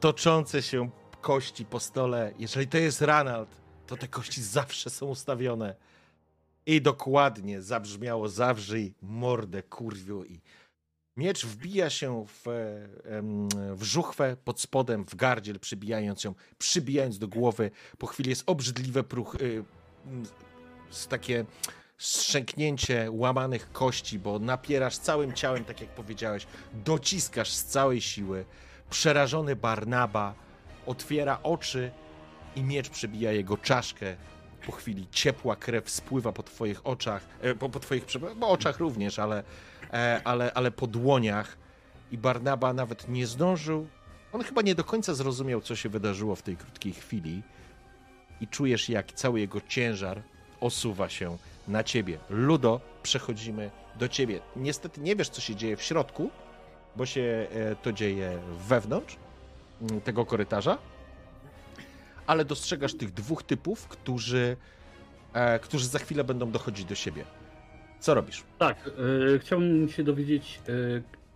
[SPEAKER 1] toczące się kości po stole. Jeżeli to jest Ranald, to te kości zawsze są ustawione. I dokładnie zabrzmiało zawrzyj mordę kurwiu i miecz wbija się w, e, w żuchwę pod spodem, w gardziel, przybijając ją, przybijając do głowy. Po chwili jest obrzydliwe pruch, y, takie strzęknięcie łamanych kości, bo napierasz całym ciałem, tak jak powiedziałeś, dociskasz z całej siły. Przerażony Barnaba otwiera oczy i miecz przebija jego czaszkę. Po chwili ciepła krew spływa po twoich oczach, e, po, po twoich po oczach również, ale, e, ale, ale po dłoniach. I Barnaba nawet nie zdążył. On chyba nie do końca zrozumiał, co się wydarzyło w tej krótkiej chwili. I czujesz, jak cały jego ciężar osuwa się na ciebie. Ludo, przechodzimy do ciebie. Niestety nie wiesz, co się dzieje w środku, bo się e, to dzieje wewnątrz mm, tego korytarza, ale dostrzegasz tych dwóch typów, którzy, e, którzy za chwilę będą dochodzić do siebie. Co robisz?
[SPEAKER 2] Tak, e, chciałbym się dowiedzieć, e,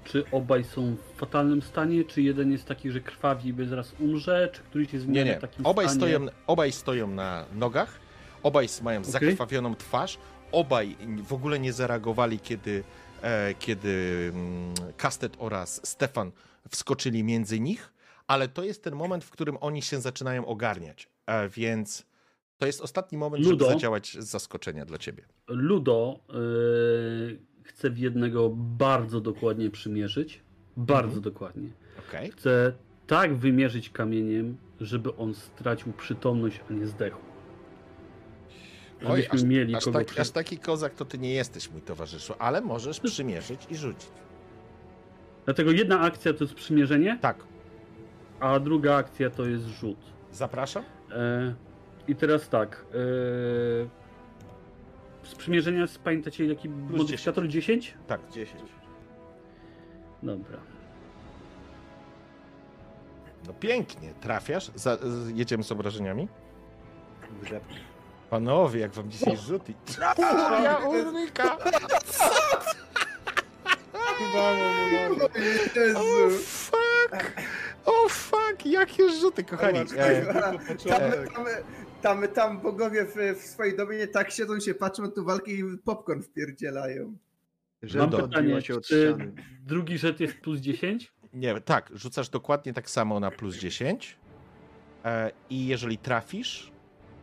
[SPEAKER 2] czy obaj są w fatalnym stanie, czy jeden jest taki, że krwawi i zaraz umrze, czy któryś jest w
[SPEAKER 1] Nie, nie.
[SPEAKER 2] takim
[SPEAKER 1] Obaj
[SPEAKER 2] stanie...
[SPEAKER 1] stoją, obaj stoją na nogach, obaj mają
[SPEAKER 2] Okej.
[SPEAKER 1] zakrwawioną twarz, obaj w ogóle nie zareagowali, kiedy, e, kiedy mm, Kastet oraz Stefan wskoczyli między nich, ale to jest ten moment, w którym oni się zaczynają ogarniać, e, więc to jest ostatni moment,
[SPEAKER 2] Ludo.
[SPEAKER 1] żeby zadziałać z zaskoczenia dla ciebie.
[SPEAKER 2] Ludo e, chce w jednego bardzo dokładnie przymierzyć. Bardzo
[SPEAKER 1] Mhm.
[SPEAKER 2] dokładnie.
[SPEAKER 1] Okej?
[SPEAKER 2] Chce tak wymierzyć kamieniem, żeby on stracił przytomność, a nie zdechł.
[SPEAKER 1] Oj, aż,
[SPEAKER 2] mieli
[SPEAKER 1] aż, tak, aż taki kozak to ty nie jesteś, mój towarzyszu, ale możesz przymierzyć i rzucić.
[SPEAKER 2] Dlatego jedna akcja to jest przymierzenie,
[SPEAKER 1] Tak,
[SPEAKER 2] a druga akcja to jest rzut.
[SPEAKER 1] zapraszam.
[SPEAKER 2] E, I teraz tak. E, z przymierzenia pamiętacie jaki modyfikator 10?
[SPEAKER 1] Tak,
[SPEAKER 5] 10.
[SPEAKER 2] Dobra.
[SPEAKER 1] No pięknie, trafiasz. Za, z- jedziemy z obrażeniami. Panowie, jak wam dzisiaj rzuty. Furia Ulryka! O fuck! O fuck! Jakie rzuty, kochani.
[SPEAKER 4] Tam, tam, tam, tam bogowie w, w swojej dominie tak siedzą się, patrzą tu walkę i popcorn wpierdzielają.
[SPEAKER 5] Że
[SPEAKER 2] Mam pytanie,
[SPEAKER 5] odbiła się od
[SPEAKER 2] czy drugi rzecz jest plus 10?
[SPEAKER 1] nie, tak, rzucasz dokładnie tak samo na plus 10. E, I jeżeli trafisz,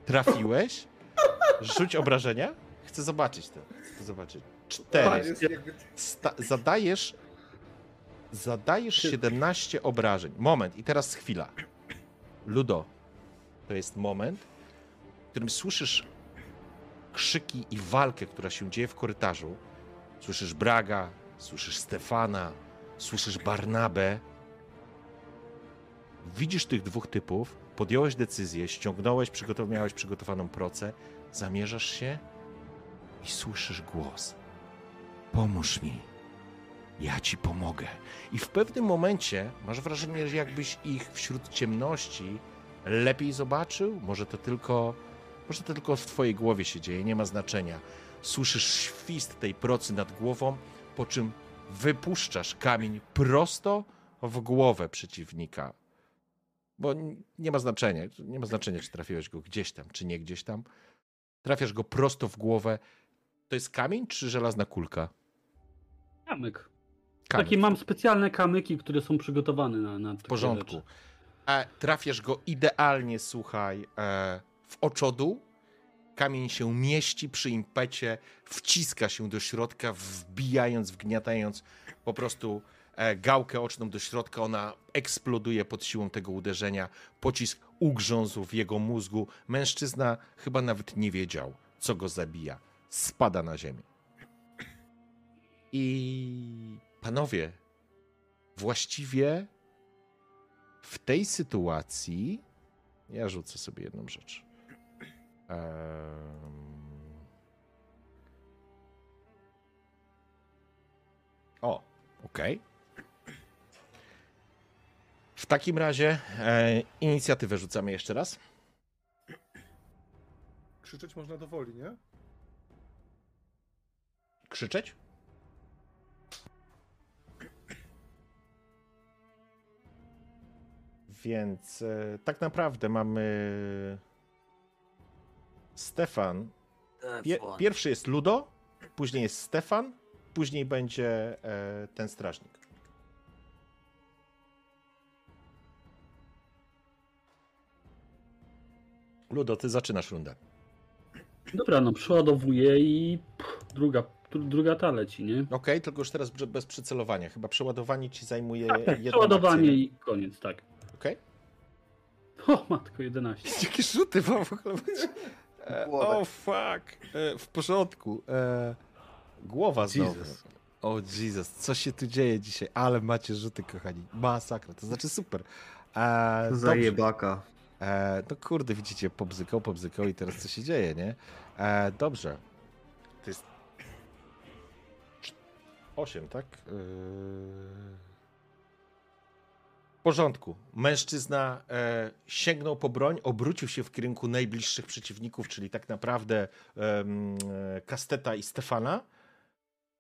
[SPEAKER 1] trafiłeś, rzuć obrażenia. Chcę zobaczyć to. Chcę zobaczyć. Cztery. Sta- zadajesz. Zadajesz 17 obrażeń. Moment, i teraz chwila. Ludo, to jest moment, w którym słyszysz krzyki i walkę, która się dzieje w korytarzu. Słyszysz Braga, słyszysz Stefana, słyszysz Barnabę. Widzisz tych dwóch typów, podjąłeś decyzję, ściągnąłeś, przygotow- miałeś przygotowaną procę, zamierzasz się i słyszysz głos. Pomóż mi. Ja ci pomogę. I w pewnym momencie masz wrażenie, że jakbyś ich wśród ciemności lepiej zobaczył. Może to tylko, może to tylko w twojej głowie się dzieje, nie ma znaczenia. Słyszysz świst tej procy nad głową, po czym wypuszczasz kamień prosto w głowę przeciwnika. Bo nie ma znaczenia, nie ma znaczenia, czy trafiłeś go gdzieś tam, czy nie gdzieś tam. Trafiasz go prosto w głowę. To jest kamień, czy żelazna kulka?
[SPEAKER 2] Kamyk. Takie mam specjalne kamyki, które są przygotowane na, na
[SPEAKER 1] W porządku. E, trafiasz go idealnie, słuchaj, e, w oczodół. Kamień się mieści przy impecie, wciska się do środka, wbijając, wgniatając po prostu e, gałkę oczną do środka. Ona eksploduje pod siłą tego uderzenia. Pocisk ugrzązł w jego mózgu. Mężczyzna chyba nawet nie wiedział, co go zabija. Spada na ziemię. I panowie, właściwie w tej sytuacji ja rzucę sobie jedną rzecz. Em. O, okej. W takim razie e, inicjatywę rzucamy jeszcze raz.
[SPEAKER 3] Krzyczeć można do woli, nie?
[SPEAKER 1] Krzyczeć? Więc e, tak naprawdę mamy Stefan. Pie, pierwszy jest Ludo, później jest Stefan, później będzie e, ten strażnik. Ludo, ty zaczynasz rundę.
[SPEAKER 2] Dobra, no przeładowuję i pff, druga, dru- druga ta leci, nie?
[SPEAKER 1] Okej, tylko już teraz bez przycelowania. Chyba przeładowanie ci zajmuje
[SPEAKER 2] Tak, tak,
[SPEAKER 1] jedną
[SPEAKER 2] przeładowanie
[SPEAKER 1] akcję.
[SPEAKER 2] i koniec, tak.
[SPEAKER 1] Okej?
[SPEAKER 2] O, matko, 11. [laughs]
[SPEAKER 1] Jakie rzuty wam w ogóle? E. O fuck. E, w porządku. E, głowa znowu.
[SPEAKER 5] Jesus.
[SPEAKER 1] O Jesus, co się tu dzieje dzisiaj? Ale macie rzuty, kochani. Masakra, to znaczy super. E.
[SPEAKER 5] Zajebaka.
[SPEAKER 1] E, no kurde, widzicie, pobzykał, pobzykał i teraz co się dzieje, nie? E, dobrze. To jest... cz- Osiem, tak? E, W porządku. Mężczyzna e, sięgnął po broń, obrócił się w kierunku najbliższych przeciwników, czyli tak naprawdę e, Kasteta i Stefana.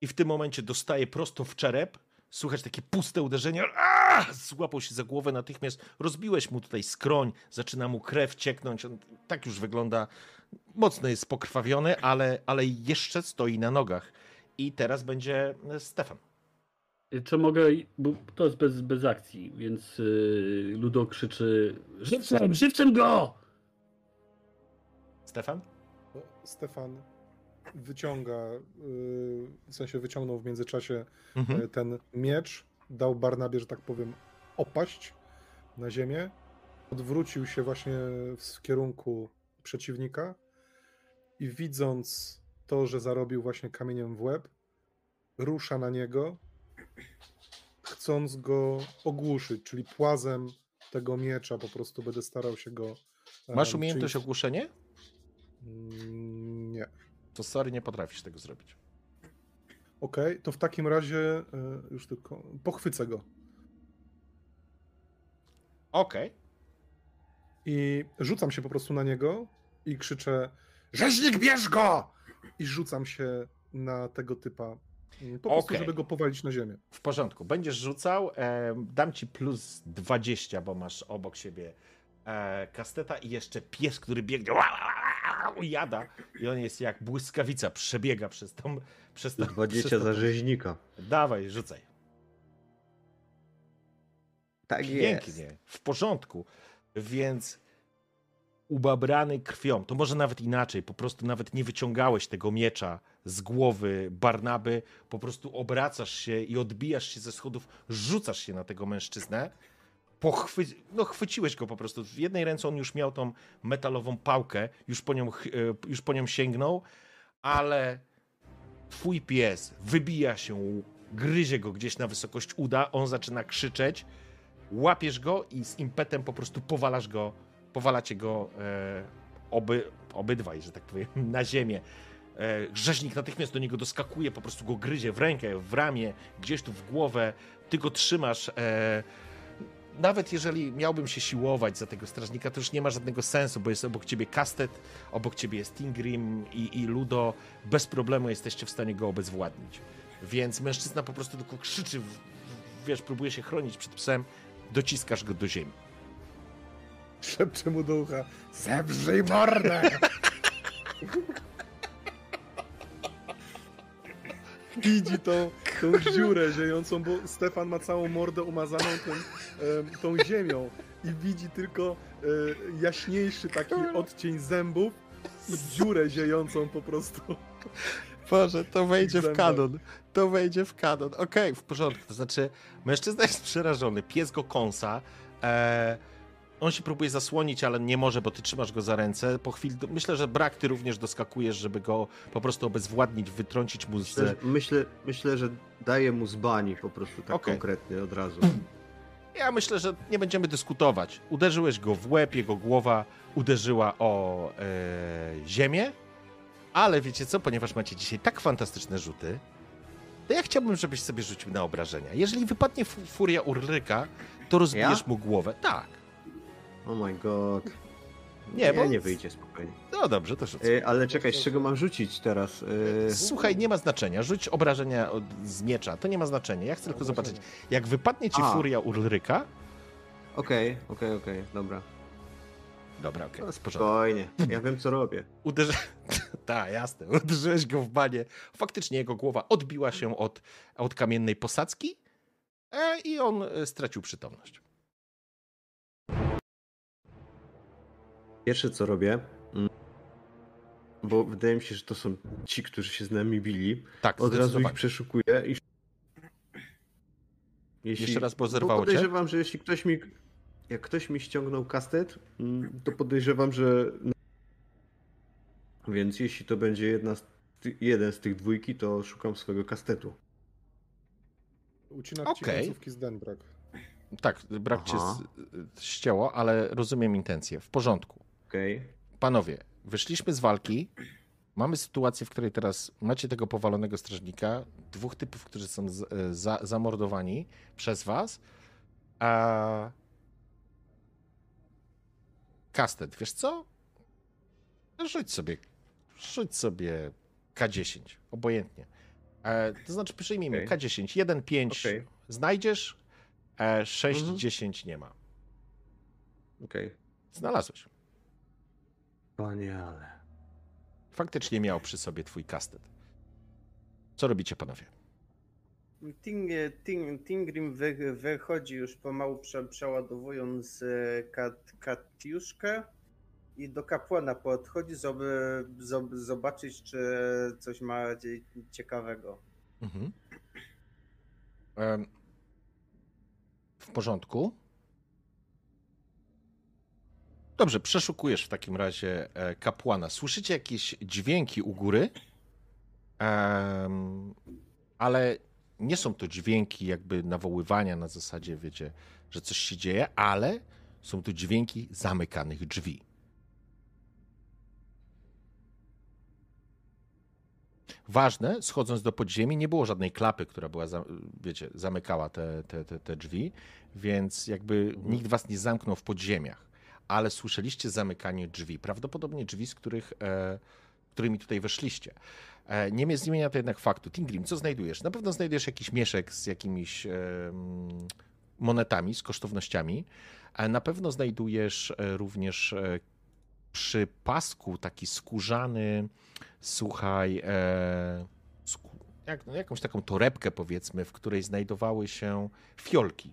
[SPEAKER 1] I w tym momencie dostaje prosto w czerep. Słychać takie puste uderzenie. Aaa! Złapał się za głowę natychmiast. Rozbiłeś mu tutaj skroń, zaczyna mu krew cieknąć. On tak już wygląda. Mocno jest pokrwawiony, ale, ale jeszcze stoi na nogach. I teraz będzie e, Stefan.
[SPEAKER 2] Czy mogę, bo to jest bez, bez akcji, więc yy, Ludo krzyczy żywcem, żywcem go!
[SPEAKER 1] Stefan?
[SPEAKER 3] No, Stefan wyciąga, yy, w sensie wyciągnął w międzyczasie
[SPEAKER 1] Mhm.
[SPEAKER 3] e, ten miecz, dał Barnabie, że tak powiem, opaść na ziemię, odwrócił się właśnie w kierunku przeciwnika i widząc to, że zarobił właśnie kamieniem w łeb, rusza na niego, chcąc go ogłuszyć, czyli płazem tego miecza po prostu będę starał się go... e,
[SPEAKER 1] Masz umiejętność
[SPEAKER 3] czyli-
[SPEAKER 1] ogłuszenie?
[SPEAKER 3] Mm, Nie.
[SPEAKER 1] To sorry, nie potrafisz tego zrobić.
[SPEAKER 3] Okej, to w takim razie e, już tylko pochwycę go.
[SPEAKER 1] Okej.
[SPEAKER 3] I rzucam się po prostu na niego i krzyczę
[SPEAKER 7] Rzeźnik, bierz go!
[SPEAKER 3] i rzucam się na tego typa. Po prostu,
[SPEAKER 1] Okej.
[SPEAKER 3] żeby go powalić na ziemię.
[SPEAKER 1] W porządku. Będziesz rzucał. E, dam ci plus 20, bo masz obok siebie e, kasteta i jeszcze pies, który biegnie. Jada. I on jest jak błyskawica. Przebiega przez tą. Przez tą
[SPEAKER 5] 20
[SPEAKER 1] przez
[SPEAKER 5] za
[SPEAKER 1] tą-
[SPEAKER 5] rzeźnika.
[SPEAKER 1] Dawaj, rzucaj.
[SPEAKER 5] Tak
[SPEAKER 1] Pięknie. W porządku. Więc ubabrany krwią, to może nawet inaczej, po prostu nawet nie wyciągałeś tego miecza z głowy Barnaby, po prostu obracasz się i odbijasz się ze schodów, rzucasz się na tego mężczyznę pochwy... no, chwyciłeś go po prostu. W jednej ręce on już miał tą metalową pałkę, już po nią, e, już po nią sięgnął, ale twój pies wybija się, gryzie go gdzieś na wysokość uda, on zaczyna krzyczeć, łapiesz go i z impetem po prostu powalasz go, powalacie go e, oby, obydwaj, że tak powiem, na ziemię. E, Rzeźnik natychmiast do niego doskakuje, po prostu go gryzie w rękę, w ramię, gdzieś tu w głowę. Ty go trzymasz. E, nawet jeżeli miałbym się siłować za tego strażnika, to już nie ma żadnego sensu, bo jest obok ciebie Kastet, obok ciebie jest Tingrim i, i Ludo. Bez problemu jesteście w stanie go obezwładnić. Więc mężczyzna po prostu tylko krzyczy, wiesz, próbuje się chronić przed psem, dociskasz go do ziemi.
[SPEAKER 3] Szepcze mu do ucha. Zebrzyj mordę! [laughs] Widzi tą, tą dziurę ziejącą, bo Stefan ma całą mordę umazaną tą, tą ziemią i widzi tylko e, jaśniejszy taki odcień zębów i dziurę ziejącą po prostu.
[SPEAKER 1] Boże, to wejdzie w kanon. To wejdzie w kanon. Okej, w porządku. To znaczy, mężczyzna jest przerażony, pies go kąsa. E, on się próbuje zasłonić, ale nie może, bo ty trzymasz go za ręce. Po chwili, myślę, że brak ty również doskakujesz, żeby go po prostu obezwładnić, wytrącić mu
[SPEAKER 5] Myślę,
[SPEAKER 1] z...
[SPEAKER 5] że- myślę, myślę, że daję mu z bani po prostu tak
[SPEAKER 1] Okej.
[SPEAKER 5] konkretnie od razu.
[SPEAKER 1] Ja myślę, że nie będziemy dyskutować. Uderzyłeś go w łeb, jego głowa uderzyła o e, ziemię, ale wiecie co, ponieważ macie dzisiaj tak fantastyczne rzuty, to ja chciałbym, żebyś sobie rzucił na obrażenia. Jeżeli wypadnie fu- furia Urlyka, to rozbijesz
[SPEAKER 5] Ja?
[SPEAKER 1] mu głowę. Tak.
[SPEAKER 5] Oh my god.
[SPEAKER 1] Nie, bo...
[SPEAKER 5] nie wyjdzie spokojnie.
[SPEAKER 1] No dobrze, to rzucę.
[SPEAKER 5] E, ale czekaj, z czego mam rzucić teraz? E,
[SPEAKER 1] Słuchaj, nie ma znaczenia. Rzuć obrażenia od, z miecza. To nie ma znaczenia. Ja chcę tylko zobaczyć. Jak wypadnie ci
[SPEAKER 5] A.
[SPEAKER 1] furia Urlyka...
[SPEAKER 5] Okej, okej, okej, dobra.
[SPEAKER 1] Dobra, okej, okay, porządku.
[SPEAKER 5] Spokojnie, ja wiem co robię.
[SPEAKER 1] Uderzy... [laughs] tak, jasne. Uderzyłeś go w banie. Faktycznie jego głowa odbiła się od, od kamiennej posadzki e, i on stracił przytomność.
[SPEAKER 5] Pierwsze co robię, mm, bo wydaje mi się, że to są ci, którzy się z nami bili,
[SPEAKER 1] Tak,
[SPEAKER 5] od razu ich przeszukuję i... Jeśli...
[SPEAKER 1] Jeszcze raz, bo
[SPEAKER 5] bo
[SPEAKER 1] zerwało cię?
[SPEAKER 5] podejrzewam, że jeśli ktoś mi... Jak ktoś mi ściągnął kastet, mm, to podejrzewam, że... Więc jeśli to będzie jedna z ty... jeden z tych dwójki, to szukam swojego kastetu.
[SPEAKER 3] Ucinak ci
[SPEAKER 1] Okej.
[SPEAKER 3] końcówki z Denbrak.
[SPEAKER 1] Tak, brak cię
[SPEAKER 5] Aha.
[SPEAKER 1] z, ścięło, ale rozumiem intencję. W porządku.
[SPEAKER 5] Okej.
[SPEAKER 1] Panowie, wyszliśmy z walki. Mamy sytuację, w której teraz macie tego powalonego strażnika, dwóch typów, którzy są z, e, za, zamordowani przez was. A... Kastet, wiesz co? Rzuć sobie, rzuć sobie K10, obojętnie. E, to znaczy, przyjmijmy
[SPEAKER 5] Okej.
[SPEAKER 1] K10, 1, 5
[SPEAKER 5] Okej.
[SPEAKER 1] znajdziesz, e, 6,
[SPEAKER 5] Mhm.
[SPEAKER 1] 10 nie ma.
[SPEAKER 5] Okej.
[SPEAKER 1] Znalazłeś.
[SPEAKER 5] Wspaniale.
[SPEAKER 1] Faktycznie miał przy sobie twój kastet. Co robicie, panowie?
[SPEAKER 4] Ting, ting, Tingrim wy, wychodzi już pomału prze, przeładowując e, kat, Katiuszkę i do kapłana podchodzi, żeby zob- zobaczyć, czy coś ma cie- ciekawego.
[SPEAKER 1] Mhm. W porządku. Dobrze, przeszukujesz w takim razie e, kapłana. Słyszycie jakieś dźwięki u góry, Em, ale nie są to dźwięki jakby nawoływania na zasadzie, wiecie, że coś się dzieje, ale są to dźwięki zamykanych drzwi. Ważne, schodząc do podziemi, nie było żadnej klapy, która była, wiecie, zamykała te, te, te, te drzwi, więc jakby nikt was nie zamknął w podziemiach, ale słyszeliście zamykanie drzwi, prawdopodobnie drzwi, z których, e, którymi tutaj weszliście. E, nie zmienia to jednak faktu. Tingrim, co znajdujesz? Na pewno znajdujesz jakiś mieszek z jakimiś em, monetami, z kosztownościami. E, na pewno znajdujesz e, również e, przy pasku taki skórzany, słuchaj, e, sku, jak, no, jakąś taką torebkę powiedzmy, w której znajdowały się fiolki.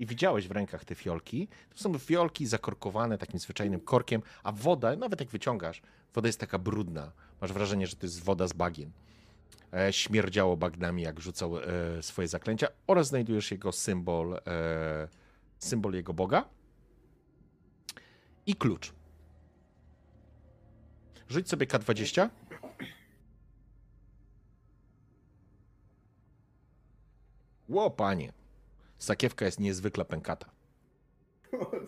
[SPEAKER 1] I widziałeś w rękach te fiolki. To są fiolki zakorkowane takim zwyczajnym korkiem, a woda, nawet jak wyciągasz, woda jest taka brudna. Masz wrażenie, że to jest woda z bagien. E, śmierdziało bagnami, jak rzucał e, swoje zaklęcia. Oraz znajdujesz jego symbol e, symbol jego boga i klucz. Rzuć sobie K20. Ło, panie. Sakiewka jest niezwykle pękata.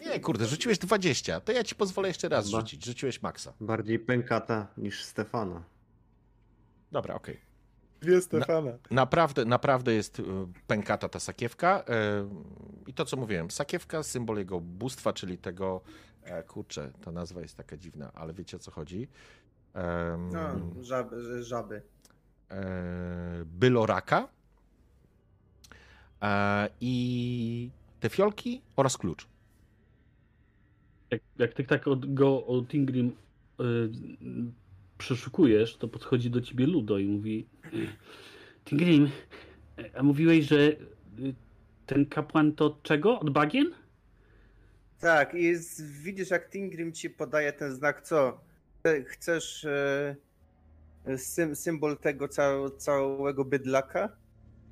[SPEAKER 1] Nie, kurde, rzuciłeś 20. To ja ci pozwolę jeszcze raz
[SPEAKER 5] Chyba.
[SPEAKER 1] rzucić. Rzuciłeś maksa.
[SPEAKER 5] Bardziej pękata niż Stefana.
[SPEAKER 1] Dobra, okej.
[SPEAKER 3] Dwie Stefana.
[SPEAKER 1] Naprawdę, naprawdę jest y, pękata ta sakiewka. y, I to, co mówiłem, sakiewka, symbol jego bóstwa, czyli tego, e, kurczę, ta nazwa jest taka dziwna, ale wiecie o co chodzi. Em,
[SPEAKER 4] No, żaby, żaby.
[SPEAKER 1] e, Byloraka i te fiolki oraz klucz.
[SPEAKER 2] Jak, jak ty tak od, go o Tingrim y, przeszukujesz, to podchodzi do ciebie Ludo i mówi Tingrim, a mówiłeś, że y, ten kapłan to od czego? Od bagien?
[SPEAKER 4] Tak, i z, widzisz jak Tingrim ci podaje ten znak, co? Chce- Chcesz e, sym, symbol tego cał, całego bydlaka?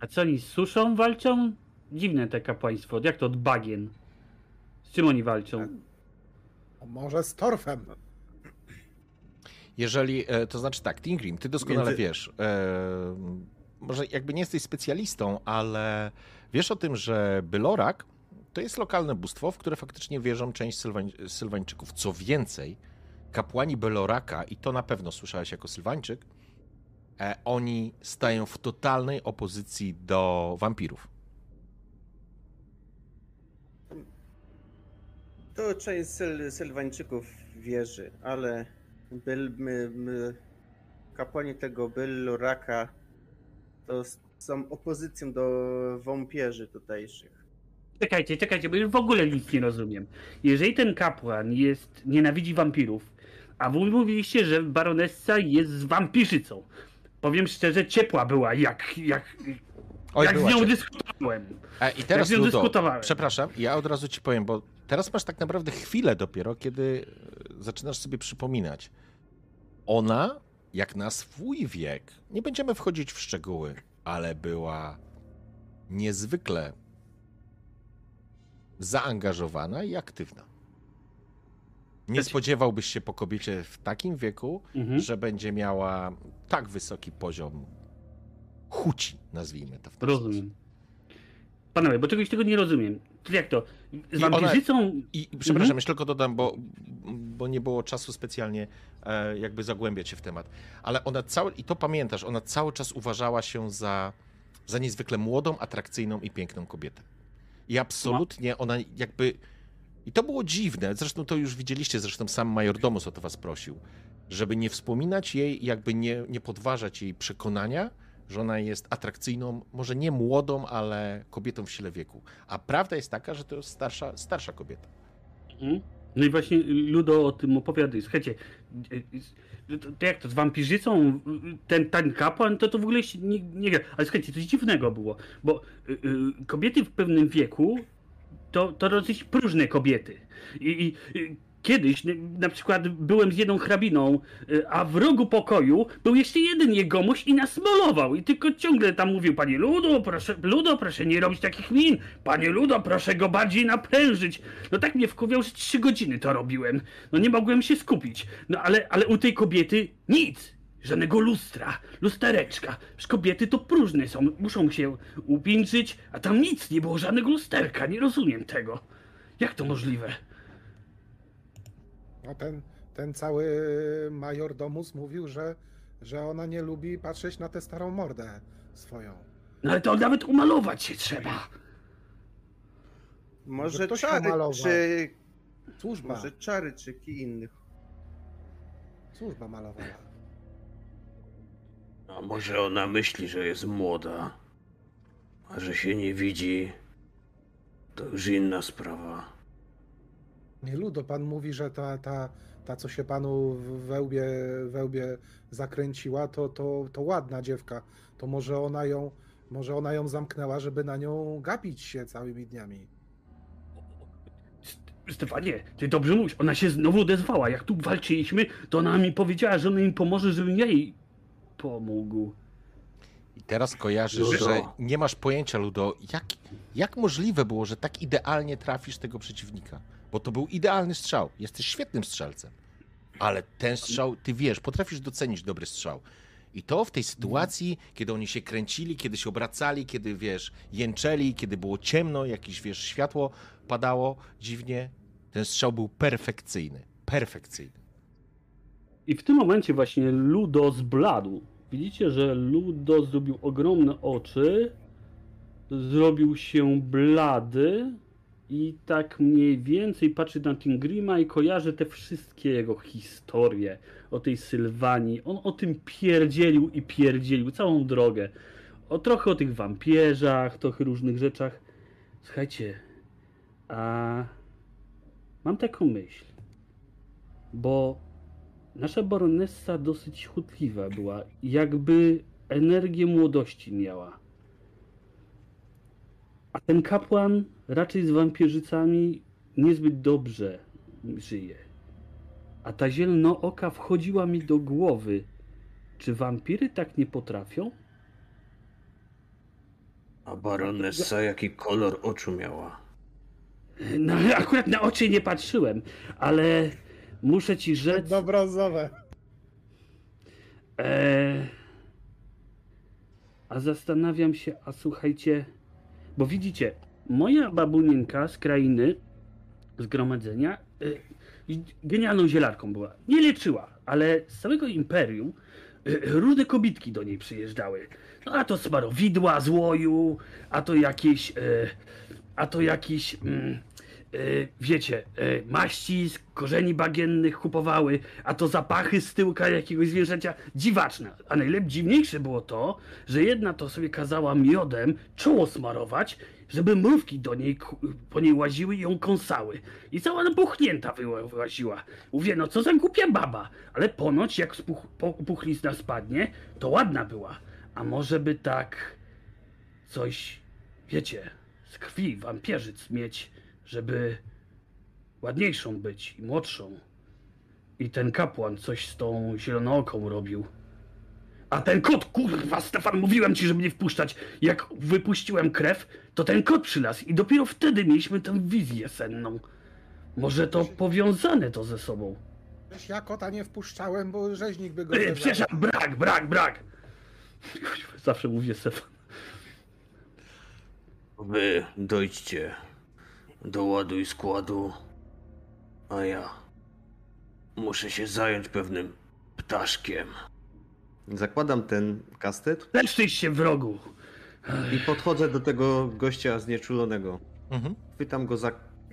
[SPEAKER 2] A co oni z suszą walczą? Dziwne te kapłaństwo. Jak to od bagien? Z czym oni walczą?
[SPEAKER 3] A może z torfem?
[SPEAKER 1] Jeżeli, e, to znaczy tak, Tingrim, ty doskonale
[SPEAKER 5] Między-
[SPEAKER 1] wiesz, e, może jakby nie jesteś specjalistą, ale wiesz o tym, że Bylorak to jest lokalne bóstwo, w które faktycznie wierzą część Sylwań, Sylwańczyków. Co więcej, kapłani Byloraka, i to na pewno słyszałeś jako Sylwańczyk, oni stają w totalnej opozycji do wampirów.
[SPEAKER 4] To część Syl, Sylwańczyków wierzy, ale byl, my, my, kapłani tego Belloraka to są opozycją do wampierzy tutejszych.
[SPEAKER 2] Czekajcie, czekajcie, bo już w ogóle nic nie rozumiem. Jeżeli ten kapłan jest, nienawidzi wampirów, a wy mówiliście, że baronessa jest z wampirzycą. Powiem szczerze, ciepła była, jak, jak,
[SPEAKER 1] Oj,
[SPEAKER 2] jak z nią dyskutowałem.
[SPEAKER 1] E, I teraz,
[SPEAKER 2] z nią dyskutowałem.
[SPEAKER 1] przepraszam, ja od razu ci powiem, bo teraz masz tak naprawdę chwilę dopiero, kiedy e, zaczynasz sobie przypominać. Ona, jak na swój wiek, nie będziemy wchodzić w szczegóły, ale była niezwykle zaangażowana i aktywna. Nie spodziewałbyś się po kobiecie w takim wieku,
[SPEAKER 2] Mhm.
[SPEAKER 1] że będzie miała tak wysoki poziom chuci, nazwijmy to w ten sposób.
[SPEAKER 2] Rozumiem. Panowie, bo czegoś tego nie rozumiem. To Jak to? Z
[SPEAKER 1] I ona-
[SPEAKER 2] wampirzycą...
[SPEAKER 1] I przepraszam, jeszcze tylko dodam, bo, bo nie było czasu specjalnie e, jakby zagłębiać się w temat. Ale ona cały, i to pamiętasz, ona cały czas uważała się za, za niezwykle młodą, atrakcyjną i piękną kobietę. I absolutnie ona jakby. I to było dziwne. Zresztą to już widzieliście, zresztą sam majordomus o to was prosił, żeby nie wspominać jej, jakby nie, nie podważać jej przekonania, że ona jest atrakcyjną, może nie młodą, ale kobietą w sile wieku. A prawda jest taka, że to jest starsza, starsza kobieta.
[SPEAKER 2] Mhm. No i właśnie Ludo o tym opowiada. Słuchajcie, y, y, to, to jak to, z wampirzycą ten, ten kapłan, to to w ogóle się nie, nie. Ale słuchajcie, coś dziwnego było, bo y, y, kobiety w pewnym wieku to, to dosyć próżne kobiety. I, i kiedyś na przykład byłem z jedną hrabiną, y, a w rogu pokoju był jeszcze jeden jegomość i nas malował. I tylko ciągle tam mówił, panie Ludo, proszę, Ludo, proszę nie robić takich min. Panie Ludo, proszę go bardziej naprężyć. No tak mnie wkurwiał, że trzy godziny to robiłem. No nie mogłem się skupić. No ale, ale u tej kobiety nic. Żadnego lustra, lustereczka. Przecież kobiety to próżne są, muszą się upiętrzyć, a tam nic nie było, żadnego lusterka. Nie rozumiem tego. Jak to możliwe?
[SPEAKER 3] No ten, ten cały majordomus mówił, że, że ona nie lubi patrzeć na tę starą mordę swoją.
[SPEAKER 2] No ale to nawet umalować się trzeba.
[SPEAKER 4] Może
[SPEAKER 3] ktoś
[SPEAKER 4] czary, czy...
[SPEAKER 3] Służba,
[SPEAKER 4] Może czary, czy ki innych.
[SPEAKER 3] służba malowała.
[SPEAKER 6] A może ona myśli, że jest młoda, a że się nie widzi, to już inna sprawa.
[SPEAKER 3] Nie Ludo, pan mówi, że ta, ta, ta co się panu wełbie, wełbie zakręciła, to, to, to ładna dziewka. To może ona ją, może ona ją zamknęła, żeby na nią gapić się całymi dniami.
[SPEAKER 2] Stefanie, ty dobrze mówisz, ona się znowu odezwała. Jak tu walczyliśmy, to ona mi powiedziała, że ona mi pomoże, żebym ja jej pomógł.
[SPEAKER 1] I teraz kojarzysz,
[SPEAKER 6] Ludo.
[SPEAKER 1] że nie masz pojęcia, Ludo, jak, Jak możliwe było, że tak idealnie trafisz tego przeciwnika? Bo to był idealny strzał. Jesteś świetnym strzelcem. Ale ten strzał, ty wiesz, potrafisz docenić dobry strzał. I to w tej sytuacji, kiedy oni się kręcili, kiedy się obracali, kiedy wiesz, jęczeli, kiedy było ciemno, jakieś wiesz, światło padało dziwnie, ten strzał był perfekcyjny. Perfekcyjny.
[SPEAKER 2] I w tym momencie właśnie Ludo zbladł. Widzicie, że Ludo zrobił ogromne oczy, zrobił się blady i tak mniej więcej patrzy na Tingrima i kojarzy te wszystkie jego historie o tej Sylwanii. On o tym pierdzielił i pierdzielił całą drogę. O trochę o tych wampierzach, trochę różnych rzeczach. Słuchajcie, a mam taką myśl, bo nasza baronessa dosyć chutliwa była, jakby energię młodości miała. A ten kapłan raczej z wampierzycami niezbyt dobrze żyje. A ta zielonooka wchodziła mi do głowy. Czy wampiry tak nie potrafią?
[SPEAKER 6] A baronessa jaki kolor oczu miała?
[SPEAKER 2] No, akurat na oczy nie patrzyłem, ale muszę ci rzec.
[SPEAKER 3] Obrazowe.
[SPEAKER 2] E... A zastanawiam się, a słuchajcie, bo widzicie, moja babunienka z krainy zgromadzenia y, genialną zielarką była. Nie leczyła, ale z całego imperium y, różne kobitki do niej przyjeżdżały. No, a to smarowidła z łoju, a to jakieś, y, a to jakieś, mm, wiecie, y, maści z korzeni bagiennych kupowały, a to zapachy z tyłka jakiegoś zwierzęcia. Dziwaczne. A najlepiej dziwniejsze było to, że jedna to sobie kazała miodem czoło smarować, żeby mrówki do niej, po niej łaziły i ją kąsały. I cała napuchnięta wyła- wyłaziła. Mówię, no co za głupia baba. Ale ponoć jak spuch, puchlizna spadnie, to ładna była. A może by tak coś, wiecie, z krwi wampierzyc mieć, żeby ładniejszą być i młodszą. I ten kapłan coś z tą zielonooką robił. A ten kot, kurwa, Stefan, mówiłem ci, żeby nie wpuszczać. Jak wypuściłem krew, to ten kot przylazł i dopiero wtedy mieliśmy tę wizję senną. Może to powiązane to ze sobą.
[SPEAKER 3] Wiesz, Ja kota nie wpuszczałem, bo rzeźnik by go zebrał.
[SPEAKER 2] przepraszam, brak, brak, brak. Zawsze mówię Stefan.
[SPEAKER 6] Wy dojdźcie do ładu i składu, a ja muszę się zająć pewnym ptaszkiem.
[SPEAKER 5] Zakładam ten kastet
[SPEAKER 2] Leszczyś się wrogu.
[SPEAKER 5] i podchodzę do tego gościa znieczulonego.
[SPEAKER 1] Mhm.
[SPEAKER 5] Chwytam go za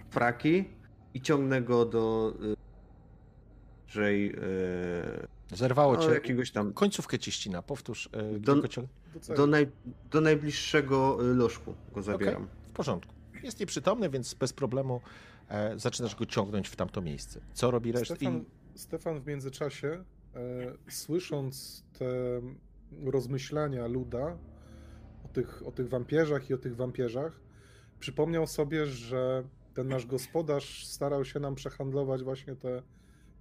[SPEAKER 5] fraki i ciągnę go do y, żej, y,
[SPEAKER 1] Zerwało
[SPEAKER 5] no,
[SPEAKER 1] cię.
[SPEAKER 5] jakiegoś tam
[SPEAKER 1] Końcówkę ci ścina. Powtórz. e,
[SPEAKER 5] Do-
[SPEAKER 1] ciąg-
[SPEAKER 3] Do
[SPEAKER 5] do, naj, do najbliższego y, lożku go zabieram.
[SPEAKER 1] Okej, w porządku. Jest nieprzytomny, więc bez problemu e, zaczynasz go ciągnąć w tamto miejsce. Co robi reszta?
[SPEAKER 3] Stefan, Stefan w międzyczasie, e, słysząc te rozmyślania Luda o tych, o tych wampierzach i o tych wampierzach, przypomniał sobie, że ten nasz gospodarz starał się nam przehandlować właśnie te,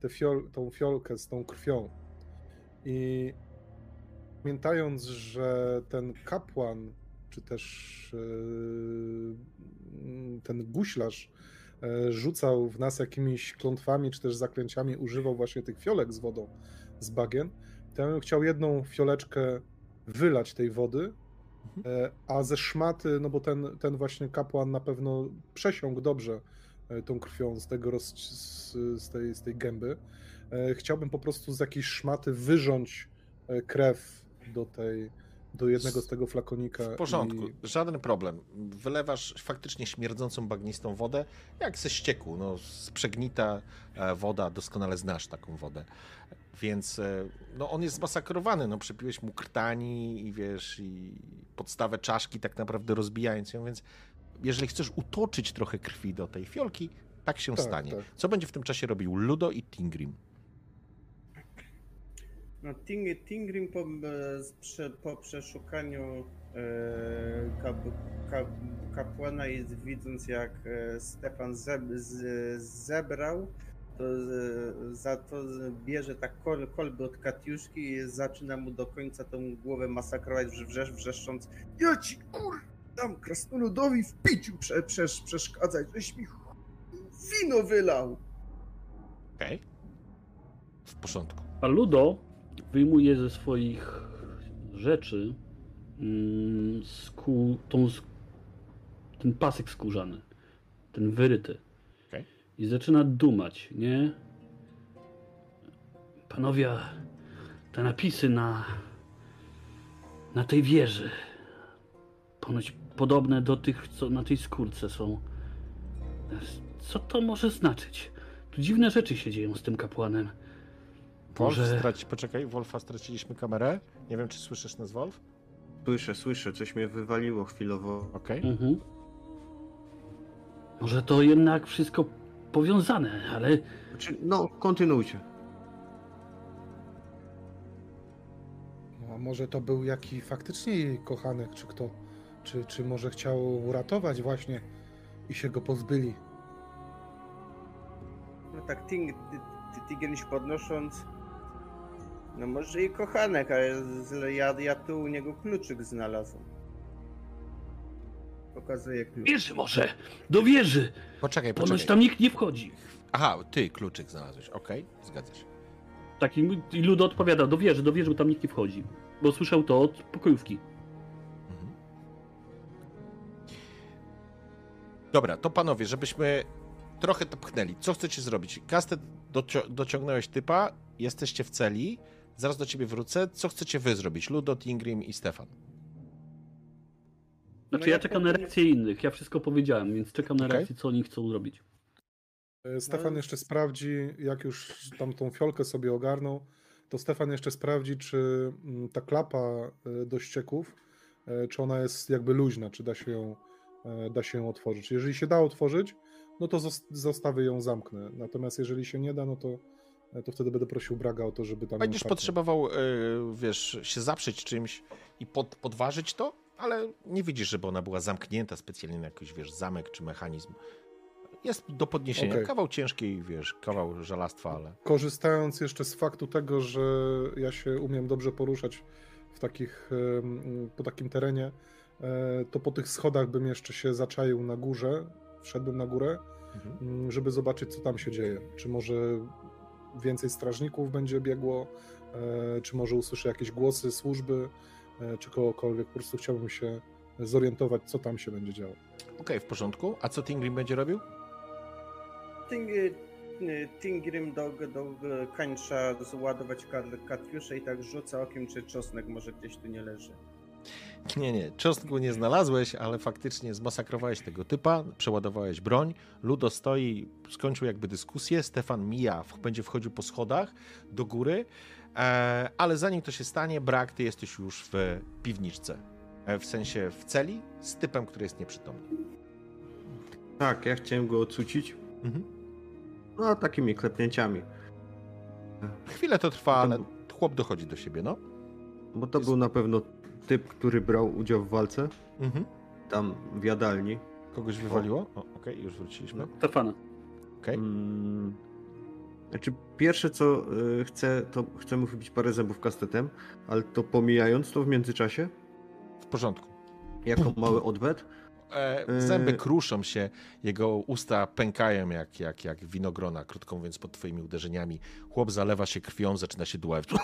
[SPEAKER 3] te fiol, tą fiolkę z tą krwią. I pamiętając, że ten kapłan, czy też e, ten guślarz e, rzucał w nas jakimiś klątwami, czy też zaklęciami, używał właśnie tych fiolek z wodą z bagien, to ja bym chciał jedną fioleczkę wylać tej wody, e, a ze szmaty, no bo ten, ten właśnie kapłan na pewno przesiągł dobrze tą krwią z tego roz, z, z, tej, z tej gęby. Chciałbym po prostu z jakiejś szmaty wyrząć krew do tej, do jednego z tego flakonika.
[SPEAKER 1] W porządku,
[SPEAKER 3] i-
[SPEAKER 1] żaden problem. Wylewasz faktycznie śmierdzącą bagnistą wodę, jak ze ścieku. No, sprzegnita e, woda, doskonale znasz taką wodę. Więc e, no, on jest zmasakrowany. No, przypiłeś mu krtani i wiesz, i podstawę czaszki tak naprawdę rozbijając ją, więc jeżeli chcesz utoczyć trochę krwi do tej fiolki, tak się
[SPEAKER 3] Tak,
[SPEAKER 1] stanie.
[SPEAKER 3] tak.
[SPEAKER 1] Co będzie w tym czasie robił Ludo i Tingrim?
[SPEAKER 4] No, Ting, Tingrim po, e, po przeszukaniu e, kap, kap, kapłana i widząc jak e, Stefan zeb, z, zebrał, to z, za to bierze tak kol, kolby od Katiuszki i zaczyna mu do końca tą głowę masakrować, wrze- wrzesz, wrzeszcząc Ja ci kur... tam krasnoludowi w piciu prze, prze, przeszkadzać, żeś mi wino wylał.
[SPEAKER 1] Okej. W porządku.
[SPEAKER 2] A Ludo wyjmuje ze swoich rzeczy mm, skół, tą, ten pasek skórzany, ten wyryty.
[SPEAKER 1] Okej.
[SPEAKER 2] I zaczyna dumać, nie? Panowie, te napisy na, na tej wieży, ponoć podobne do tych, co na tej skórce są. Co to może znaczyć? Tu dziwne rzeczy się dzieją z tym kapłanem.
[SPEAKER 1] Wolf,
[SPEAKER 2] Może-
[SPEAKER 1] straci... poczekaj, Wolfa straciliśmy kamerę. Nie wiem, czy słyszysz nas, Wolf?
[SPEAKER 5] Słyszę, słyszę, coś mnie wywaliło chwilowo.
[SPEAKER 1] Okej.
[SPEAKER 2] Mhm. Może to jednak wszystko powiązane, ale
[SPEAKER 5] Znaczy, no, kontynuujcie.
[SPEAKER 3] No, a może to był jaki faktycznie jej kochanek, czy kto? Czy, czy może chciał uratować właśnie i się go pozbyli?
[SPEAKER 4] No tak, Ting, ty, ty, Tigryś podnosząc. No może i kochanek, ale z- ja, ja tu u niego kluczyk znalazłem. Pokazuję klucz.
[SPEAKER 2] wieży może! Do wieży!
[SPEAKER 1] Poczekaj,
[SPEAKER 2] Ponoć
[SPEAKER 1] poczekaj.
[SPEAKER 2] tam nikt nie wchodzi.
[SPEAKER 1] Aha, ty kluczyk znalazłeś. Okej, zgadza się.
[SPEAKER 2] Tak, i i Ludo odpowiada, do wieży, do wieży, bo tam nikt nie wchodzi. Bo słyszał to od pokojówki.
[SPEAKER 1] Mhm. Dobra, to panowie, żebyśmy trochę to pchnęli. Co chcecie zrobić? Kastet, docio- dociągnąłeś typa, jesteście w celi, zaraz do ciebie wrócę. Co chcecie wy zrobić? Ludo, Tingrim i Stefan.
[SPEAKER 2] Znaczy
[SPEAKER 4] No
[SPEAKER 2] ja
[SPEAKER 4] ja
[SPEAKER 2] czekam na reakcję innych, ja wszystko powiedziałem, więc czekam na reakcję, co oni chcą zrobić.
[SPEAKER 3] E, Stefan
[SPEAKER 4] No.
[SPEAKER 3] jeszcze sprawdzi, jak już tam tą fiolkę sobie ogarnął, to Stefan jeszcze sprawdzi, czy mm, ta klapa e, do ścieków, e, czy ona jest jakby luźna, czy da się ją, da się ją otworzyć. Jeżeli się da otworzyć, no to zos- zostawię ją, zamknę. Natomiast jeżeli się nie da, no to, to wtedy będę prosił Braga o to, żeby tam
[SPEAKER 1] Będziesz potrzebował, y, wiesz, się zaprzeć czymś i pod, podważyć to, ale nie widzisz, żeby ona była zamknięta specjalnie na jakiś, wiesz, zamek czy mechanizm. Jest do podniesienia.
[SPEAKER 3] Okej.
[SPEAKER 1] Kawał ciężkiej, wiesz, kawał żelastwa, ale...
[SPEAKER 3] Korzystając jeszcze z faktu tego, że ja się umiem dobrze poruszać w takich, po takim terenie, e, to po tych schodach bym jeszcze się zaczaił na górze, wszedłbym na górę,
[SPEAKER 1] Mhm.
[SPEAKER 3] żeby zobaczyć, co tam się dzieje. Czy może więcej strażników będzie biegło, e, czy może usłyszę jakieś głosy służby, e, czy kogokolwiek. Po prostu chciałbym się zorientować, co tam się będzie działo.
[SPEAKER 1] Okej, w porządku. A co Tingrim będzie robił?
[SPEAKER 4] Ting, y, Tingrym do, do kańcza zładować katiuszę i tak rzuca okiem, czy czosnek może gdzieś tu nie leży.
[SPEAKER 1] Nie, nie, cząstku nie znalazłeś, ale faktycznie zmasakrowałeś tego typa, przeładowałeś broń, Ludo stoi, skończył jakby dyskusję, Stefan mija, będzie wchodził po schodach do góry, e, ale zanim to się stanie, Brak, ty jesteś już w piwniczce, e, w sensie w celi, z typem, który jest nieprzytomny.
[SPEAKER 5] Tak, ja chciałem go ocucić.
[SPEAKER 1] Mhm.
[SPEAKER 5] No, takimi klepnięciami.
[SPEAKER 1] Chwilę to trwa, ale chłop dochodzi do siebie, no.
[SPEAKER 5] Bo to był na pewno typ, który brał udział w walce.
[SPEAKER 1] Mhm.
[SPEAKER 5] Tam w jadalni.
[SPEAKER 1] Kogoś wywaliło? O, okej, już wróciliśmy.
[SPEAKER 2] Stefana.
[SPEAKER 1] Okej.
[SPEAKER 5] Mm. Znaczy, pierwsze co y, chcę, to chcę mu wybić parę zębów kastetem, ale to pomijając to w międzyczasie,
[SPEAKER 1] W porządku.
[SPEAKER 5] jako mały odwet,
[SPEAKER 1] E, zęby
[SPEAKER 5] Yy.
[SPEAKER 1] kruszą się, jego usta pękają jak, jak, jak winogrona, krótko mówiąc, pod twoimi uderzeniami. Chłop zalewa się krwią, zaczyna się dławić. [laughs]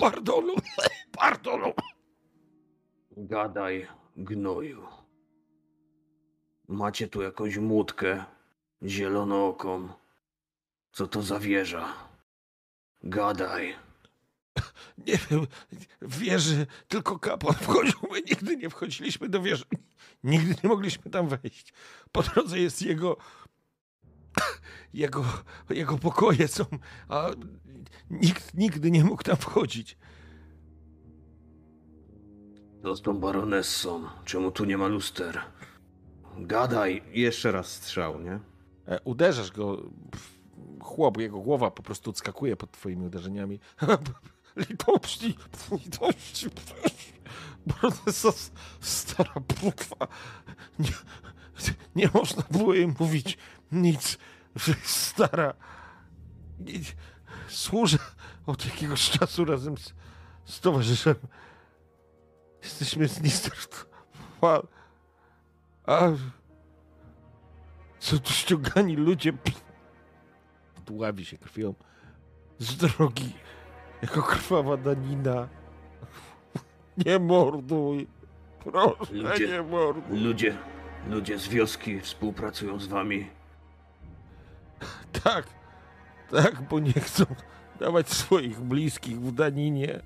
[SPEAKER 1] Pardonu, pardonu.
[SPEAKER 6] Gadaj, gnoju. Macie tu jakąś młotkę zielonooką. Co to za wieża? Gadaj. [laughs]
[SPEAKER 1] Nie wiem, wieży tylko kapłan wchodził, my nigdy nie wchodziliśmy do wieży. Nigdy nie mogliśmy tam wejść. Po drodze jest jego... [coughs] Jego, jego pokoje są, a nikt nigdy nie mógł tam wchodzić.
[SPEAKER 6] Co z tą baronessą? Czemu tu nie ma luster? Gadaj.
[SPEAKER 5] jeszcze raz strzał, nie?
[SPEAKER 1] E, Uderzasz go, chłop, jego głowa po prostu odskakuje pod twoimi uderzeniami. [laughs] Litości, litości. Brodesa, stara bukwa. Nie, nie można było jej mówić nic, że jest stara. Nie, służę od jakiegoś czasu razem z, z towarzyszem. Jesteśmy z Nistert. pan. A co tu ściągani ludzie dławi się krwią z drogi jako krwawa danina. Nie morduj. Proszę,
[SPEAKER 6] Ludzie-
[SPEAKER 1] nie morduj.
[SPEAKER 6] Ludzie, ludzie z wioski współpracują z wami.
[SPEAKER 1] Tak, tak, bo nie chcą dawać swoich bliskich w daninie.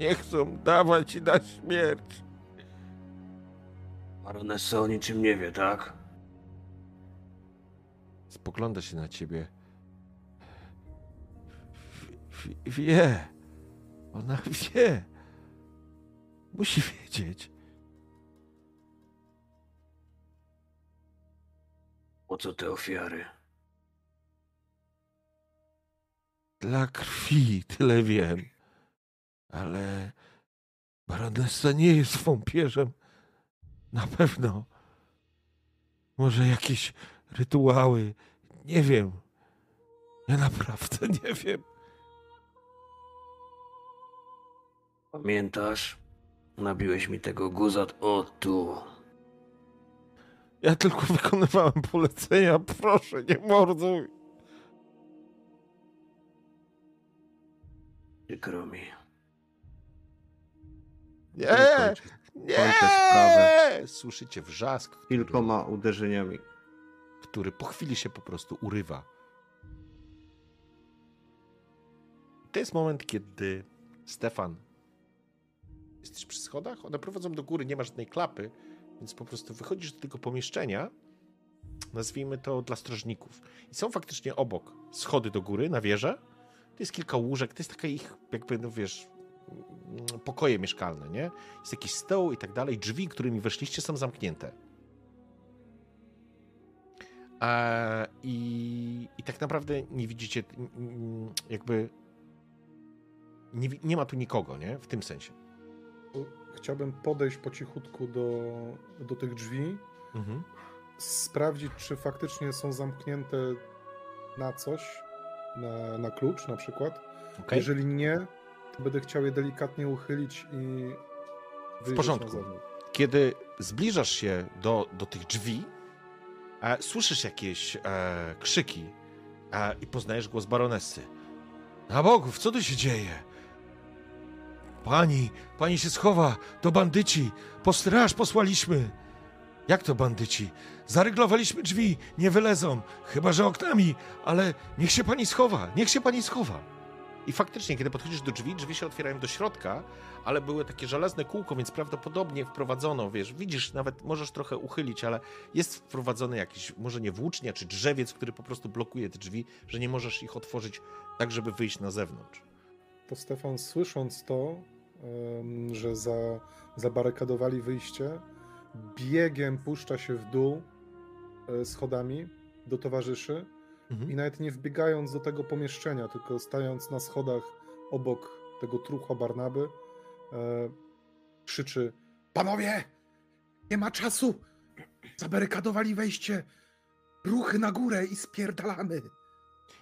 [SPEAKER 1] Nie chcą dawać na śmierć.
[SPEAKER 6] Baronessa o niczym nie wie, tak?
[SPEAKER 1] Spogląda się na ciebie. Wie. Ona wie. Musi wiedzieć.
[SPEAKER 6] Po co te ofiary?
[SPEAKER 1] Dla krwi, tyle wiem. Ale baronessa nie jest wampierzem. Na pewno. Może jakieś rytuały. Nie wiem. Ja naprawdę nie wiem.
[SPEAKER 6] Pamiętasz? Nabiłeś mi tego guzat o tu.
[SPEAKER 1] Ja tylko wykonywałem polecenia. Proszę, nie morduj.
[SPEAKER 6] Przykro mi.
[SPEAKER 1] Nie!
[SPEAKER 5] Kończę.
[SPEAKER 1] Nie!
[SPEAKER 5] kończę sprawę.
[SPEAKER 1] Słyszycie wrzask, który,
[SPEAKER 5] Kilkoma uderzeniami.
[SPEAKER 1] który po chwili się po prostu urywa. To jest moment, kiedy Stefan. Jesteś przy schodach? One prowadzą do góry, nie ma żadnej klapy, więc po prostu wychodzisz do tego pomieszczenia. Nazwijmy to dla strażników. I są faktycznie obok schody do góry na wieżę. To jest kilka łóżek, to jest taka ich, jakby, no wiesz, mm, pokoje mieszkalne, nie? Jest jakiś stoł i tak dalej. Drzwi, którymi weszliście, są zamknięte. E, i, I tak naprawdę nie widzicie, jakby. Nie, nie ma tu nikogo, nie? W tym sensie.
[SPEAKER 3] Chciałbym podejść po cichutku do, do tych drzwi,
[SPEAKER 1] Mhm.
[SPEAKER 3] sprawdzić, czy faktycznie są zamknięte na coś, na, na klucz na przykład.
[SPEAKER 1] Okej?
[SPEAKER 3] Jeżeli nie, to będę chciał je delikatnie uchylić i wyjrzeć
[SPEAKER 1] porządku. Kiedy zbliżasz się do, do tych drzwi, e, słyszysz jakieś e, krzyki e, i poznajesz głos baronessy. Na bogów, co tu się dzieje? Pani, pani się schowa, to bandyci, po straż posłaliśmy. Jak to bandyci? Zaryglowaliśmy drzwi, nie wylezą, chyba że oknami, ale niech się pani schowa, niech się pani schowa. I faktycznie, kiedy podchodzisz do drzwi, drzwi się otwierają do środka, ale były takie żelazne kółko, więc prawdopodobnie wprowadzono, wiesz, widzisz, nawet możesz trochę uchylić, ale jest wprowadzony jakiś, może nie włócznia, czy drzewiec, który po prostu blokuje te drzwi, że nie możesz ich otworzyć tak, żeby wyjść na zewnątrz.
[SPEAKER 3] To Stefan, słysząc to, że za, zabarykadowali wyjście, biegiem puszcza się w dół e, schodami do towarzyszy
[SPEAKER 1] Mhm.
[SPEAKER 3] i nawet nie wbiegając do tego pomieszczenia, tylko stając na schodach obok tego truchła Barnaby, e, krzyczy
[SPEAKER 7] Panowie, nie ma czasu. Zabarykadowali wejście. Ruchy na górę i spierdalamy.
[SPEAKER 1] to-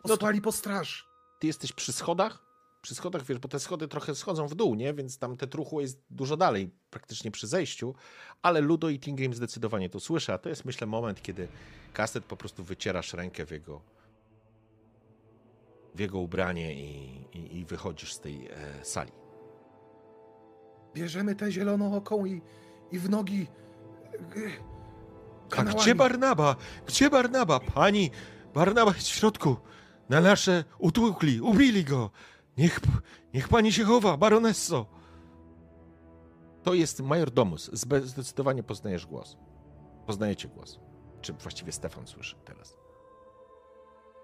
[SPEAKER 7] Posłali po straż.
[SPEAKER 1] Ty jesteś przy schodach? Przy schodach, wiesz, bo te schody trochę schodzą w dół, nie? Więc tam te truchło jest dużo dalej, praktycznie przy zejściu, ale Ludo i Tingrim zdecydowanie to słyszę, a to jest, myślę, moment, kiedy Kastet po prostu wycierasz rękę w jego w jego ubranie i, i, i wychodzisz z tej e, sali.
[SPEAKER 7] Bierzemy tę zieloną oką i, i w nogi. e,
[SPEAKER 1] A gdzie Barnaba? Gdzie Barnaba? Pani, Barnaba jest w środku. Na nasze utłukli, ubili go. Niech, niech pani się chowa, baronesso. To jest major domus. Zbe- Zdecydowanie poznajesz głos. Poznajecie głos. Czy właściwie Stefan słyszy teraz.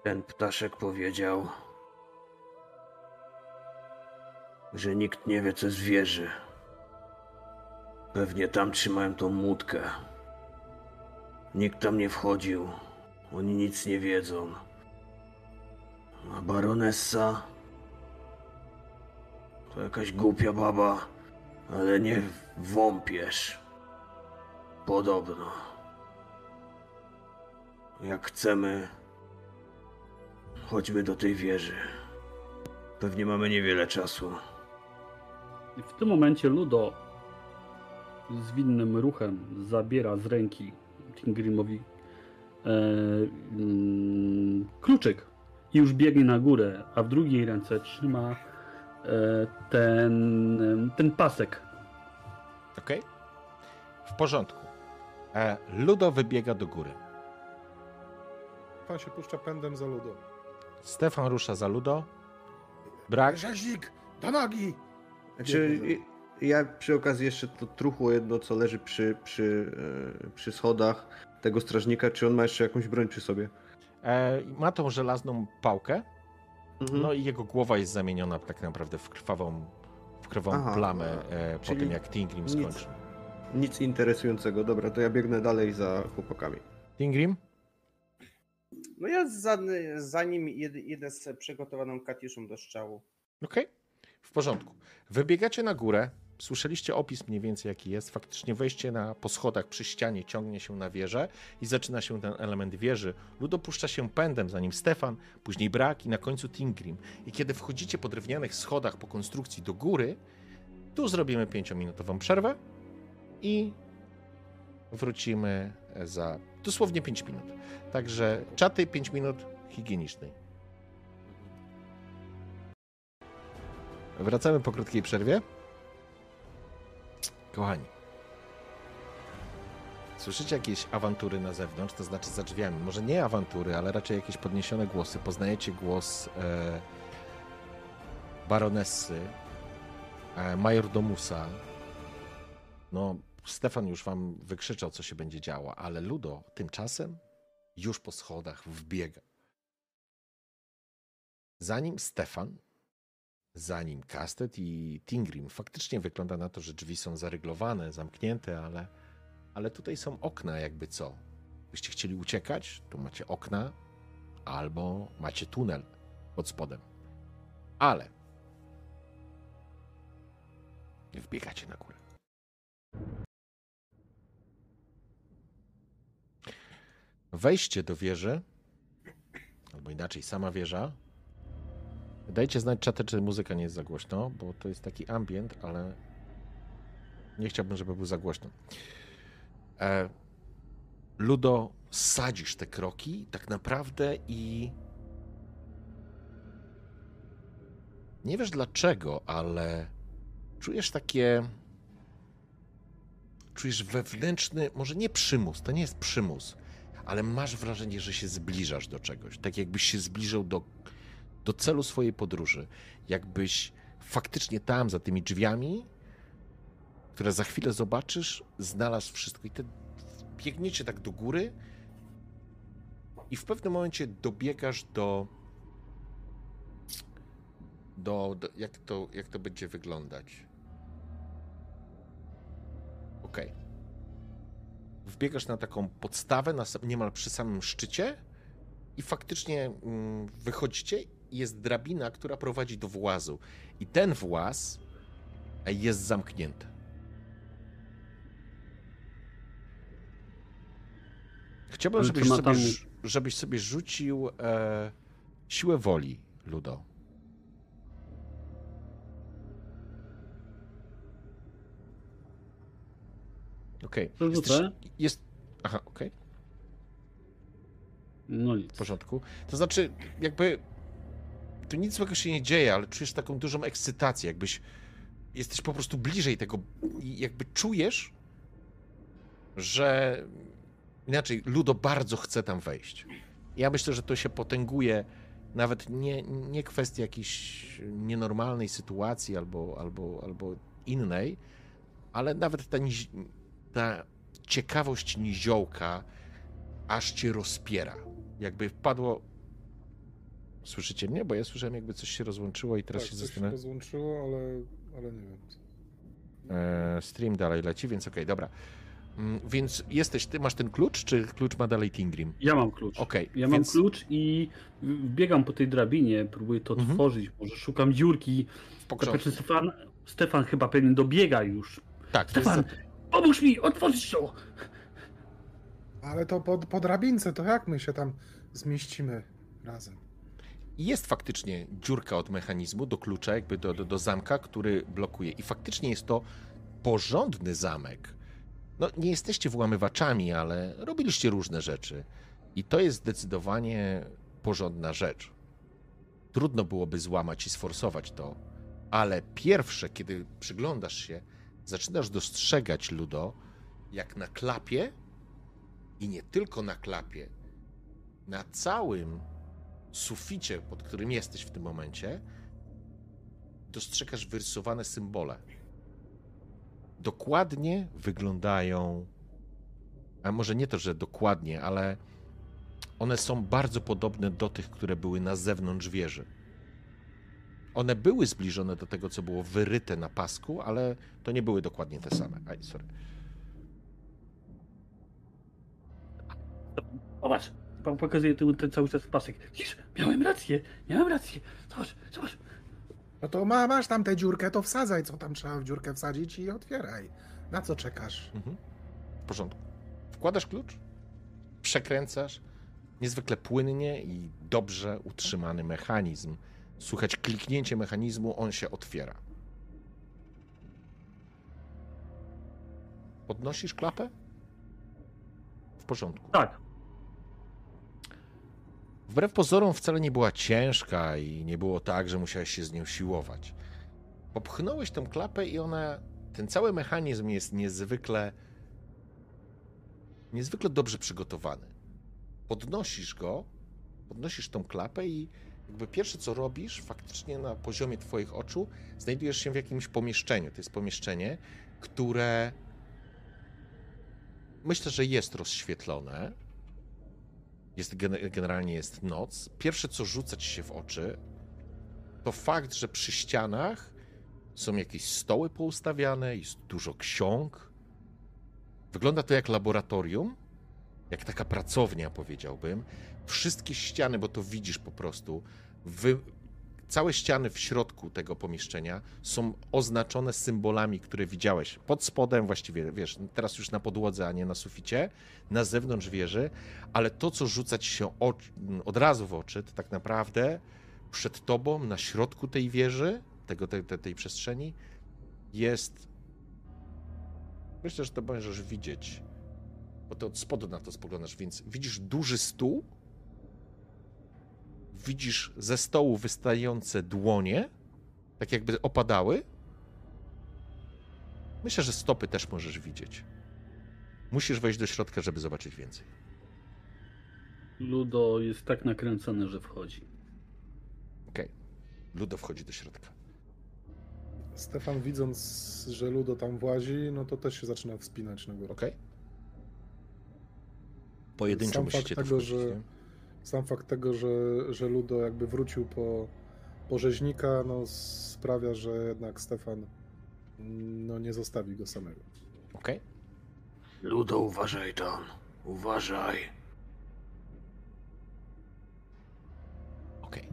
[SPEAKER 6] Ten ptaszek powiedział, że nikt nie wie, co zwierzy. Pewnie tam trzymają tą łódkę. Nikt tam nie wchodził. Oni nic nie wiedzą. A baronessa to jakaś głupia baba, ale nie wąpiesz. Podobno. Jak chcemy, Chodźmy do tej wieży. Pewnie mamy niewiele czasu.
[SPEAKER 2] W tym momencie Ludo zwinnym ruchem zabiera z ręki Tingrimowi e, mm, kluczyk i już biegnie na górę, a w drugiej ręce trzyma ten, ten pasek.
[SPEAKER 1] Okej? W porządku. E, Ludo wybiega do góry.
[SPEAKER 3] Pan się puszcza pędem za ludo.
[SPEAKER 1] Stefan rusza za Ludo. Brak.
[SPEAKER 3] Rzeźnik, do nogi!
[SPEAKER 5] Znaczy, ja przy okazji jeszcze to truchło jedno, co leży przy, przy, e, przy schodach tego strażnika, czy on ma jeszcze jakąś broń przy sobie?
[SPEAKER 1] E, ma tą żelazną pałkę,
[SPEAKER 5] Mhm.
[SPEAKER 1] no i jego głowa jest zamieniona tak naprawdę w krwawą, w krwawą
[SPEAKER 5] Aha,
[SPEAKER 1] plamę e, po tym, jak Tingrim
[SPEAKER 5] nic.
[SPEAKER 1] skończy.
[SPEAKER 5] Nic interesującego. Dobra, to ja biegnę dalej za chłopakami.
[SPEAKER 1] Tingrim?
[SPEAKER 4] No ja za, za nim jed, jedę z przygotowaną katiuszą do strzału.
[SPEAKER 1] Okej, w porządku. Wybiegacie na górę. Słyszeliście opis mniej więcej jaki jest. Faktycznie wejście na, po schodach przy ścianie ciągnie się na wieżę i zaczyna się ten element wieży. Ludo puszcza się pędem, za nim Stefan, później Brak i na końcu Tingrim. I kiedy wchodzicie po drewnianych schodach po konstrukcji do góry, tu zrobimy pięciominutową przerwę i wrócimy za dosłownie 5 minut. Także czaty 5 minut higienicznej. Wracamy po krótkiej przerwie. Kochani, słyszycie jakieś awantury na zewnątrz, to znaczy za drzwiami. Może nie awantury, ale raczej jakieś podniesione głosy. Poznajecie głos e, baronessy, e, majordomusa. No, Stefan już wam wykrzyczał, co się będzie działo, ale Ludo tymczasem już po schodach wbiega. Zanim Stefan zanim Kastet i Tingrim. Faktycznie wygląda na to, że drzwi są zaryglowane, zamknięte, ale, ale tutaj są okna, jakby co. Byście chcieli uciekać, tu macie okna, albo macie tunel pod spodem. Ale wbiegacie na górę. Wejście do wieży, albo inaczej, sama wieża, Dajcie znać czatę, czy muzyka nie jest za głośno, bo to jest taki ambient, ale nie chciałbym, żeby był za głośno. E, Ludo, sadzisz te kroki tak naprawdę i nie wiesz dlaczego, ale czujesz takie czujesz wewnętrzny, może nie przymus, to nie jest przymus, ale masz wrażenie, że się zbliżasz do czegoś, tak jakbyś się zbliżał do do celu swojej podróży. Jakbyś faktycznie tam, za tymi drzwiami, które za chwilę zobaczysz, znalazł wszystko. I te biegniecie tak do góry i w pewnym momencie dobiegasz do do, do jak, to, jak to będzie wyglądać. Okay. Wbiegasz na taką podstawę, na, niemal przy samym szczycie i faktycznie mm, wychodzicie jest drabina, która prowadzi do włazu. I ten właz jest zamknięty. Chciałbym, żebyś sobie,
[SPEAKER 2] tam-
[SPEAKER 1] żebyś sobie rzucił e, siłę woli, Ludo. Okej. Jesteś-
[SPEAKER 2] rzucę.
[SPEAKER 1] Jest. Aha, okej.
[SPEAKER 2] No nic.
[SPEAKER 1] W porządku. To znaczy, jakby tu nic złego się nie dzieje, ale czujesz taką dużą ekscytację, jakbyś jesteś po prostu bliżej tego jakby czujesz, że inaczej Ludo bardzo chce tam wejść. Ja myślę, że to się potęguje nawet nie, nie kwestii jakiejś nienormalnej sytuacji albo, albo, albo innej, ale nawet ta, ta ciekawość niziołka aż cię rozpiera. Jakby wpadło. Słyszycie mnie? Bo ja słyszałem, jakby coś się rozłączyło i teraz
[SPEAKER 3] tak,
[SPEAKER 1] się
[SPEAKER 3] coś się
[SPEAKER 1] zastanawiam.
[SPEAKER 3] rozłączyło, ale, ale nie wiem.
[SPEAKER 1] E, stream dalej leci, więc okej, dobra. Mm, Więc jesteś, ty masz ten klucz, czy klucz ma dalej Tingrim?
[SPEAKER 2] Ja mam klucz.
[SPEAKER 1] Okej,
[SPEAKER 2] Ja
[SPEAKER 1] więc-
[SPEAKER 2] mam klucz i biegam po tej drabinie, próbuję to
[SPEAKER 1] Mhm.
[SPEAKER 2] otworzyć, może szukam dziurki.
[SPEAKER 1] W.
[SPEAKER 2] Znaczy Stefan, Stefan chyba pewnie dobiega już.
[SPEAKER 1] Tak, to jest
[SPEAKER 2] Stefan, pomóż mi, otworzyć to!
[SPEAKER 3] Ale to po, po drabince, to jak my się tam zmieścimy razem?
[SPEAKER 1] Jest faktycznie dziurka od mechanizmu do klucza, jakby do, do, do zamka, który blokuje. I faktycznie jest to porządny zamek. No, nie jesteście włamywaczami, ale robiliście różne rzeczy. I to jest zdecydowanie porządna rzecz. Trudno byłoby złamać i sforsować to, ale pierwsze, kiedy przyglądasz się, zaczynasz dostrzegać Ludo, jak na klapie i nie tylko na klapie, na całym suficie, pod którym jesteś w tym momencie, dostrzegasz wyrysowane symbole. Dokładnie wyglądają, a może nie to, że dokładnie, ale one są bardzo podobne do tych, które były na zewnątrz wieży. One były zbliżone do tego, co było wyryte na pasku, ale to nie były dokładnie te same. Aj, sorry.
[SPEAKER 2] Pan pokazuje tu ten cały czas pasek. Widzisz, miałem rację, miałem rację. Zobacz, zobacz.
[SPEAKER 3] No to ma, masz tam tę dziurkę, to wsadzaj, co tam trzeba w dziurkę wsadzić i otwieraj. Na co czekasz?
[SPEAKER 1] Mhm. W porządku. Wkładasz klucz, przekręcasz. Niezwykle płynnie i dobrze utrzymany mechanizm. Słychać kliknięcie mechanizmu, on się otwiera. Podnosisz klapę? W porządku.
[SPEAKER 2] Tak,
[SPEAKER 1] Wbrew pozorom wcale nie była ciężka i nie było tak, że musiałeś się z nią siłować. Popchnąłeś tą klapę i ona, ten cały mechanizm jest niezwykle, niezwykle dobrze przygotowany. Podnosisz go, podnosisz tą klapę i jakby pierwsze co robisz, faktycznie na poziomie twoich oczu, znajdujesz się w jakimś pomieszczeniu. To jest pomieszczenie, które myślę, że jest rozświetlone, jest gen- generalnie jest noc. Pierwsze, co rzuca ci się w oczy, to fakt, że przy ścianach są jakieś stoły poustawiane, jest dużo ksiąg. Wygląda to jak laboratorium, jak taka pracownia, powiedziałbym. Wszystkie ściany, bo to widzisz po prostu, wy... całe ściany w środku tego pomieszczenia są oznaczone symbolami, które widziałeś pod spodem, właściwie, wiesz, teraz już na podłodze, a nie na suficie, na zewnątrz wieży, ale to, co rzuca ci się oczy, od razu w oczy, to tak naprawdę przed tobą, na środku tej wieży, tego, tej, tej przestrzeni, jest. Myślę, że to możesz widzieć, bo ty od spodu na to spoglądasz, więc widzisz duży stół, widzisz ze stołu wystające dłonie, tak jakby opadały. Myślę, że stopy też możesz widzieć. Musisz wejść do środka, żeby zobaczyć więcej.
[SPEAKER 2] Ludo jest tak nakręcony, że wchodzi.
[SPEAKER 1] Okej. Ludo wchodzi do środka.
[SPEAKER 3] Stefan widząc, że Ludo tam włazi, no to też się zaczyna wspinać na górę.
[SPEAKER 1] Okej. Pojedynczo
[SPEAKER 3] Sam
[SPEAKER 1] musicie
[SPEAKER 3] fakt
[SPEAKER 1] to
[SPEAKER 3] tego,
[SPEAKER 1] wchodzić,
[SPEAKER 3] że-
[SPEAKER 1] nie?
[SPEAKER 3] Sam fakt tego, że, że Ludo jakby wrócił po, po rzeźnika, no sprawia, że jednak Stefan no nie zostawi go samego.
[SPEAKER 1] Okej.
[SPEAKER 6] Ludo, uważaj tam. Uważaj.
[SPEAKER 1] Okej.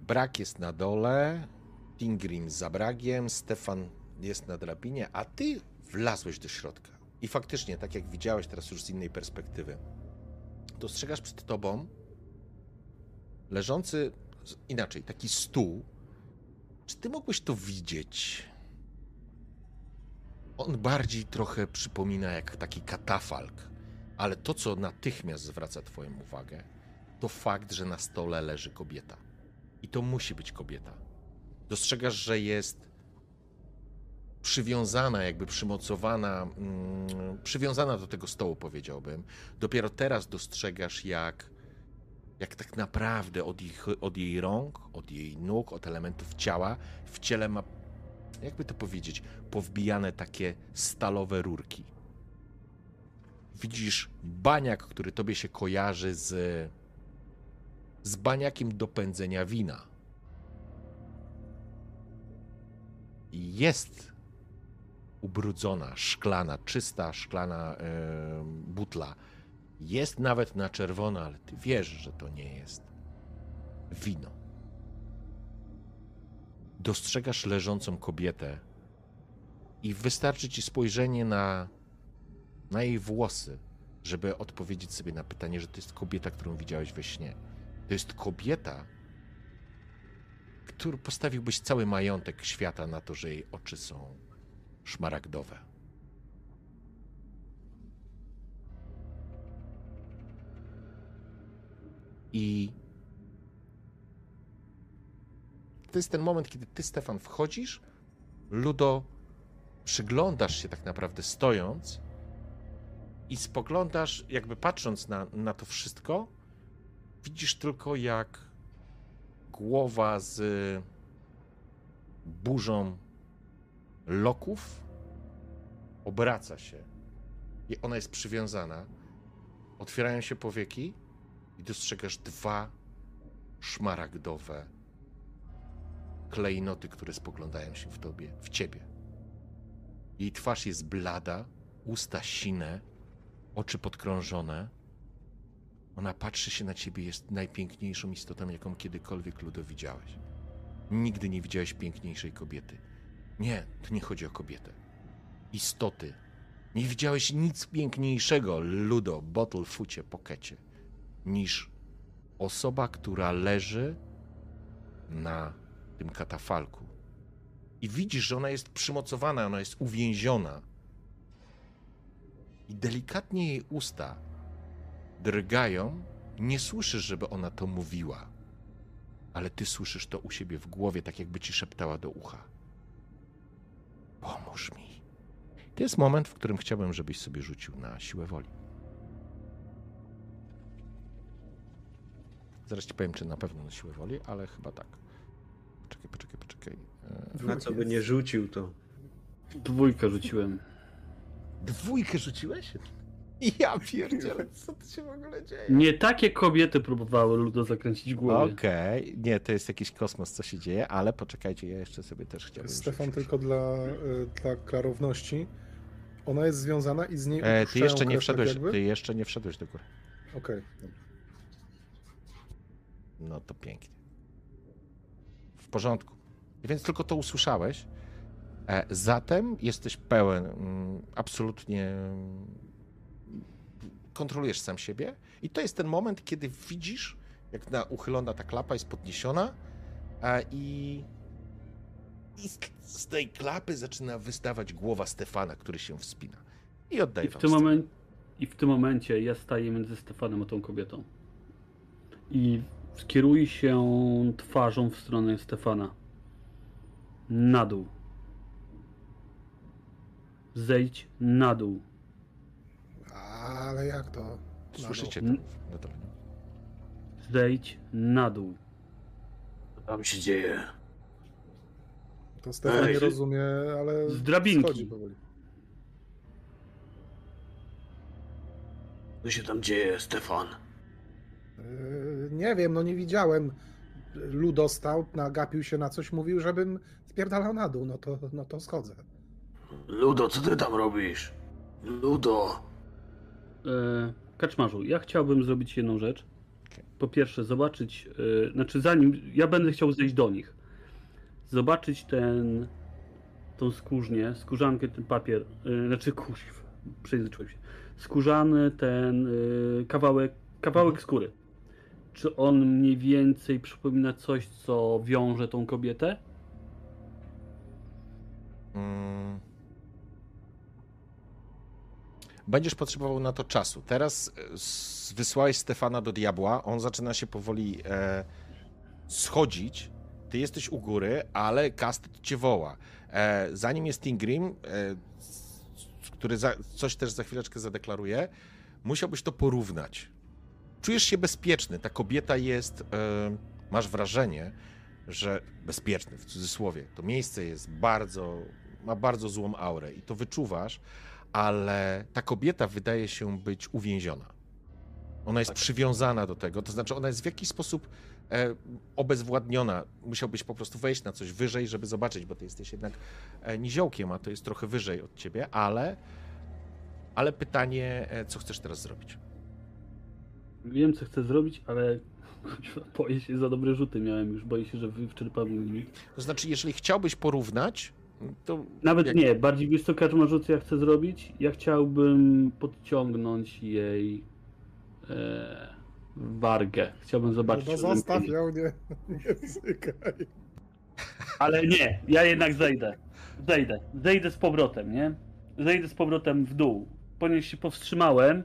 [SPEAKER 1] Brak jest na dole, Tingrim za bragiem, Stefan jest na drabinie, a ty wlazłeś do środka. I faktycznie, tak jak widziałeś teraz już z innej perspektywy, dostrzegasz przed tobą leżący, inaczej, taki stół. Czy ty mógłbyś to widzieć? On bardziej trochę przypomina jak taki katafalk, ale to, co natychmiast zwraca Twoją uwagę, to fakt, że na stole leży kobieta. I to musi być kobieta. Dostrzegasz, że jest przywiązana, jakby przymocowana, mm, przywiązana do tego stołu, powiedziałbym. Dopiero teraz dostrzegasz, jak, jak tak naprawdę od, ich, od jej rąk, od jej nóg, od elementów ciała w ciele ma, jakby to powiedzieć, powbijane takie stalowe rurki. Widzisz baniak, który tobie się kojarzy z, z baniakiem do pędzenia wina. Jest ubrudzona, szklana, czysta, szklana e, butla. Jest nawet na czerwono, ale ty wiesz, że to nie jest wino. Dostrzegasz leżącą kobietę i wystarczy ci spojrzenie na, na jej włosy, żeby odpowiedzieć sobie na pytanie, że to jest kobieta, którą widziałeś we śnie. To jest kobieta, który postawiłbyś cały majątek świata na to, że jej oczy są szmaragdowe. I to jest ten moment, kiedy ty, Stefan, wchodzisz, Ludo, przyglądasz się tak naprawdę stojąc i spoglądasz, jakby patrząc na, na to wszystko, widzisz tylko jak głowa z burzą loków obraca się i ona jest przywiązana. Otwierają się powieki i dostrzegasz dwa szmaragdowe klejnoty, które spoglądają się w tobie, w ciebie. Jej twarz jest blada, usta sine, oczy podkrążone. Ona patrzy się na ciebie, jest najpiękniejszą istotą, jaką kiedykolwiek Ludo widziałeś. Nigdy nie widziałeś piękniejszej kobiety. Nie, tu nie chodzi o kobietę. Istoty. Nie widziałeś nic piękniejszego, Ludo, Bottle, Fucie, Pokecie, niż osoba, która leży na tym katafalku. I widzisz, że ona jest przymocowana, ona jest uwięziona. I delikatnie jej usta drgają. Nie słyszysz, żeby ona to mówiła, ale ty słyszysz to u siebie w głowie, tak jakby ci szeptała do ucha. Pomóż mi. To jest moment, w którym chciałbym, żebyś sobie rzucił na siłę woli. Zaraz ci powiem, czy na pewno na siłę woli, ale chyba tak. Poczekaj, poczekaj, poczekaj.
[SPEAKER 5] Na co by nie rzucił, to
[SPEAKER 2] Dwójkę rzuciłem.
[SPEAKER 1] Dwójkę rzuciłeś? [laughs] Ja pierdzielę, co tu się w ogóle dzieje?
[SPEAKER 2] Nie takie kobiety próbowały Ludo zakręcić głowę.
[SPEAKER 1] Okej, nie, to jest jakiś kosmos, co się dzieje, ale poczekajcie, ja jeszcze sobie też chciałbym
[SPEAKER 3] Stefan,
[SPEAKER 1] rzucić.
[SPEAKER 3] tylko dla, y, dla klarowności. Ona jest związana i z niej
[SPEAKER 1] E, ty jeszcze nie wszedłeś,
[SPEAKER 3] tak jakby?
[SPEAKER 1] ty jeszcze nie wszedłeś do góry.
[SPEAKER 3] Okej.
[SPEAKER 1] No to pięknie. W porządku. Więc tylko to usłyszałeś. E, zatem jesteś pełen, mm, absolutnie mm, kontrolujesz sam siebie i to jest ten moment, kiedy widzisz, jak na uchylona ta klapa jest podniesiona a i, i z, z tej klapy zaczyna wystawać głowa Stefana, który się wspina. I oddaję
[SPEAKER 2] I w,
[SPEAKER 1] wam
[SPEAKER 2] tym
[SPEAKER 1] scenę.
[SPEAKER 2] momen- I w tym momencie ja staję między Stefanem a tą kobietą. I skieruję się twarzą w stronę Stefana. Na dół. Zejdź na dół.
[SPEAKER 3] Ale jak to?
[SPEAKER 1] Słyszycie to nie?
[SPEAKER 2] Zejdź na dół.
[SPEAKER 6] Co tam się dzieje?
[SPEAKER 3] To Stefan
[SPEAKER 6] Ej,
[SPEAKER 3] nie rozumie, ale
[SPEAKER 2] Z drabinki.
[SPEAKER 6] Co się tam dzieje, Stefan?
[SPEAKER 3] Yy, nie wiem, no nie widziałem. Ludo stał, nagapił się na coś, mówił, żebym spierdalał na dół, no to, no to schodzę.
[SPEAKER 6] Ludo, co ty tam robisz? Ludo!
[SPEAKER 2] E, Kaczmarzu, ja chciałbym zrobić jedną rzecz. Po pierwsze, zobaczyć, e, znaczy zanim, ja będę chciał zejść do nich. Zobaczyć ten, tą skórznię, skórzankę, ten papier, e, znaczy kurw, przejęzyczyłem się. Skórzany ten kawałek, kawałek skóry. Czy on mniej więcej przypomina coś, co wiąże tą kobietę?
[SPEAKER 1] Mm. Będziesz potrzebował na to czasu. Teraz e, wysłałeś Stefana do diabła, on zaczyna się powoli e, schodzić. Ty jesteś u góry, ale Kastet cię woła. E, zanim jest Tingrim, e, który za, coś też za chwileczkę zadeklaruje, musiałbyś to porównać. Czujesz się bezpieczny. Ta kobieta jest, e, masz wrażenie, że bezpieczny w cudzysłowie. To miejsce jest bardzo, ma bardzo złą aurę i to wyczuwasz, ale ta kobieta wydaje się być uwięziona. Ona jest przywiązana do tego, to znaczy ona jest w jakiś sposób e, obezwładniona. Musiałbyś po prostu wejść na coś wyżej, żeby zobaczyć, bo ty jesteś jednak e, niziołkiem, a to jest trochę wyżej od ciebie, ale, ale pytanie, e, co chcesz teraz zrobić?
[SPEAKER 2] Wiem, co chcę zrobić, ale boję się, za dobre rzuty miałem już. Boję się, że wyczerpam limit.
[SPEAKER 1] To znaczy, jeżeli chciałbyś porównać, to
[SPEAKER 2] Nawet
[SPEAKER 1] jak-
[SPEAKER 2] nie, bardziej wiesz co ja chcę zrobić? Ja chciałbym podciągnąć jej e, wargę. Chciałbym zobaczyć.
[SPEAKER 3] no zostaw ją, nie, nie wzykaj.
[SPEAKER 2] Ale nie, ja jednak zejdę. Zejdę. Zejdę z powrotem, nie? Zejdę z powrotem w dół. Ponieważ się powstrzymałem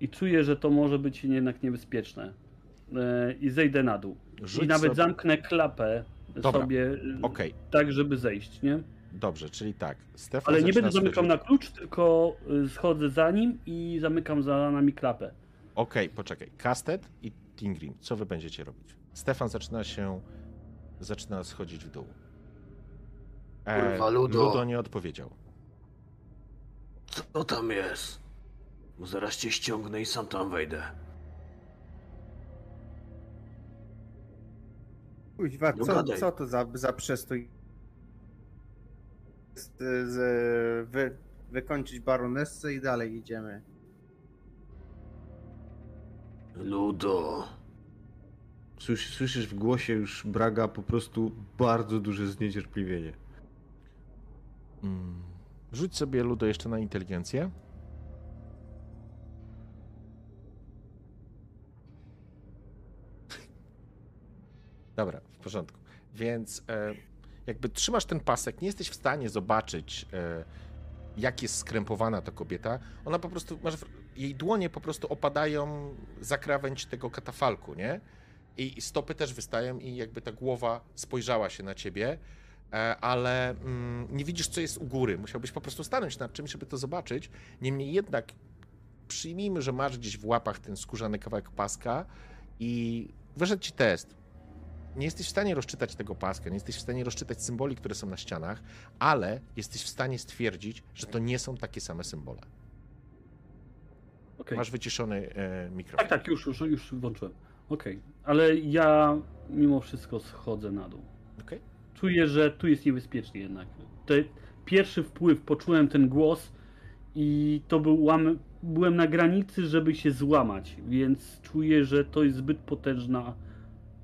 [SPEAKER 2] i czuję, że to może być jednak niebezpieczne. E, I zejdę na dół.
[SPEAKER 1] Rzuć
[SPEAKER 2] I nawet
[SPEAKER 1] sobie-
[SPEAKER 2] zamknę klapę
[SPEAKER 1] Dobra,
[SPEAKER 2] sobie e,
[SPEAKER 1] Okej,
[SPEAKER 2] tak, żeby zejść, nie?
[SPEAKER 1] dobrze, czyli tak. Stefan
[SPEAKER 2] Ale nie będę zamykał na klucz, tylko y, schodzę za nim i zamykam za nami klapę.
[SPEAKER 1] Okej, poczekaj. Kastet i Tingrim, co wy będziecie robić? Stefan zaczyna się. zaczyna schodzić w dół. E,
[SPEAKER 6] Kurwa, Ludo.
[SPEAKER 1] Ludo nie odpowiedział.
[SPEAKER 6] Co tam jest? Bo zaraz cię ściągnę i sam tam wejdę.
[SPEAKER 4] Kuźwa,
[SPEAKER 6] No
[SPEAKER 4] co,
[SPEAKER 6] gadaj.
[SPEAKER 4] co to za, za przestój? Z, z, wy, wykończyć baronessę i dalej idziemy.
[SPEAKER 6] Ludo.
[SPEAKER 5] Słysz, słyszysz w głosie już Braga po prostu bardzo duże zniecierpliwienie.
[SPEAKER 1] Mm. Rzuć sobie Ludo jeszcze na inteligencję. Dobra, porządku. Więc e, jakby trzymasz ten pasek, nie jesteś w stanie zobaczyć, e, jak jest skrępowana ta kobieta. Ona po prostu, masz, jej dłonie po prostu opadają za krawędź tego katafalku, nie? I, I stopy też wystają i jakby ta głowa spojrzała się na ciebie, e, ale mm, nie widzisz, co jest u góry. Musiałbyś po prostu stanąć nad czymś, żeby to zobaczyć. Niemniej jednak przyjmijmy, że masz gdzieś w łapach ten skórzany kawałek paska i wyszedł ci test. Nie jesteś w stanie rozczytać tego paska, nie jesteś w stanie rozczytać symboli, które są na ścianach, ale jesteś w stanie stwierdzić, że to nie są takie same symbole.
[SPEAKER 2] Okej.
[SPEAKER 1] Masz wyciszony e, mikrofon.
[SPEAKER 2] Tak, tak, już, już, już włączyłem. Okej. Ale ja mimo wszystko schodzę na dół.
[SPEAKER 1] Okej.
[SPEAKER 2] Czuję, że tu jest niebezpiecznie jednak. Te pierwszy wpływ, poczułem ten głos i to był łam... byłem na granicy, żeby się złamać, więc czuję, że to jest zbyt potężna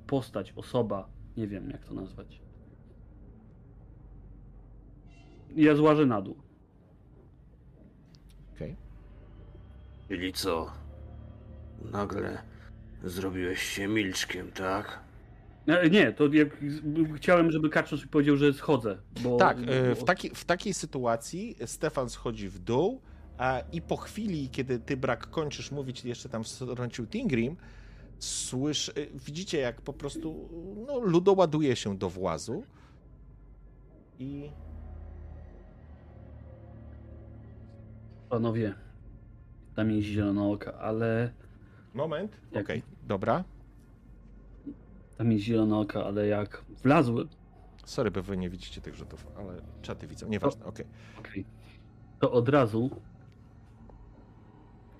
[SPEAKER 2] postać, osoba, nie wiem jak to nazwać. Ja złażę na dół.
[SPEAKER 1] Okej.
[SPEAKER 6] Czyli co? Nagle zrobiłeś się milczkiem, tak?
[SPEAKER 2] E, Nie, to jak chciałem, żeby Kaczysz powiedział, że schodzę. Bo,
[SPEAKER 1] Tak, e, w,
[SPEAKER 2] bo-
[SPEAKER 1] taki, w takiej sytuacji Stefan schodzi w dół a, i po chwili, kiedy ty brak kończysz mówić, jeszcze tam wtrącił Tingrim, słysz, e, widzicie jak po prostu no, Ludo ładuje się do włazu i
[SPEAKER 2] Panowie, tam jest zielona oka, ale.
[SPEAKER 1] moment,
[SPEAKER 2] Jak-
[SPEAKER 1] okej, dobra,
[SPEAKER 2] Tam jest zielona oka, ale jak wlazły,
[SPEAKER 1] sorry, bo wy nie widzicie tych rzutów, ale czaty widzą, nieważne, okej.
[SPEAKER 2] okej, to od razu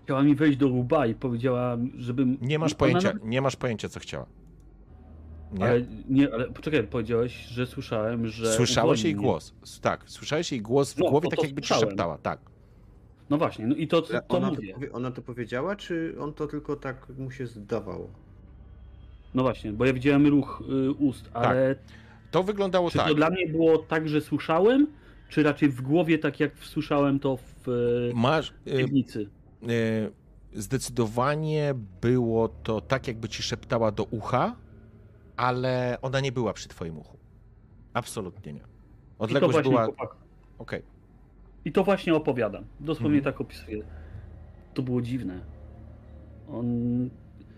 [SPEAKER 2] chciała mi wejść do łba i powiedziała, żebym.
[SPEAKER 1] Nie masz pojęcia,
[SPEAKER 2] nawet-
[SPEAKER 1] nie masz pojęcia, co chciała. Nie?
[SPEAKER 2] Ale nie, ale poczekaj, powiedziałeś, że słyszałem, że.
[SPEAKER 1] Słyszałeś jej głos. Tak, słyszałeś jej głos w
[SPEAKER 2] No,
[SPEAKER 1] głowie,
[SPEAKER 2] to
[SPEAKER 1] tak
[SPEAKER 2] to
[SPEAKER 1] jakby ci
[SPEAKER 2] słyszałem.
[SPEAKER 1] szeptała, tak.
[SPEAKER 2] No właśnie, no i to, to, to
[SPEAKER 5] ona, to
[SPEAKER 2] mówię.
[SPEAKER 5] powie, ona to powiedziała, czy on to tylko tak mu się zdawało?
[SPEAKER 2] No właśnie, bo ja widziałem ruch y, ust, ale
[SPEAKER 1] To wyglądało
[SPEAKER 2] czy
[SPEAKER 1] tak.
[SPEAKER 2] to dla mnie było tak, że słyszałem, czy raczej w głowie, tak jak słyszałem to w y,
[SPEAKER 1] Masz, y,
[SPEAKER 2] piwnicy?
[SPEAKER 1] Y, zdecydowanie było to tak, jakby ci szeptała do ucha, ale ona nie była przy twoim uchu. Absolutnie nie. Odległość była. Okej.
[SPEAKER 2] I to właśnie opowiadam. Dosłownie
[SPEAKER 1] Mhm.
[SPEAKER 2] tak opisuję. To było dziwne. On.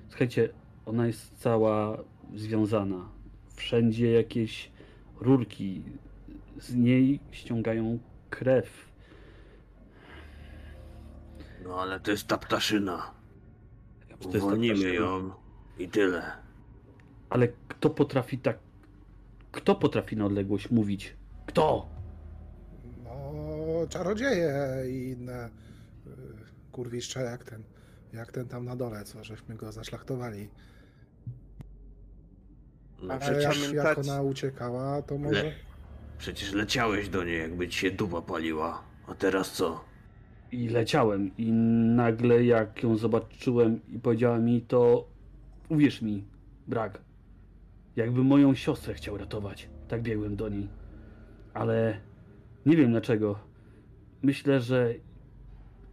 [SPEAKER 2] Słuchajcie, ona jest cała związana. Wszędzie jakieś rurki. Z niej ściągają krew.
[SPEAKER 6] No ale to jest ta ptaszyna.
[SPEAKER 2] To jest
[SPEAKER 6] Uwolnimy ją i tyle.
[SPEAKER 2] Ale kto potrafi tak. Kto potrafi na odległość mówić? Kto?
[SPEAKER 3] No, czarodzieje i inne y, kurwiszcze jak ten, jak ten tam na dole, co żeśmy go zaszlachtowali.
[SPEAKER 6] No
[SPEAKER 3] Ale
[SPEAKER 6] przecież,
[SPEAKER 3] jak, jak ona uciekała, to może...
[SPEAKER 6] Le- przecież leciałeś do niej, jakby ci się dupa paliła. A teraz co?
[SPEAKER 2] I leciałem. I nagle, jak ją zobaczyłem i powiedziała mi, to uwierz mi, brak. Jakby moją siostrę chciał ratować. Tak biegłem do niej. Ale nie wiem dlaczego. Myślę, że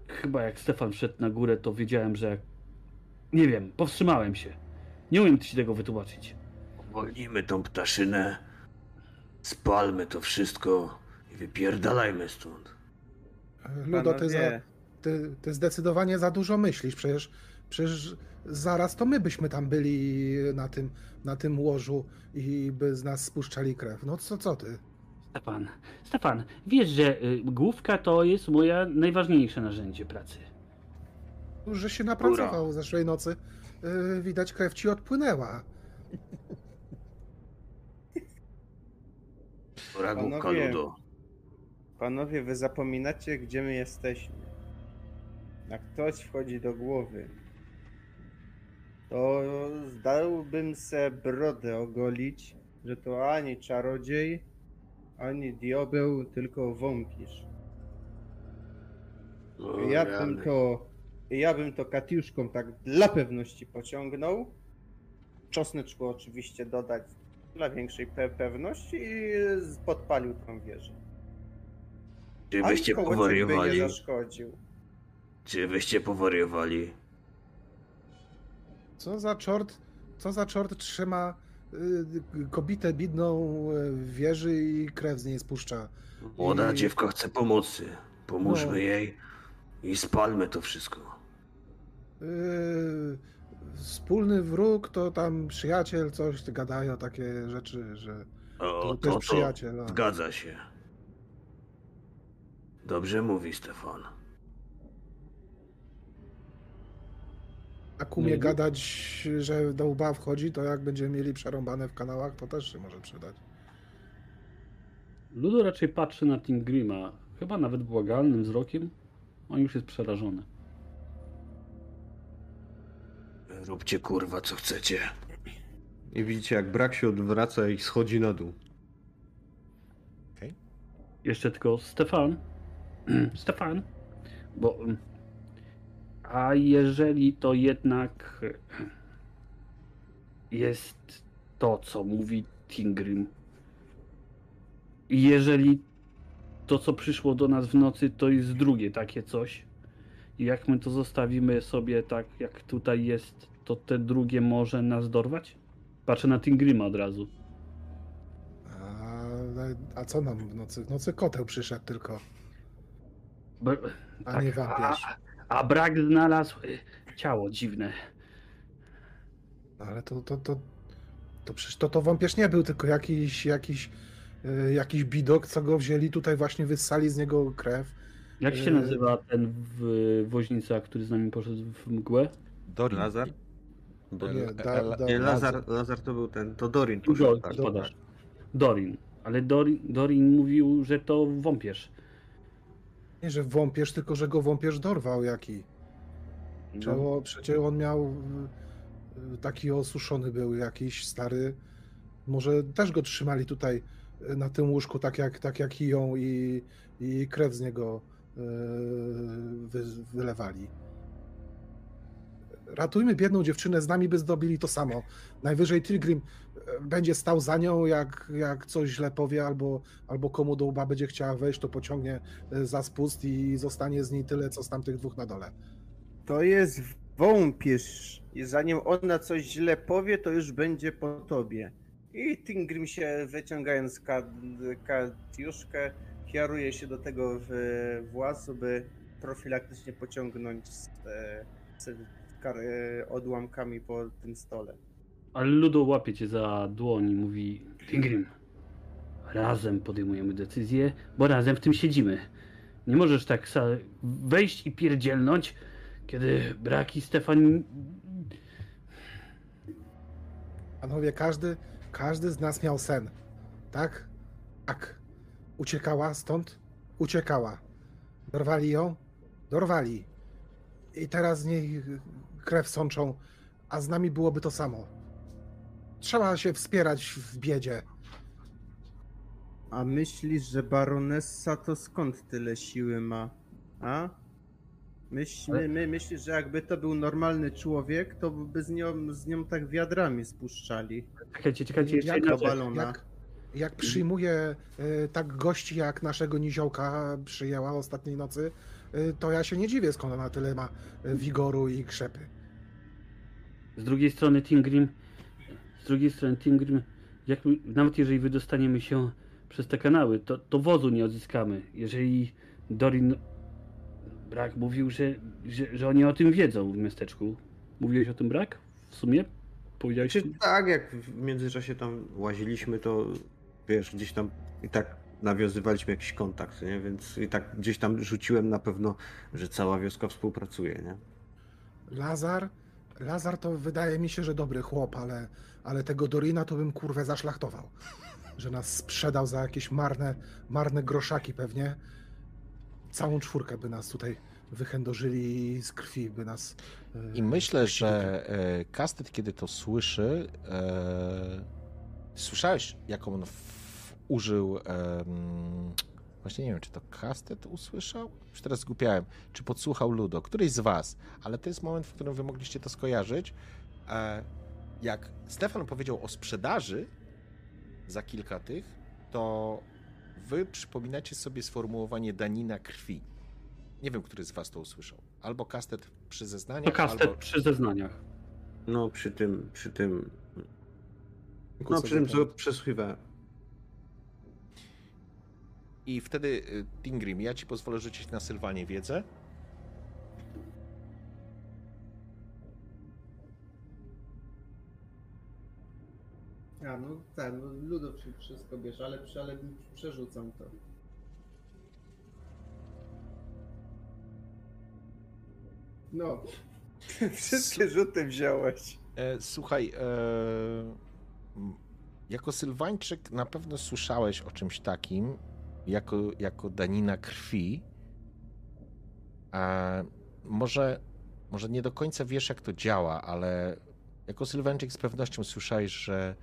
[SPEAKER 2] chyba jak Stefan wszedł na górę, to wiedziałem, że. Nie wiem, powstrzymałem się. Nie umiem ci tego wytłumaczyć.
[SPEAKER 6] Uwolnimy tą ptaszynę Spalmy to wszystko i wypierdalajmy stąd.
[SPEAKER 3] Ludo, ty, za, ty, ty zdecydowanie za dużo myślisz. Przecież, przecież zaraz to my byśmy tam byli na tym, na tym łożu i by z nas spuszczali krew. No co, co ty?
[SPEAKER 2] Stefan, Stefan, wiesz, że y, główka to jest moje najważniejsze narzędzie pracy.
[SPEAKER 3] Że się napracował zeszłej nocy. Yy, widać, krew ci odpłynęła.
[SPEAKER 6] Ragówka
[SPEAKER 4] Panowie.
[SPEAKER 6] Ludo.
[SPEAKER 4] Panowie, wy zapominacie, gdzie my jesteśmy. Jak ktoś wchodzi do głowy, to zdałbym se brodę ogolić, że to ani czarodziej, ani diabeł, tylko wąkisz.
[SPEAKER 6] O,
[SPEAKER 4] Ja bym to, ja bym to katiuszką tak dla pewności pociągnął. Czosneczku oczywiście dodać dla większej pe pewności i podpalił tą wieżę.
[SPEAKER 6] Czy
[SPEAKER 4] Ani
[SPEAKER 6] wyście
[SPEAKER 4] kołeczek by
[SPEAKER 6] powariowali?
[SPEAKER 4] nie zaszkodził.
[SPEAKER 6] Czy wyście powariowali?
[SPEAKER 3] Co za czort, co za czort trzyma y, kobietę bidną y, w wieży i krew z niej spuszcza.
[SPEAKER 6] Młoda
[SPEAKER 3] I-
[SPEAKER 6] dziewka chce pomocy. Pomóżmy
[SPEAKER 3] No.
[SPEAKER 6] jej i spalmy to wszystko.
[SPEAKER 3] Yy, wspólny wróg to tam przyjaciel, coś gadają takie rzeczy, że
[SPEAKER 6] O,
[SPEAKER 3] to,
[SPEAKER 6] to,
[SPEAKER 3] to przyjaciel.
[SPEAKER 6] Zgadza się. Dobrze mówi Stefan.
[SPEAKER 3] Jak umie
[SPEAKER 2] No i-
[SPEAKER 3] gadać, że do łba wchodzi, to jak będziemy mieli przerąbane w kanałach, to też się może przydać.
[SPEAKER 2] Ludo raczej patrzy na Tingrima, chyba nawet błagalnym wzrokiem. On już jest przerażony.
[SPEAKER 6] Róbcie kurwa co chcecie.
[SPEAKER 5] I widzicie, jak brak się odwraca i schodzi na dół.
[SPEAKER 2] Jeszcze tylko Stefan. [clears throat] Stefan, bo. mm, A jeżeli to jednak jest to, co mówi Tingrim, i jeżeli to, co przyszło do nas w nocy, to jest drugie takie coś, i jak my to zostawimy sobie tak, jak tutaj jest, to te drugie może nas dorwać? Patrzę na Tingrima od razu.
[SPEAKER 3] A, a co nam w nocy? W nocy koteł przyszedł tylko, A nie
[SPEAKER 2] a,
[SPEAKER 3] wampierz.
[SPEAKER 2] a brak znalazł y, ciało dziwne.
[SPEAKER 3] Ale to, to, to, to przecież to, to wąpierz nie był, tylko jakiś, jakiś, y, jakiś bidok, co go wzięli tutaj właśnie, wyssali z niego krew.
[SPEAKER 2] Jak się
[SPEAKER 3] Yy.
[SPEAKER 2] nazywa ten w, woźnica, który z nami poszedł w mgłę?
[SPEAKER 1] Dorin.
[SPEAKER 5] Lazar?
[SPEAKER 3] Nie, da, da,
[SPEAKER 5] Nie, Lazar, Lazar to był ten, to Dorin
[SPEAKER 2] Do,
[SPEAKER 5] poszedł, tak.
[SPEAKER 2] podasz. Dorin. Ale Dorin, Dorin mówił, że to wąpierz.
[SPEAKER 3] Nie, że wąpierz, tylko że go wąpierz dorwał jaki.
[SPEAKER 2] No,
[SPEAKER 3] przecież on miał y, y, taki osuszony był jakiś stary. Może też go trzymali tutaj y, na tym łóżku, tak jak, tak jak i ją i, i krew z niego wy, wylewali. Ratujmy biedną dziewczynę, z nami by zdobili to samo. Najwyżej Tilgrim będzie stał za nią, jak, jak coś źle powie, albo, albo komu do łba będzie chciała wejść, to pociągnie y, za spust i zostanie z niej tyle, co z tamtych dwóch na dole.
[SPEAKER 4] To jest wąpierz. I zanim ona coś źle powie, to już będzie po tobie. I Tingrim się wyciągając ka- katiuszkę, kieruje się do tego włazu, by profilaktycznie pociągnąć z, e, z e, odłamkami po tym stole.
[SPEAKER 2] Ale Ludo łapie cię za dłoń i mówi Tingrim, razem podejmujemy decyzję, bo razem w tym siedzimy. Nie możesz tak wejść i pierdzielnąć, kiedy Braki Stefan...
[SPEAKER 3] Panowie, każdy, każdy z nas miał sen. Tak? Tak. Uciekała stąd? Uciekała. Dorwali ją? Dorwali. I teraz z niej krew sączą, a z nami byłoby to samo. Trzeba się wspierać w biedzie.
[SPEAKER 4] A myślisz, że baronessa to skąd tyle siły ma? A? Myśl, my, my, myślisz, że jakby to był normalny człowiek, to by z nią, z nią tak wiadrami spuszczali.
[SPEAKER 2] Czekajcie, czekajcie, jeszcze
[SPEAKER 3] Jak
[SPEAKER 2] jedna rzecz.
[SPEAKER 4] balona.
[SPEAKER 3] Jak, jak przyjmuje e, tak gości, jak naszego niziołka przyjęła ostatniej nocy, e, to ja się nie dziwię, skąd ona tyle ma e, wigoru i krzepy.
[SPEAKER 2] Z drugiej strony Tingrim, z drugiej strony Tingrim, jak, my- nawet jeżeli wydostaniemy się przez te kanały, to, to wozu nie odzyskamy. Jeżeli Dorin Brak mówił, że, że, że oni o tym wiedzą w miasteczku. Mówiłeś o tym Brak? W sumie? Powiedziałeś?
[SPEAKER 5] Czy tak, jak w międzyczasie tam łaziliśmy, to wiesz, gdzieś tam i tak nawiązywaliśmy jakiś kontakt, nie? Więc i tak gdzieś tam rzuciłem na pewno, że cała wioska współpracuje, nie?
[SPEAKER 3] Lazar? Lazar to wydaje mi się, że dobry chłop, ale, ale tego Dorina to bym kurwę zaszlachtował. Że nas sprzedał za jakieś marne, marne groszaki pewnie. Całą czwórkę by nas tutaj wychędożyli z krwi, by nas... e,
[SPEAKER 1] I myślę, że e, Kastet, kiedy to słyszy, e, słyszałeś, jaką on użył. właśnie nie wiem, czy to Kastet usłyszał? Już teraz zgupiałem. Czy podsłuchał Ludo? Któryś z was. Ale to jest moment, w którym wy mogliście to skojarzyć. Jak Stefan powiedział o sprzedaży za kilka tych, to wy przypominacie sobie sformułowanie danina krwi. Nie wiem, który z was to usłyszał. Albo Kastet przy zeznaniach,
[SPEAKER 2] To kastet
[SPEAKER 1] albo...
[SPEAKER 2] przy zeznaniach.
[SPEAKER 5] No przy tym, przy tym, no przy tym co przesłuchiwałem.
[SPEAKER 1] I wtedy, y, Tingrim, ja ci pozwolę rzucić na Sylwanie wiedzę.
[SPEAKER 4] A no tak, no wszystko bierze, ale, przy- ale przerzucam to. No. [laughs] Wszystkie rzuty wziąłeś.
[SPEAKER 1] E, słuchaj, e, jako Sylwańczyk na pewno słyszałeś o czymś takim, jako, jako danina krwi. A może, może nie do końca wiesz, jak to działa, ale jako Sylwańczyk z pewnością słyszałeś, że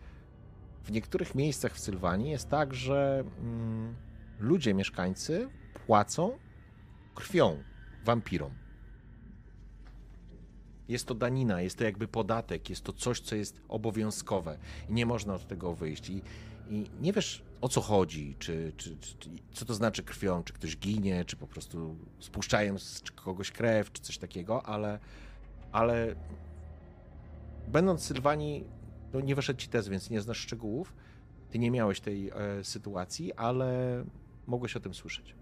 [SPEAKER 1] w niektórych miejscach w Sylwanii jest tak, że mm, ludzie, mieszkańcy płacą krwią wampirom. Jest to danina, jest to jakby podatek, jest to coś, co jest obowiązkowe i nie można od tego wyjść. I, i nie wiesz o co chodzi, czy, czy, czy, czy, co to znaczy krwią, czy ktoś ginie, czy po prostu spuszczają z kogoś krew, czy coś takiego, ale, ale będąc w Sylwanii, no nie wyszedł ci test, więc nie znasz szczegółów. Ty nie miałeś tej e, sytuacji, ale mogłeś o tym słyszeć.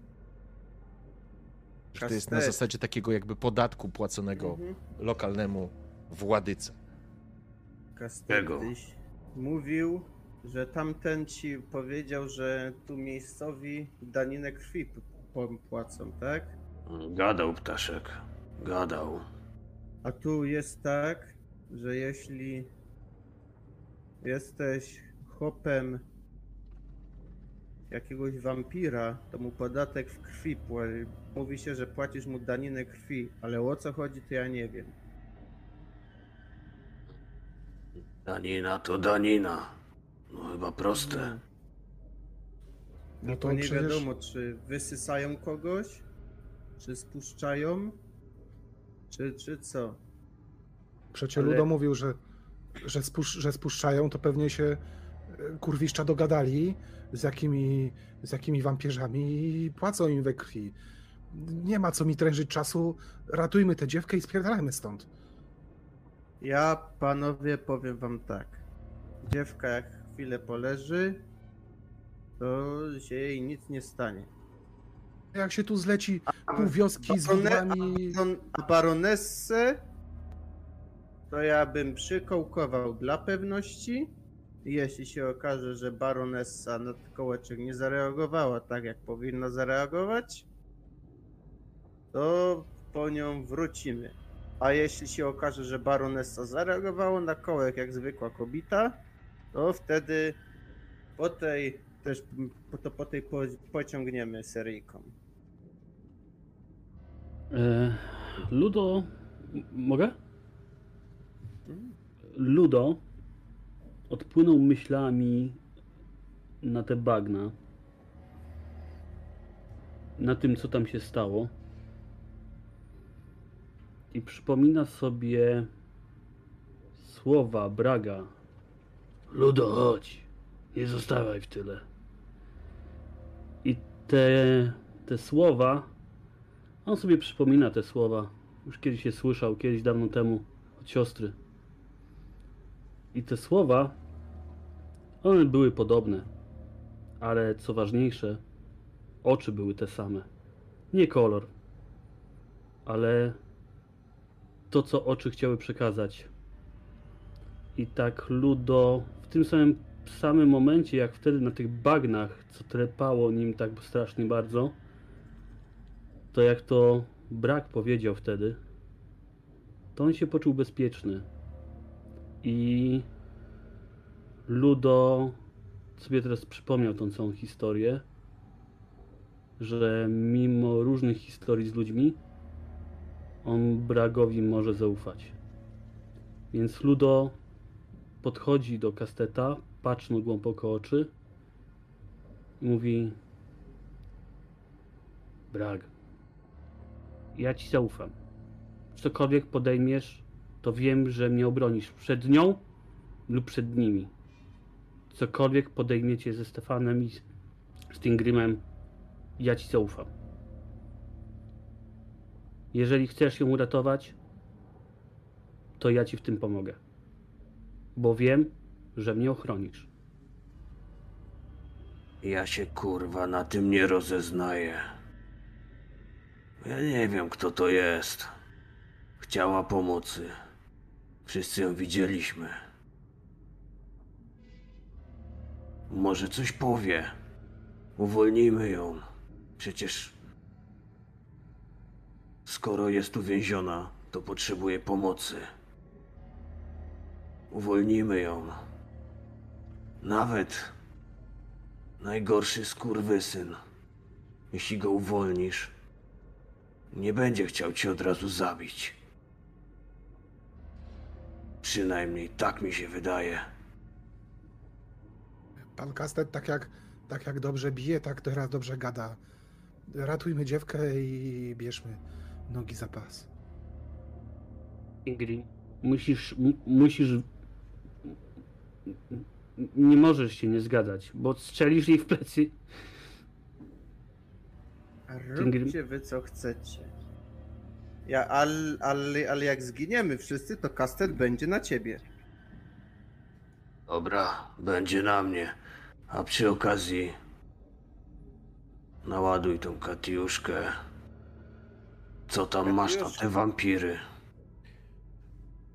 [SPEAKER 1] Że to jest na zasadzie takiego jakby podatku płaconego
[SPEAKER 4] Mhm.
[SPEAKER 1] lokalnemu władyce.
[SPEAKER 5] Czego?
[SPEAKER 4] Kastetyś mówił, że tamten ci powiedział, że tu miejscowi daninę krwi płacą, tak?
[SPEAKER 6] Gadał ptaszek. Gadał.
[SPEAKER 4] A tu jest tak, że jeśli jesteś chłopem jakiegoś wampira, to mu podatek w krwi pła- mówi się, że płacisz mu daninę krwi, ale o co chodzi, to ja nie wiem.
[SPEAKER 6] Danina to danina. No chyba proste.
[SPEAKER 3] No
[SPEAKER 4] To
[SPEAKER 3] to
[SPEAKER 4] nie
[SPEAKER 3] przecież...
[SPEAKER 4] wiadomo, czy wysysają kogoś, czy spuszczają, czy, czy co.
[SPEAKER 3] Przecież
[SPEAKER 4] Ale-
[SPEAKER 3] Ludo mówił, że, że, spusz, że spuszczają, to pewnie się e, kurwiszcza dogadali z jakimi, z jakimi wampierzami i płacą im we krwi. Nie ma co mi trężyć czasu, ratujmy tę dziewkę i spierdalajmy stąd.
[SPEAKER 4] Ja, panowie, powiem wam tak. Dziewka jak chwilę poleży, to się jej nic nie stanie.
[SPEAKER 3] Jak się tu zleci pół wioski z widłami...
[SPEAKER 4] A baronessę to ja bym przykołkował dla pewności. Jeśli się okaże, że baronessa na kołeczek nie zareagowała tak, jak powinna zareagować, to po nią wrócimy. A jeśli się okaże, że baronessa zareagowała na kołek jak zwykła kobieta, to wtedy po tej też to po tej po, pociągniemy seryjką.
[SPEAKER 2] E, Ludo. Mogę? Ludo odpłynął myślami na te bagna. Na tym, co tam się stało. I przypomina sobie słowa Braga. Ludo, chodź. Nie zostawaj w tyle. I te, te słowa on sobie przypomina te słowa. Już kiedyś je słyszał, kiedyś dawno temu od siostry. I te słowa, one były podobne. ale co ważniejsze, oczy były te same. Nie kolor, ale to, co oczy chciały przekazać. I tak Ludo w tym samym, samym momencie, jak wtedy na tych bagnach, co trepało nim tak strasznie bardzo, to jak to brak powiedział wtedy, to on się poczuł bezpieczny. I Ludo sobie teraz przypomniał tą całą historię, że mimo różnych historii z ludźmi, on Bragowi może zaufać. Więc Ludo podchodzi do kasteta, patrzy mu głęboko oczy i mówi Brag, ja ci zaufam. Cokolwiek podejmiesz, to wiem, że mnie obronisz przed nią lub przed nimi. Cokolwiek podejmiecie ze Stefanem i z- Tingrimem, ja ci zaufam. Jeżeli chcesz ją uratować, to ja ci w tym pomogę. Bo wiem, że mnie ochronisz.
[SPEAKER 6] Ja się kurwa na tym nie rozeznaję. Ja nie wiem, kto to jest. Chciała pomocy. Wszyscy ją widzieliśmy. Może coś powie. Uwolnijmy ją. Przecież. Skoro jest uwięziona, to potrzebuje pomocy. Uwolnijmy ją. Nawet najgorszy skurwysyn, jeśli go uwolnisz, nie będzie chciał cię od razu zabić. Przynajmniej tak mi się wydaje.
[SPEAKER 3] Pan Kastet tak jak, tak jak dobrze bije, tak teraz dobrze gada. Ratujmy dziewkę i bierzmy nogi za pas.
[SPEAKER 2] Ingrid, musisz, musisz. Nie możesz się nie zgadzać, bo strzelisz jej w plecy.
[SPEAKER 4] Róbcie wy co chcecie. Ja, ale, ale, ale jak zginiemy wszyscy, to kastet będzie na ciebie.
[SPEAKER 6] Dobra, będzie na mnie. A przy okazji naładuj tą katiuszkę. Co tam masz na te wampiry?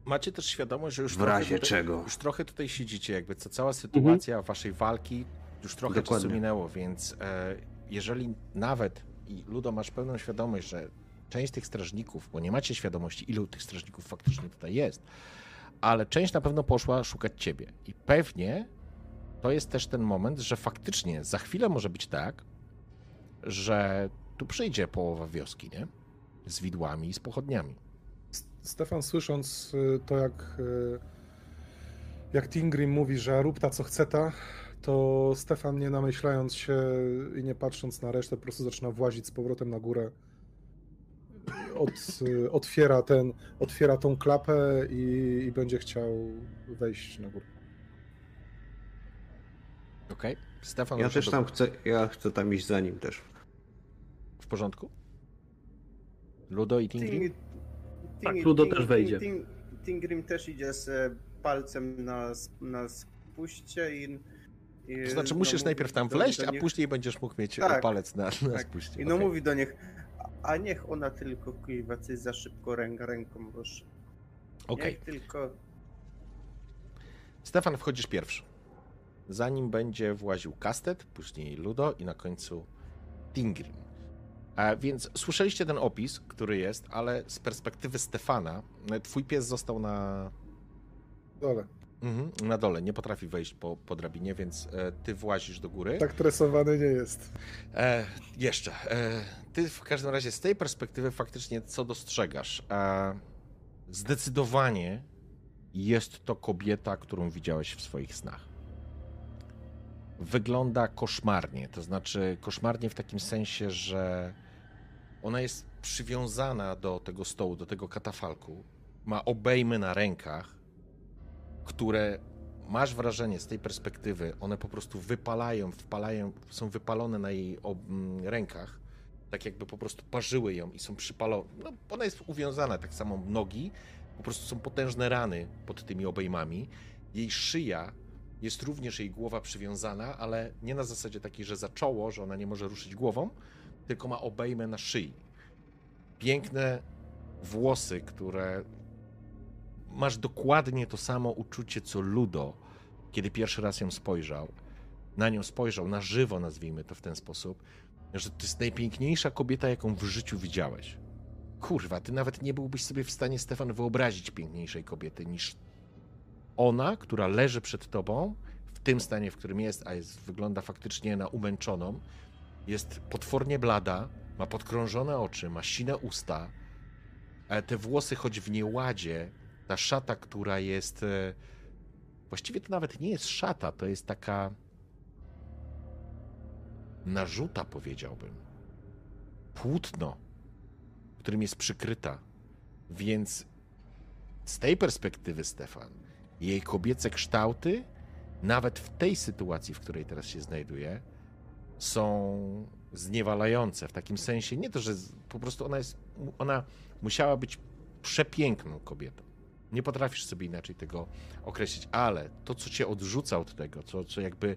[SPEAKER 1] Macie też świadomość, że już
[SPEAKER 6] W
[SPEAKER 1] trochę
[SPEAKER 6] razie
[SPEAKER 1] tutaj,
[SPEAKER 6] czego?
[SPEAKER 1] Już trochę tutaj siedzicie, jakby ca- cała sytuacja waszej walki już trochę czasu
[SPEAKER 5] Dokładnie.
[SPEAKER 1] minęło, więc e, jeżeli nawet i Ludo masz pełną świadomość, że część tych strażników, bo nie macie świadomości, ilu tych strażników faktycznie tutaj jest, ale część na pewno poszła szukać ciebie. I pewnie to jest też ten moment, że faktycznie za chwilę może być tak, że tu przyjdzie połowa wioski, nie? Z widłami i z pochodniami.
[SPEAKER 3] Stefan słysząc y, to, jak, y, jak Tingrim mówi, że rób ta co chce ta, to Stefan nie namyślając się i nie patrząc na resztę, po prostu zaczyna włazić z powrotem na górę. Od, otwiera, ten, otwiera tą klapę i, i będzie chciał wejść na górę.
[SPEAKER 1] Okej? Stefan
[SPEAKER 5] Ja też
[SPEAKER 1] do-
[SPEAKER 5] tam chcę, ja chcę tam iść za nim też.
[SPEAKER 1] W porządku? Ludo i Tingrim?
[SPEAKER 4] Ting-
[SPEAKER 2] Tak,
[SPEAKER 4] Ting-
[SPEAKER 2] Ludo
[SPEAKER 4] Ting-
[SPEAKER 2] też wejdzie.
[SPEAKER 4] Ting- Tingrim też idzie z e, palcem na, na spuście i... i
[SPEAKER 1] To znaczy
[SPEAKER 4] no,
[SPEAKER 1] musisz
[SPEAKER 4] mówi
[SPEAKER 1] najpierw tam
[SPEAKER 4] do
[SPEAKER 1] a później będziesz mógł mieć
[SPEAKER 4] Tak.
[SPEAKER 1] palec na, na
[SPEAKER 4] Tak.
[SPEAKER 1] spuście.
[SPEAKER 4] I no
[SPEAKER 1] Okej.
[SPEAKER 4] mówi do nich, "A- niech ona tylko kuiwa coś za szybko ręka, ręką ruszy.
[SPEAKER 1] Okej.
[SPEAKER 4] Niech tylko...
[SPEAKER 1] Stefan, wchodzisz pierwszy. Zanim będzie właził Kastet, później Ludo i na końcu Tingrim. A więc słyszeliście ten opis, który jest, ale z perspektywy Stefana, twój pies został na,
[SPEAKER 3] Dole.
[SPEAKER 1] Mhm, na dole, nie potrafi wejść po, po drabinie, więc e, ty włazisz do góry.
[SPEAKER 3] Tak tresowany nie jest.
[SPEAKER 1] E, jeszcze. E, ty w każdym razie z tej perspektywy faktycznie co dostrzegasz? E, zdecydowanie jest to kobieta, którą widziałeś w swoich snach. Wygląda koszmarnie, to znaczy koszmarnie w takim sensie, że ona jest przywiązana do tego stołu, do tego katafalku. Ma obejmy na rękach, które masz wrażenie z tej perspektywy, one po prostu wypalają, wpalają, są wypalone na jej ob, rękach, tak jakby po prostu parzyły ją i są przypalone. No, ona jest uwiązana, tak samo nogi, po prostu są potężne rany pod tymi obejmami. Jej szyja jest również jej głowa przywiązana, ale nie na zasadzie takiej, że za czoło, że ona nie może ruszyć głową, tylko ma obejmę na szyi. Piękne włosy, które masz dokładnie to samo uczucie co Ludo, kiedy pierwszy raz ją spojrzał. Na nią spojrzał, na żywo nazwijmy to w ten sposób, że to jest najpiękniejsza kobieta, jaką w życiu widziałeś. Kurwa, ty nawet nie byłbyś sobie w stanie, Stefan, wyobrazić piękniejszej kobiety niż ona, która leży przed tobą, w tym stanie, w którym jest, a jest, wygląda faktycznie na umęczoną, jest potwornie blada, ma podkrążone oczy, ma sine usta, te włosy, choć w nieładzie, ta szata, która jest. e, Właściwie to nawet nie jest szata, to jest taka. narzuta, powiedziałbym. Płótno, którym jest przykryta. Więc z tej perspektywy, Stefan, jej kobiece kształty, nawet w tej sytuacji, w której teraz się znajduje, są zniewalające. W takim sensie, nie to, że po prostu ona jest, ona musiała być przepiękną kobietą. Nie potrafisz sobie inaczej tego określić, ale to, co cię odrzuca od tego, co, co jakby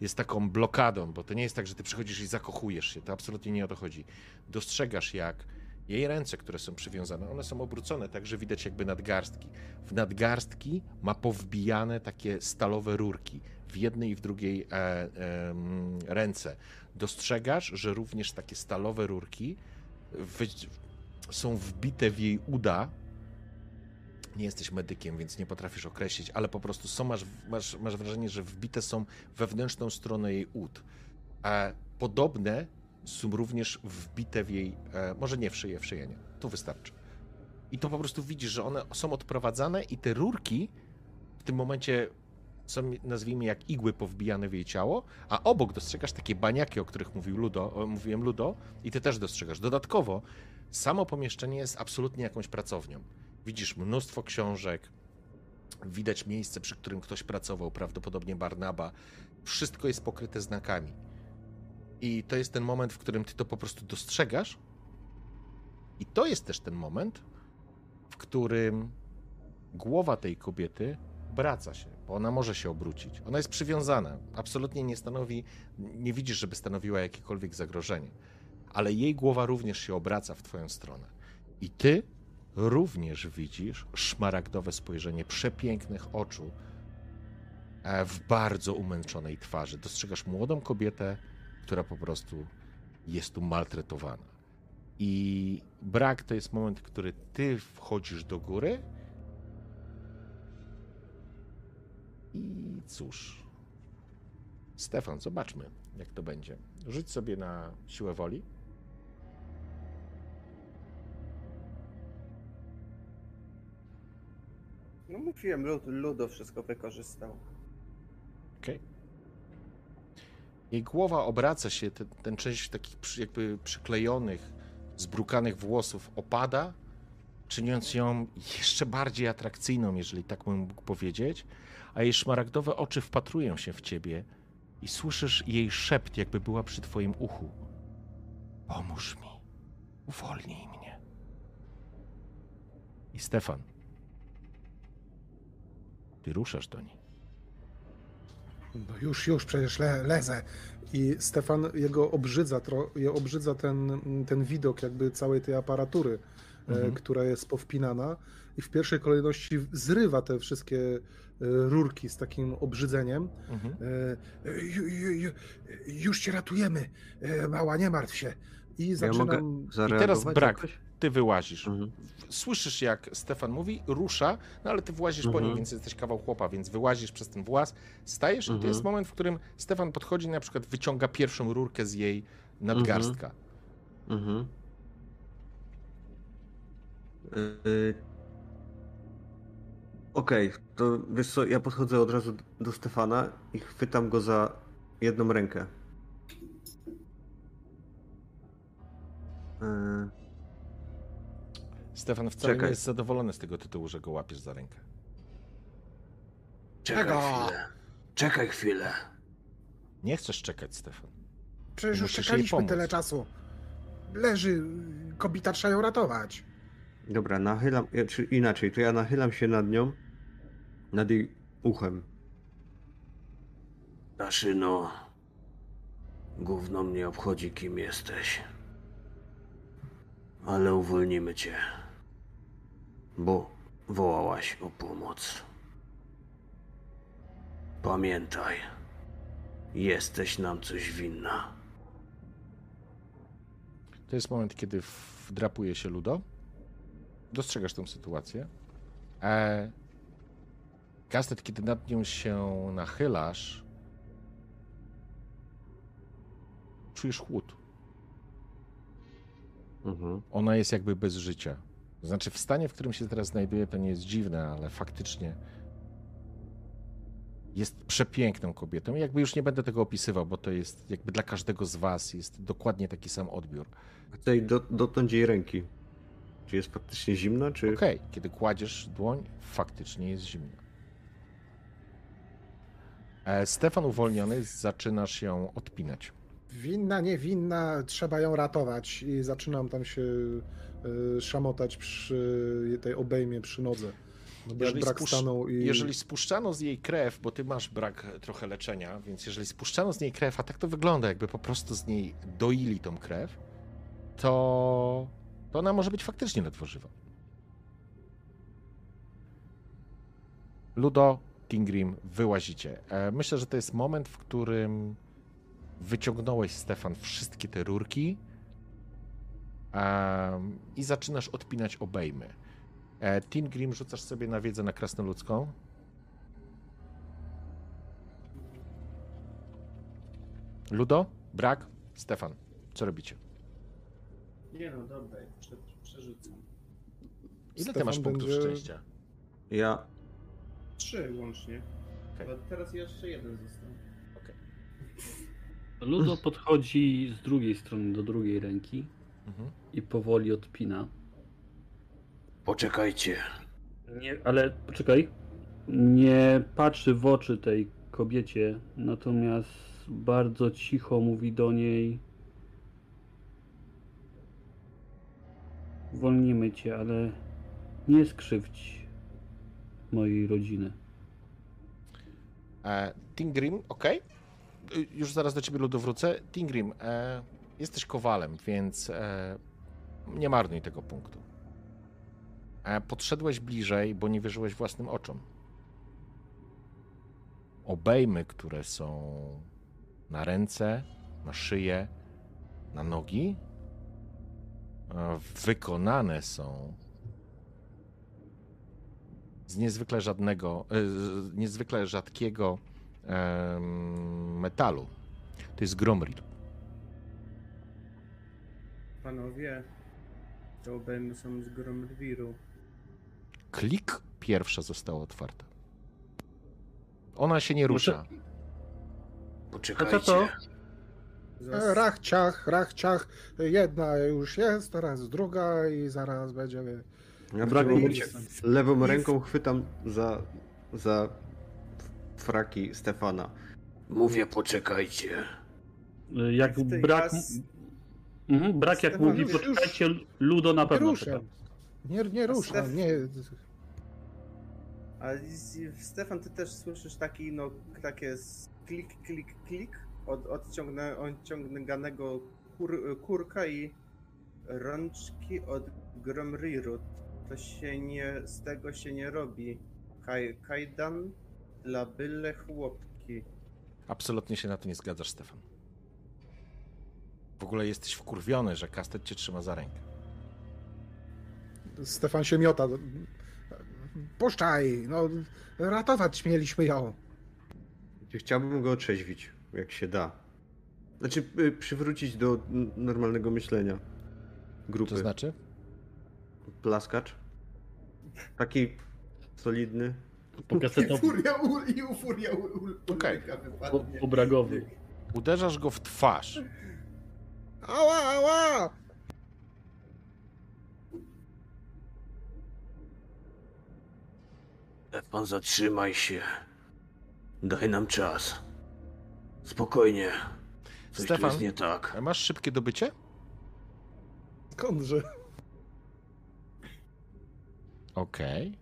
[SPEAKER 1] jest taką blokadą, bo to nie jest tak, że ty przychodzisz i zakochujesz się, to absolutnie nie o to chodzi. Dostrzegasz, jak jej ręce, które są przywiązane, one są obrócone, tak że widać jakby nadgarstki. W nadgarstki ma powbijane takie stalowe rurki w jednej i w drugiej e, em, ręce. Dostrzegasz, że również takie stalowe rurki wy, są wbite w jej uda. Nie jesteś medykiem, więc nie potrafisz określić, ale po prostu są, masz, masz, masz wrażenie, że wbite są wewnętrzną stronę jej ud. A podobne są również wbite w jej, e, może nie w szyję, w szyję nie. To wystarczy. I to po prostu widzisz, że one są odprowadzane i te rurki w tym momencie są, nazwijmy, jak igły powbijane w jej ciało, a obok dostrzegasz takie baniaki, o których mówił Ludo, o, mówiłem Ludo, i ty też dostrzegasz. Dodatkowo, samo pomieszczenie jest absolutnie jakąś pracownią. Widzisz mnóstwo książek, widać miejsce, przy którym ktoś pracował, prawdopodobnie Barnaba. Wszystko jest pokryte znakami. I to jest ten moment, w którym ty to po prostu dostrzegasz. I to jest też ten moment, w którym głowa tej kobiety obraca się, bo ona może się obrócić. Ona jest przywiązana. Absolutnie nie stanowi, nie widzisz, żeby stanowiła jakiekolwiek zagrożenie. Ale jej głowa również się obraca w twoją stronę. I ty również widzisz szmaragdowe spojrzenie przepięknych oczu e, w bardzo umęczonej twarzy. Dostrzegasz młodą kobietę, która po prostu jest tu maltretowana. I brak to jest moment, w który ty wchodzisz do góry. I cóż. Stefan, zobaczmy, jak to będzie. Rzuć sobie na siłę woli.
[SPEAKER 4] No mówiłem, Lud- Ludo wszystko wykorzystał.
[SPEAKER 1] Okej. Jej głowa obraca się, ten, ten część takich przy, jakby przyklejonych, zbrukanych włosów opada, czyniąc ją jeszcze bardziej atrakcyjną, jeżeli tak bym mógł powiedzieć, a jej szmaragdowe oczy wpatrują się w ciebie i słyszysz jej szept, jakby była przy twoim uchu. Pomóż mi, uwolnij mnie. I Stefan, ty ruszasz do niej.
[SPEAKER 3] No już, już, przecież le, lezę. I Stefan, jego obrzydza, tro, je obrzydza ten, ten widok jakby całej tej aparatury,
[SPEAKER 1] Mhm.
[SPEAKER 3] e, która jest powpinana i w pierwszej kolejności zrywa te wszystkie e, rurki z takim obrzydzeniem.
[SPEAKER 1] Mhm.
[SPEAKER 3] E, ju, ju, ju, już cię ratujemy, e, mała, nie martw się. I
[SPEAKER 5] Ja
[SPEAKER 3] zaczynam...
[SPEAKER 5] mogę zareagować
[SPEAKER 1] teraz brak.
[SPEAKER 5] jakoś?
[SPEAKER 1] Ty wyłazisz.
[SPEAKER 5] Mhm.
[SPEAKER 1] Słyszysz, jak Stefan mówi, rusza, no ale ty włazisz po nim,
[SPEAKER 5] Mhm.
[SPEAKER 1] więc jesteś kawał chłopa, więc wyłazisz przez ten włas, stajesz i to
[SPEAKER 5] Mhm.
[SPEAKER 1] jest moment, w którym Stefan podchodzi i na przykład wyciąga pierwszą rurkę z jej nadgarstka.
[SPEAKER 5] Mhm. Yy, Okej, to wiesz co, ja podchodzę od razu do Stefana i chwytam go za jedną rękę. Yy,
[SPEAKER 1] Stefan wcale
[SPEAKER 5] Czekaj.
[SPEAKER 1] nie jest zadowolony z tego tytułu, że go łapiesz za rękę.
[SPEAKER 6] Czekaj
[SPEAKER 3] Czego?
[SPEAKER 6] chwilę. Czekaj chwilę.
[SPEAKER 1] Nie chcesz czekać, Stefan.
[SPEAKER 3] Przecież już
[SPEAKER 1] musisz jej
[SPEAKER 3] czekaliśmy
[SPEAKER 1] pomóc.
[SPEAKER 3] tyle czasu. Leży, kobieta trzeba ją ratować.
[SPEAKER 5] Dobra, nachylam, ja- czy inaczej, to ja nachylam się nad nią, nad jej uchem.
[SPEAKER 6] Daszyno, gówno mnie obchodzi, kim jesteś. Ale uwolnimy cię, bo wołałaś o pomoc. Pamiętaj, jesteś nam coś winna.
[SPEAKER 1] To jest moment, kiedy wdrapuje się Ludo. Dostrzegasz tę sytuację. E... Kastet, kiedy nad nią się nachylasz, czujesz chłód.
[SPEAKER 5] Mhm.
[SPEAKER 1] Ona jest jakby bez życia. To znaczy, w stanie, w którym się teraz znajduje, to nie jest dziwne, ale faktycznie jest przepiękną kobietą. Jakby już nie będę tego opisywał, bo to jest jakby dla każdego z was jest dokładnie taki sam odbiór.
[SPEAKER 5] Chcę do, dotknąć jej ręki. Czy jest faktycznie zimna, czy...
[SPEAKER 1] Okej, kiedy kładziesz dłoń, faktycznie jest zimno. E, Stefan uwolniony, zaczynasz ją odpinać.
[SPEAKER 3] Winna, niewinna, trzeba ją ratować. I zaczynam tam się szamotać przy tej obejmie przy nodze. No
[SPEAKER 1] Jeżeli,
[SPEAKER 3] brak
[SPEAKER 1] spusz-
[SPEAKER 3] i...
[SPEAKER 1] jeżeli spuszczano z jej krew, bo ty masz brak trochę leczenia, więc jeżeli spuszczano z niej krew, a tak to wygląda, jakby po prostu z niej doili tą krew, to, to ona może być faktycznie ledwo żywa. Ludo, Tingrim, wyłazicie. E, Myślę, że to jest moment, w którym wyciągnąłeś, Stefan, wszystkie te rurki i zaczynasz odpinać obejmy. E, Tingrim, rzucasz sobie na wiedzę na krasnoludzką. Ludo, Brak, Stefan, co robicie?
[SPEAKER 4] Nie no, dobra, prze, przerzucam.
[SPEAKER 1] Ile ty
[SPEAKER 3] Stefan
[SPEAKER 1] masz punktów
[SPEAKER 3] będzie-
[SPEAKER 1] szczęścia?
[SPEAKER 5] Ja...
[SPEAKER 4] Trzy łącznie. Bo teraz jeszcze jeden został.
[SPEAKER 2] Ludo podchodzi z drugiej strony do drugiej ręki
[SPEAKER 1] Mhm.
[SPEAKER 2] i powoli odpina.
[SPEAKER 6] Poczekajcie.
[SPEAKER 2] Nie, ale poczekaj. Nie patrzy w oczy tej kobiecie, natomiast bardzo cicho mówi do niej. Wolnimy cię, ale nie skrzywdź mojej rodziny.
[SPEAKER 1] E, Tingrim, ok. Już zaraz do ciebie Ludo wrócę. Tingrim, e, jesteś kowalem, więc e, nie marnuj tego punktu. E, podszedłeś bliżej, bo nie wierzyłeś własnym oczom. Obejmy, które są na ręce, na szyję, na nogi, wykonane są z niezwykle żadnego, e, z niezwykle rzadkiego metalu. To jest gromrit.
[SPEAKER 4] Panowie, te obejmy są z Gromrwiru.
[SPEAKER 1] Klik pierwsza została otwarta. Ona się nie rusza.
[SPEAKER 6] Poczekajcie.
[SPEAKER 2] co to?
[SPEAKER 3] E, Rach, ciach, rach, ciach. Jedna już jest, teraz druga i zaraz będzie...
[SPEAKER 5] Ja w
[SPEAKER 2] Brak
[SPEAKER 5] tym
[SPEAKER 2] mi-
[SPEAKER 5] momencie lewą ręką chwytam za, za fraki Stefana.
[SPEAKER 6] Mówię, poczekajcie.
[SPEAKER 2] Jak brak. Mhm, brak jak
[SPEAKER 3] Stefan,
[SPEAKER 2] mówi,
[SPEAKER 3] już-
[SPEAKER 2] poczekajcie, Ludo na
[SPEAKER 3] Nie
[SPEAKER 2] pewno
[SPEAKER 3] ruszam. Nie, nie ruszam,
[SPEAKER 4] Stef-
[SPEAKER 3] nie...
[SPEAKER 4] A z- Stefan, ty też słyszysz taki, no, takie s- klik, klik, klik od odciągnę, odciąganego kur, kurka i rączki od Gromriru. To się nie, z tego się nie robi. Kaj, kajdan dla byle chłopki.
[SPEAKER 1] Absolutnie się na to nie zgadzasz, Stefan. W ogóle jesteś wkurwiony, że kastet cię trzyma za rękę.
[SPEAKER 3] Stefan się miota. Puszczaj, no ratować mieliśmy ją.
[SPEAKER 5] Chciałbym go otrzeźwić, jak się da. Znaczy, y, przywrócić do normalnego myślenia. Grupy.
[SPEAKER 1] To znaczy?
[SPEAKER 5] Plaskacz. Taki solidny.
[SPEAKER 2] Po kasetowi,
[SPEAKER 4] u, i u furia u, u,
[SPEAKER 1] Okej.
[SPEAKER 2] po, po bragowy.
[SPEAKER 1] Uderzasz go w twarz.
[SPEAKER 3] Ała, ała!
[SPEAKER 6] Stefan, zatrzymaj się. Daj nam czas. Spokojnie. Coś
[SPEAKER 1] Stefan?
[SPEAKER 6] tu jest nie tak.
[SPEAKER 1] A Masz szybkie dobycie?
[SPEAKER 3] Skądże?
[SPEAKER 1] Okej.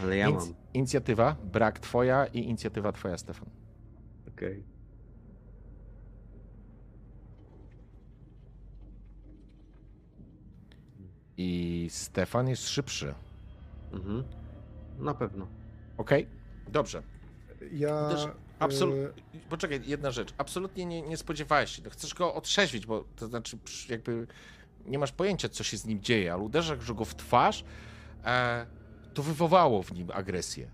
[SPEAKER 5] Ale ja
[SPEAKER 1] Inc-
[SPEAKER 5] mam.
[SPEAKER 1] Inicjatywa, brak twoja i inicjatywa twoja, Stefan.
[SPEAKER 5] Okej.
[SPEAKER 1] I Stefan jest szybszy.
[SPEAKER 5] Mhm. Na pewno.
[SPEAKER 1] Okej? Dobrze.
[SPEAKER 3] Ja.
[SPEAKER 1] Też
[SPEAKER 3] e,
[SPEAKER 1] Absolutnie. Poczekaj, jedna rzecz. Absolutnie nie, nie spodziewałeś się. No, chcesz go otrzeźwić, bo to znaczy jakby nie masz pojęcia, co się z nim dzieje, ale uderzasz go w twarz, e, to wywołało w nim agresję.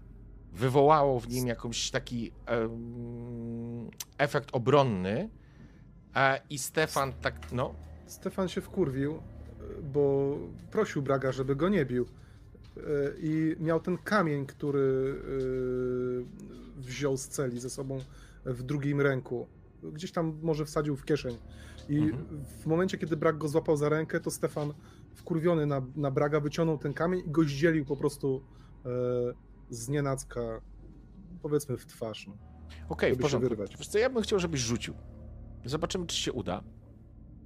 [SPEAKER 1] Wywołało w nim jakąś taki em, efekt obronny. E, I Stefan tak, no,
[SPEAKER 3] Stefan się wkurwił, bo prosił Braga, żeby go nie bił. E, I miał ten kamień, który e, wziął z celi ze sobą w drugim ręku. Gdzieś tam może wsadził w kieszeń. I
[SPEAKER 1] Mhm.
[SPEAKER 3] w momencie, kiedy Brag go złapał za rękę, to Stefan wkurwiony na, na Braga wyciągnął ten kamień i go zdzielił po prostu e, z nienacka, powiedzmy w twarz. No.
[SPEAKER 1] okej, w
[SPEAKER 3] Żeby się
[SPEAKER 1] porządku.
[SPEAKER 3] wyrwać.
[SPEAKER 1] Wiesz co, ja bym chciał, żebyś rzucił. Zobaczymy, czy się uda.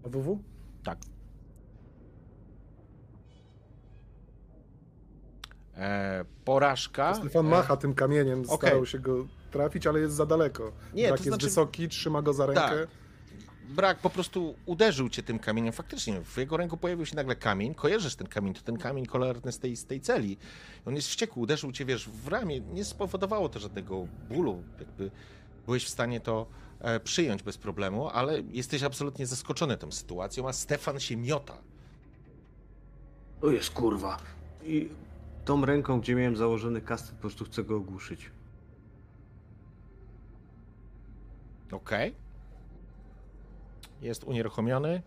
[SPEAKER 3] A WW?
[SPEAKER 1] Tak. E, porażka.
[SPEAKER 3] Stefan
[SPEAKER 1] e,
[SPEAKER 3] macha tym kamieniem,
[SPEAKER 1] okej.
[SPEAKER 3] starał się go trafić, ale jest za daleko.
[SPEAKER 1] Nie,
[SPEAKER 3] Brak
[SPEAKER 1] to
[SPEAKER 3] jest
[SPEAKER 1] znaczy-
[SPEAKER 3] wysoki, trzyma go za rękę.
[SPEAKER 1] Tak. Brak po prostu uderzył cię tym kamieniem. Faktycznie w jego ręku pojawił się nagle kamień. Kojarzysz ten kamień, to ten kamień kolorny z tej, z tej celi. On jest wściekły, uderzył cię, wiesz, w ramię. Nie spowodowało to żadnego bólu. Jakby byłeś w stanie to e, przyjąć bez problemu, ale jesteś absolutnie zaskoczony tą sytuacją, a Stefan się miota.
[SPEAKER 6] To jest kurwa.
[SPEAKER 5] I tą ręką, gdzie miałem założony kastet, po prostu chcę go ogłuszyć.
[SPEAKER 1] Okej. Jest unieruchomiony.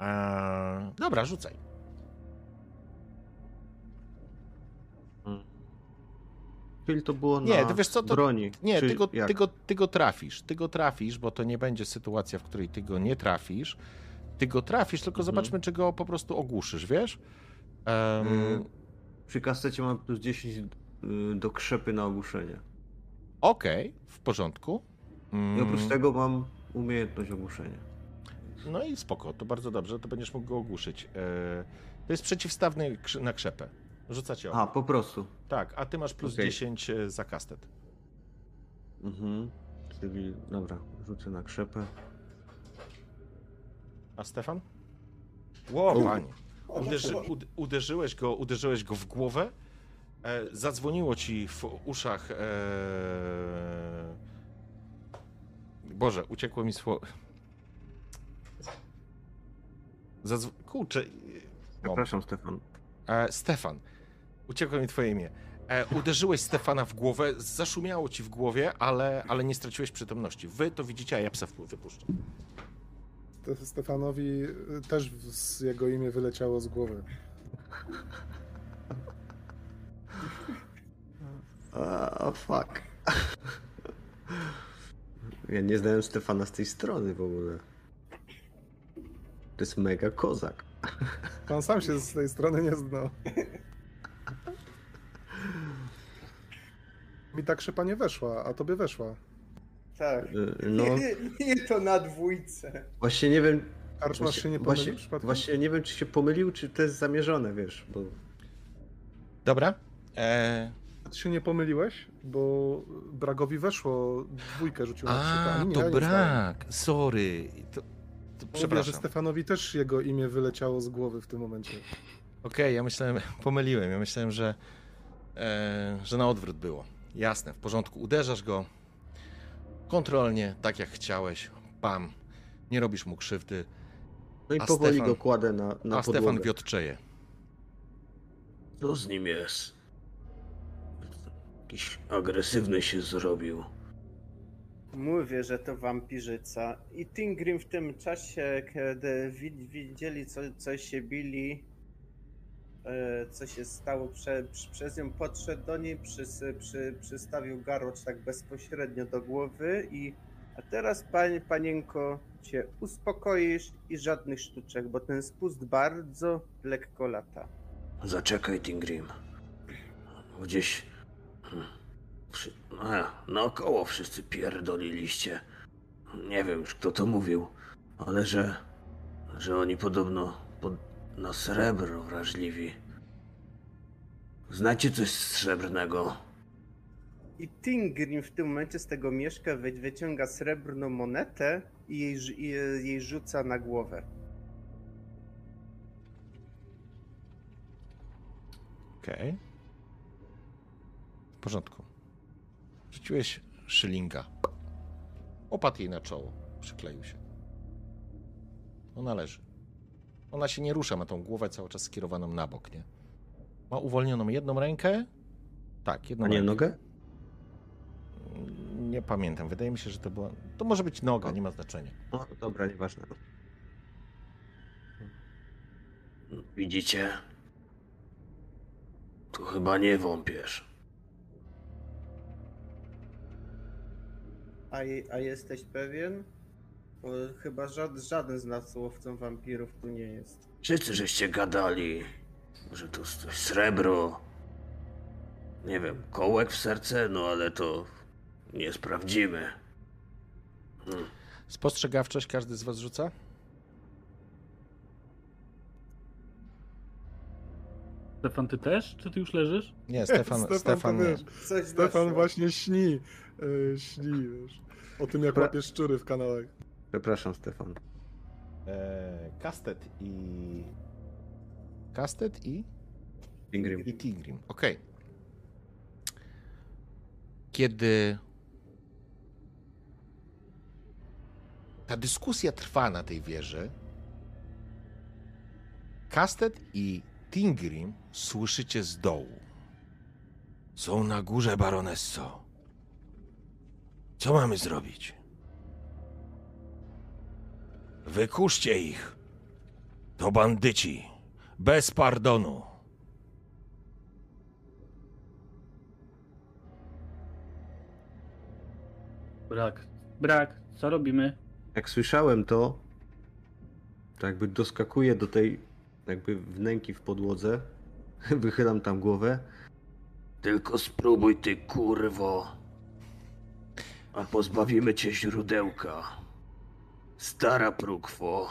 [SPEAKER 1] Eee, dobra, rzucaj.
[SPEAKER 5] Czyli to było
[SPEAKER 1] Nie,
[SPEAKER 5] na
[SPEAKER 1] to wiesz co, to-
[SPEAKER 5] broni.
[SPEAKER 1] Nie, ty go, ty, go, ty go trafisz. Ty go trafisz, bo to nie będzie sytuacja, w której ty go nie trafisz. Ty go trafisz, tylko
[SPEAKER 5] Mhm.
[SPEAKER 1] zobaczmy, czy go po prostu ogłuszysz, wiesz?
[SPEAKER 5] Y, Przy kastecie mam plus 10 y, do krzepy na ogłuszenie.
[SPEAKER 1] Okej, w porządku.
[SPEAKER 5] I oprócz
[SPEAKER 1] Mm,
[SPEAKER 5] tego mam umiejętność ogłuszenia.
[SPEAKER 1] No i spoko, to bardzo dobrze, to będziesz mógł go ogłuszyć. E, to jest przeciwstawny na krzepę. Rzucacie
[SPEAKER 5] A,
[SPEAKER 1] o.
[SPEAKER 5] po prostu.
[SPEAKER 1] Tak, a ty masz plus
[SPEAKER 5] Okej.
[SPEAKER 1] 10 e, za kastet.
[SPEAKER 5] Mhm. Czyli, dobra, rzucę na krzepę.
[SPEAKER 1] A Stefan? Panie. Uderzy, ud, uderzyłeś, go, uderzyłeś go w głowę, e, zadzwoniło ci w uszach. E... Boże, uciekło mi słowo. Zadzw... Kurczę. Moment.
[SPEAKER 5] Przepraszam, Stefan.
[SPEAKER 1] E, Stefan, uciekło mi twoje imię. E, uderzyłeś Stefana w głowę, zaszumiało ci w głowie, ale, ale nie straciłeś przytomności. Wy to widzicie, a ja psa.
[SPEAKER 3] Ste- Stefanowi y, też z jego imię wyleciało z głowy.
[SPEAKER 5] A, fuck. Ja nie znałem Stefana z tej strony w ogóle. To jest mega kozak.
[SPEAKER 3] Pan sam się z tej strony nie znał. Mi tak szypa nie weszła, a tobie weszła.
[SPEAKER 4] Tak.
[SPEAKER 5] Y, No,
[SPEAKER 4] Nie, nie to na dwójce.
[SPEAKER 5] właśnie nie wiem.
[SPEAKER 3] Karczmasz się nie
[SPEAKER 5] Właśnie,
[SPEAKER 3] pomylił
[SPEAKER 5] właśnie, właśnie nie wiem, czy się pomylił, czy to jest zamierzone, wiesz, bo
[SPEAKER 1] Dobra. E,
[SPEAKER 3] Ty się nie pomyliłeś, bo Bragowi weszło, dwójkę rzucił na
[SPEAKER 1] a,
[SPEAKER 3] mi nie,
[SPEAKER 1] to
[SPEAKER 3] ja nie stałem.
[SPEAKER 1] brak. Sorry. To, to,
[SPEAKER 3] Mówię, że
[SPEAKER 1] przepraszam.
[SPEAKER 3] Stefanowi też jego imię wyleciało z głowy w tym momencie.
[SPEAKER 1] Okej, ja myślałem, [laughs] pomyliłem. Ja myślałem, że, e, że na odwrót było. Jasne, w porządku. Uderzasz go kontrolnie, tak jak chciałeś. Pam. Nie robisz mu krzywdy,
[SPEAKER 5] No i
[SPEAKER 1] A
[SPEAKER 5] powoli
[SPEAKER 1] Stefan-
[SPEAKER 5] go kładę na, na
[SPEAKER 1] a Stefan wiotczeje.
[SPEAKER 6] Co z nim jest? Jakiś agresywny się zrobił.
[SPEAKER 4] Mówię, że to wampirzyca. I Tingrim w tym czasie, kiedy wi- widzieli, co, co się bili, co się stało prze, przy- przez nią, podszedł do niej, przys, przy, przystawił garłacz tak bezpośrednio do głowy i a teraz, panie, panienko, cię uspokoisz i żadnych sztuczek, bo ten spust bardzo lekko lata.
[SPEAKER 6] Zaczekaj, Tingrim. Gdzieś... hmm, Przy... A, naokoło wszyscy pierdoliliście. Nie wiem już kto to mówił, ale że... że oni podobno pod... na srebro wrażliwi. Znacie coś srebrnego?
[SPEAKER 4] I Tingrim w tym momencie z tego mieszka wy- wyciąga srebrną monetę i jej, i jej rzuca na głowę.
[SPEAKER 1] Okej. W porządku. Rzuciłeś szylinga. Opadł jej na czoło. Przykleił się. Ona leży. Ona się nie rusza, ma tą głowę cały czas skierowaną na bok, nie? Ma uwolnioną jedną rękę. Tak, jedną
[SPEAKER 5] A nie
[SPEAKER 1] rękę.
[SPEAKER 5] nogę?
[SPEAKER 1] Nie pamiętam. Wydaje mi się, że to była. To może być noga, nie ma znaczenia.
[SPEAKER 5] O, dobra, nieważne.
[SPEAKER 6] Widzicie? Tu chyba nie wąpiesz.
[SPEAKER 4] A, je, a jesteś pewien? Bo chyba żaden, żaden z nas łowcą wampirów tu nie jest.
[SPEAKER 6] Wszyscy żeście gadali, że tu coś srebro. Nie wiem, kołek w serce, no ale to nie sprawdzimy. Hmm.
[SPEAKER 1] Spostrzegawczość każdy z was rzuca?
[SPEAKER 2] Stefan, ty też? Czy ty już leżysz?
[SPEAKER 1] Nie, Stefan, [laughs]
[SPEAKER 3] Stefan,
[SPEAKER 1] Stefan
[SPEAKER 3] to wiesz, Stefan właśnie śni. e, śni, wiesz. O tym, jak łapie szczury w kanałach.
[SPEAKER 5] Przepraszam, Stefan.
[SPEAKER 1] E, Kastet i. Kastet i.
[SPEAKER 5] Ingrim.
[SPEAKER 1] I Tigrim. Okej. Kiedy ta dyskusja trwa na tej wieży, Kastet i Tingrim słyszycie z dołu. Są na górze, baronesso. Co mamy zrobić? Wykuszcie ich. To bandyci. Bez pardonu.
[SPEAKER 2] Brak. Brak. Co robimy?
[SPEAKER 5] Jak słyszałem to, to jakby doskakuję do tej jakby wnęki w podłodze, [laughs] wychylam tam głowę.
[SPEAKER 6] Tylko spróbuj ty, kurwo. A pozbawimy cię źródełka. Stara prókwo.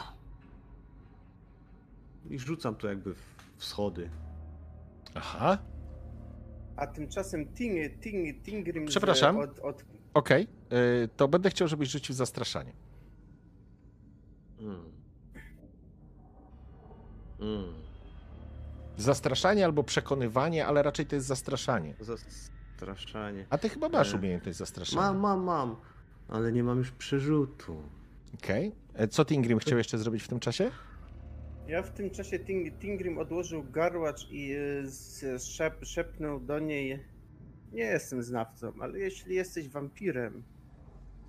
[SPEAKER 5] I rzucam to jakby w w schody.
[SPEAKER 1] Aha.
[SPEAKER 4] A tymczasem Ting, Ting, Tingrim
[SPEAKER 1] Przepraszam.
[SPEAKER 4] Od, od,
[SPEAKER 1] Okej, y, to będę chciał, żebyś rzucił zastraszanie.
[SPEAKER 5] Mm. Mm.
[SPEAKER 1] Zastraszanie albo przekonywanie, ale raczej to jest zastraszanie.
[SPEAKER 5] Zastraszanie.
[SPEAKER 1] A ty chyba masz
[SPEAKER 5] E,
[SPEAKER 1] umiejętność zastraszania.
[SPEAKER 5] Mam, mam, mam. Ale nie mam już przerzutu.
[SPEAKER 1] Okej. E, Co Tingrim chciał jeszcze zrobić w tym czasie?
[SPEAKER 4] Ja w tym czasie Ting, Tingrim odłożył garłacz i e, szep, szepnął do niej. Nie jestem znawcą, ale jeśli jesteś wampirem,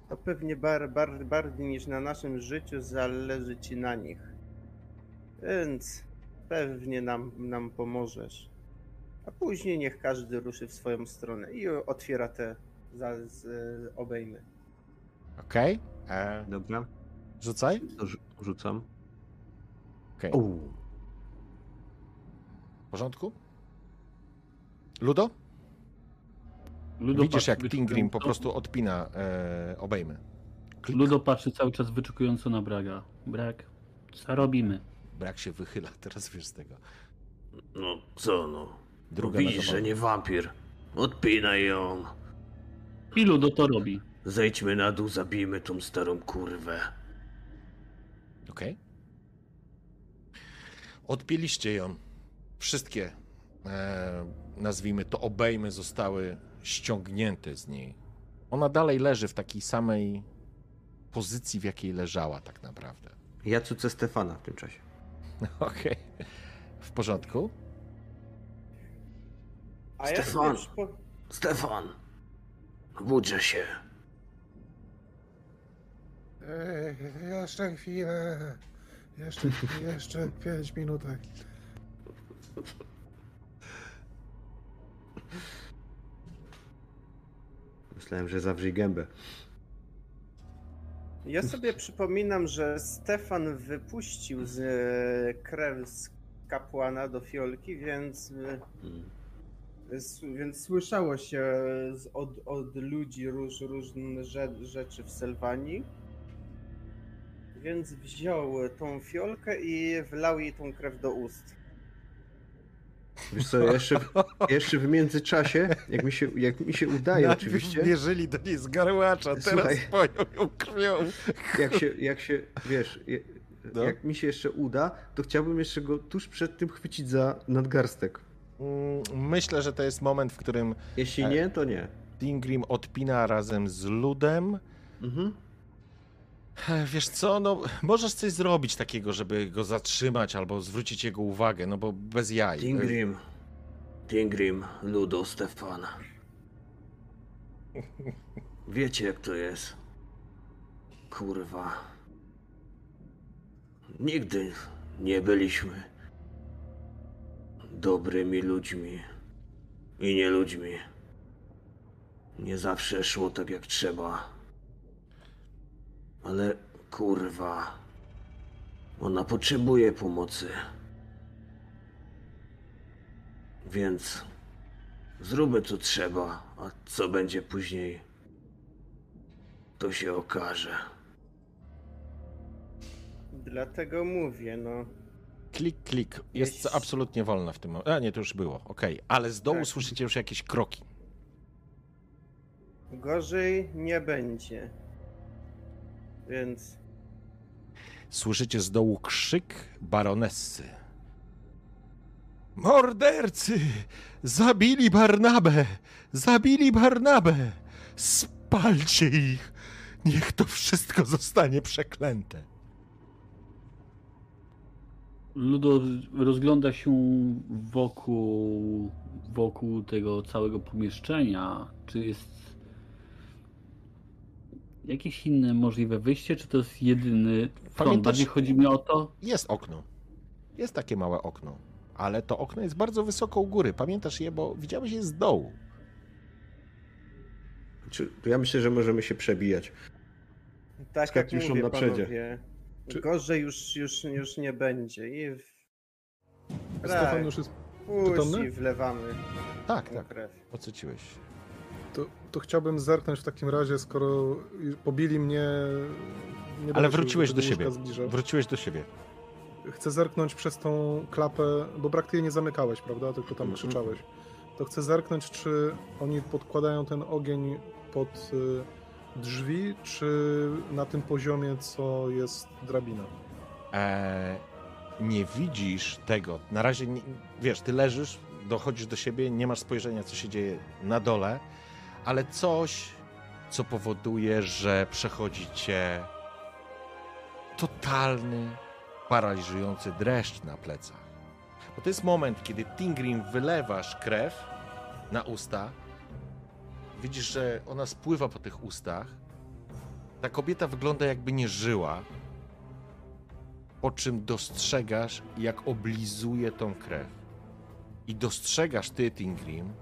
[SPEAKER 4] to pewnie bar, bar, bardziej niż na naszym życiu zależy ci na nich. Więc pewnie nam, nam pomożesz. A później niech każdy ruszy w swoją stronę i otwiera te za, z, obejmy.
[SPEAKER 1] Okej. E,
[SPEAKER 5] Dobra,
[SPEAKER 1] Rzucaj.
[SPEAKER 5] rzucam.
[SPEAKER 1] Okej.
[SPEAKER 5] Uuu.
[SPEAKER 1] W porządku? Ludo?
[SPEAKER 2] Ludo
[SPEAKER 1] Widzisz, jak Tingrim po prostu odpina e, obejmy. Klik.
[SPEAKER 2] Ludo patrzy cały czas wyczekująco na Braga. Brak. Co robimy?
[SPEAKER 1] Brak się wychyla, teraz wiesz z tego.
[SPEAKER 6] No co no?
[SPEAKER 1] Druga
[SPEAKER 6] Widzisz, że nie wampir. Odpinaj ją.
[SPEAKER 2] I Ludo to robi.
[SPEAKER 6] Zejdźmy na dół, zabijmy tą starą kurwę.
[SPEAKER 1] Okej. Odpięliście ją. Wszystkie, e, nazwijmy to, obejmy zostały ściągnięte z niej. Ona dalej leży w takiej samej pozycji, w jakiej leżała tak naprawdę.
[SPEAKER 5] Ja cucę Stefana w tym czasie. [laughs]
[SPEAKER 1] Okej. W porządku?
[SPEAKER 4] A ja
[SPEAKER 6] Stefan.
[SPEAKER 4] sobie przypo-
[SPEAKER 6] Stefan! Budźże się.
[SPEAKER 3] Ej, jeszcze chwilę. Jeszcze, jeszcze pięć minutek.
[SPEAKER 5] Myślałem, że zawrzyj gębę.
[SPEAKER 4] Ja sobie przypominam, że Stefan wypuścił z e, krew z kapłana do fiolki, więc, e,
[SPEAKER 5] Mm.
[SPEAKER 4] s- więc słyszało się od, od ludzi róż, różne rze, rzeczy w Sylwanii. Więc wziął tą fiolkę i wlał jej tą krew do ust.
[SPEAKER 5] Wiesz co, jeszcze, w- jeszcze w międzyczasie, jak mi się, jak mi się udaje
[SPEAKER 1] Najpierw
[SPEAKER 5] oczywiście,
[SPEAKER 1] wierzyli do niej z garłacza, teraz
[SPEAKER 5] Słuchaj.
[SPEAKER 1] poją ją krwią.
[SPEAKER 5] jak się, jak się, wiesz, je-
[SPEAKER 1] No.
[SPEAKER 5] jak mi się jeszcze uda, to chciałbym jeszcze go tuż przed tym chwycić za nadgarstek.
[SPEAKER 1] Mm, Myślę, że to jest moment, w którym
[SPEAKER 5] Jeśli
[SPEAKER 1] E.
[SPEAKER 5] nie, to nie.
[SPEAKER 1] Tingrim odpina razem z ludem.
[SPEAKER 5] Mhm.
[SPEAKER 1] E, Wiesz co, no możesz coś zrobić takiego, żeby go zatrzymać albo zwrócić jego uwagę, no bo bez jaj.
[SPEAKER 6] Tingrim. Tingrim, Ludo, Stefan. Wiecie jak to jest. Kurwa. Nigdy nie byliśmy dobrymi ludźmi i nie ludźmi. Nie zawsze szło tak jak trzeba. Ale kurwa. Ona potrzebuje pomocy. Więc zróbmy co trzeba, a co będzie później, to się okaże.
[SPEAKER 4] Dlatego mówię, no.
[SPEAKER 1] Klik, klik. Jest
[SPEAKER 4] Jeść.
[SPEAKER 1] absolutnie wolna w tym momencie. A nie, to już było, okej. Ale z dołu
[SPEAKER 4] Tak.
[SPEAKER 1] słyszycie już jakieś kroki.
[SPEAKER 4] Gorzej nie będzie. Więc
[SPEAKER 1] Słyszycie z dołu krzyk baronessy. Mordercy! Zabili Barnabę! Zabili Barnabę! Spalcie ich! Niech to wszystko zostanie przeklęte.
[SPEAKER 2] Ludo rozgląda się wokół, wokół tego całego pomieszczenia. Czy jest jakieś inne możliwe wyjście, czy to jest jedyny front?
[SPEAKER 1] Pamiętasz-
[SPEAKER 2] Bardziej chodzi mi o to,
[SPEAKER 1] Jest okno. Jest takie małe okno. Ale to okno jest bardzo wysoko u góry. Pamiętasz je, bo widziałeś je z dołu.
[SPEAKER 5] Czy, to ja myślę, że możemy się przebijać.
[SPEAKER 4] tak jak
[SPEAKER 5] już
[SPEAKER 4] mówię,
[SPEAKER 5] na
[SPEAKER 3] Czy-
[SPEAKER 4] gorzej już, już, już nie będzie. I w...
[SPEAKER 3] Stefan już jest. przytomny?
[SPEAKER 4] wlewamy
[SPEAKER 1] Tak, tak.
[SPEAKER 4] krew.
[SPEAKER 1] Oceciłeś.
[SPEAKER 3] To, to chciałbym zerknąć w takim razie, skoro pobili mnie. Nie
[SPEAKER 1] Ale wróciłeś do siebie.
[SPEAKER 3] łóżka zbliżał.
[SPEAKER 1] Wróciłeś do siebie.
[SPEAKER 3] Chcę zerknąć przez tą klapę, bo praktycznie nie zamykałeś, prawda? Tylko tam
[SPEAKER 5] Mhm.
[SPEAKER 3] krzyczałeś. To chcę zerknąć, czy oni podkładają ten ogień pod y, drzwi, czy na tym poziomie, co jest drabina.
[SPEAKER 1] Eee, nie widzisz tego. Na razie, nie, wiesz, ty leżysz, dochodzisz do siebie, nie masz spojrzenia, co się dzieje na dole, ale coś, co powoduje, że przechodzi cię totalny, paraliżujący dreszcz na plecach. Bo to jest moment, kiedy Tingrim wylewasz krew na usta, widzisz, że ona spływa po tych ustach. Ta kobieta wygląda jakby nie żyła, po czym dostrzegasz, jak oblizuje tą krew. I dostrzegasz ty, Tingrim,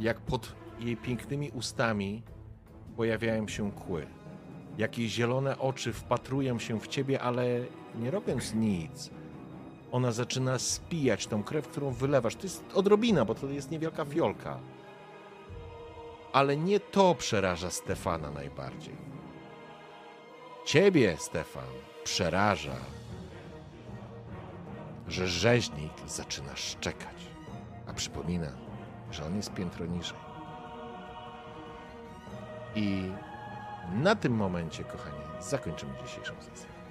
[SPEAKER 1] jak pod jej pięknymi ustami pojawiają się kły. Jak jej zielone oczy wpatrują się w ciebie, ale nie robiąc nic. Ona zaczyna spijać tą krew, którą wylewasz. To jest odrobina, bo to jest niewielka fiolka. Ale nie to przeraża Stefana najbardziej. Ciebie, Stefan, przeraża, że rzeźnik zaczyna szczekać. A przypomina, że on jest piętro niżej. I na tym momencie, kochani, zakończymy dzisiejszą sesję.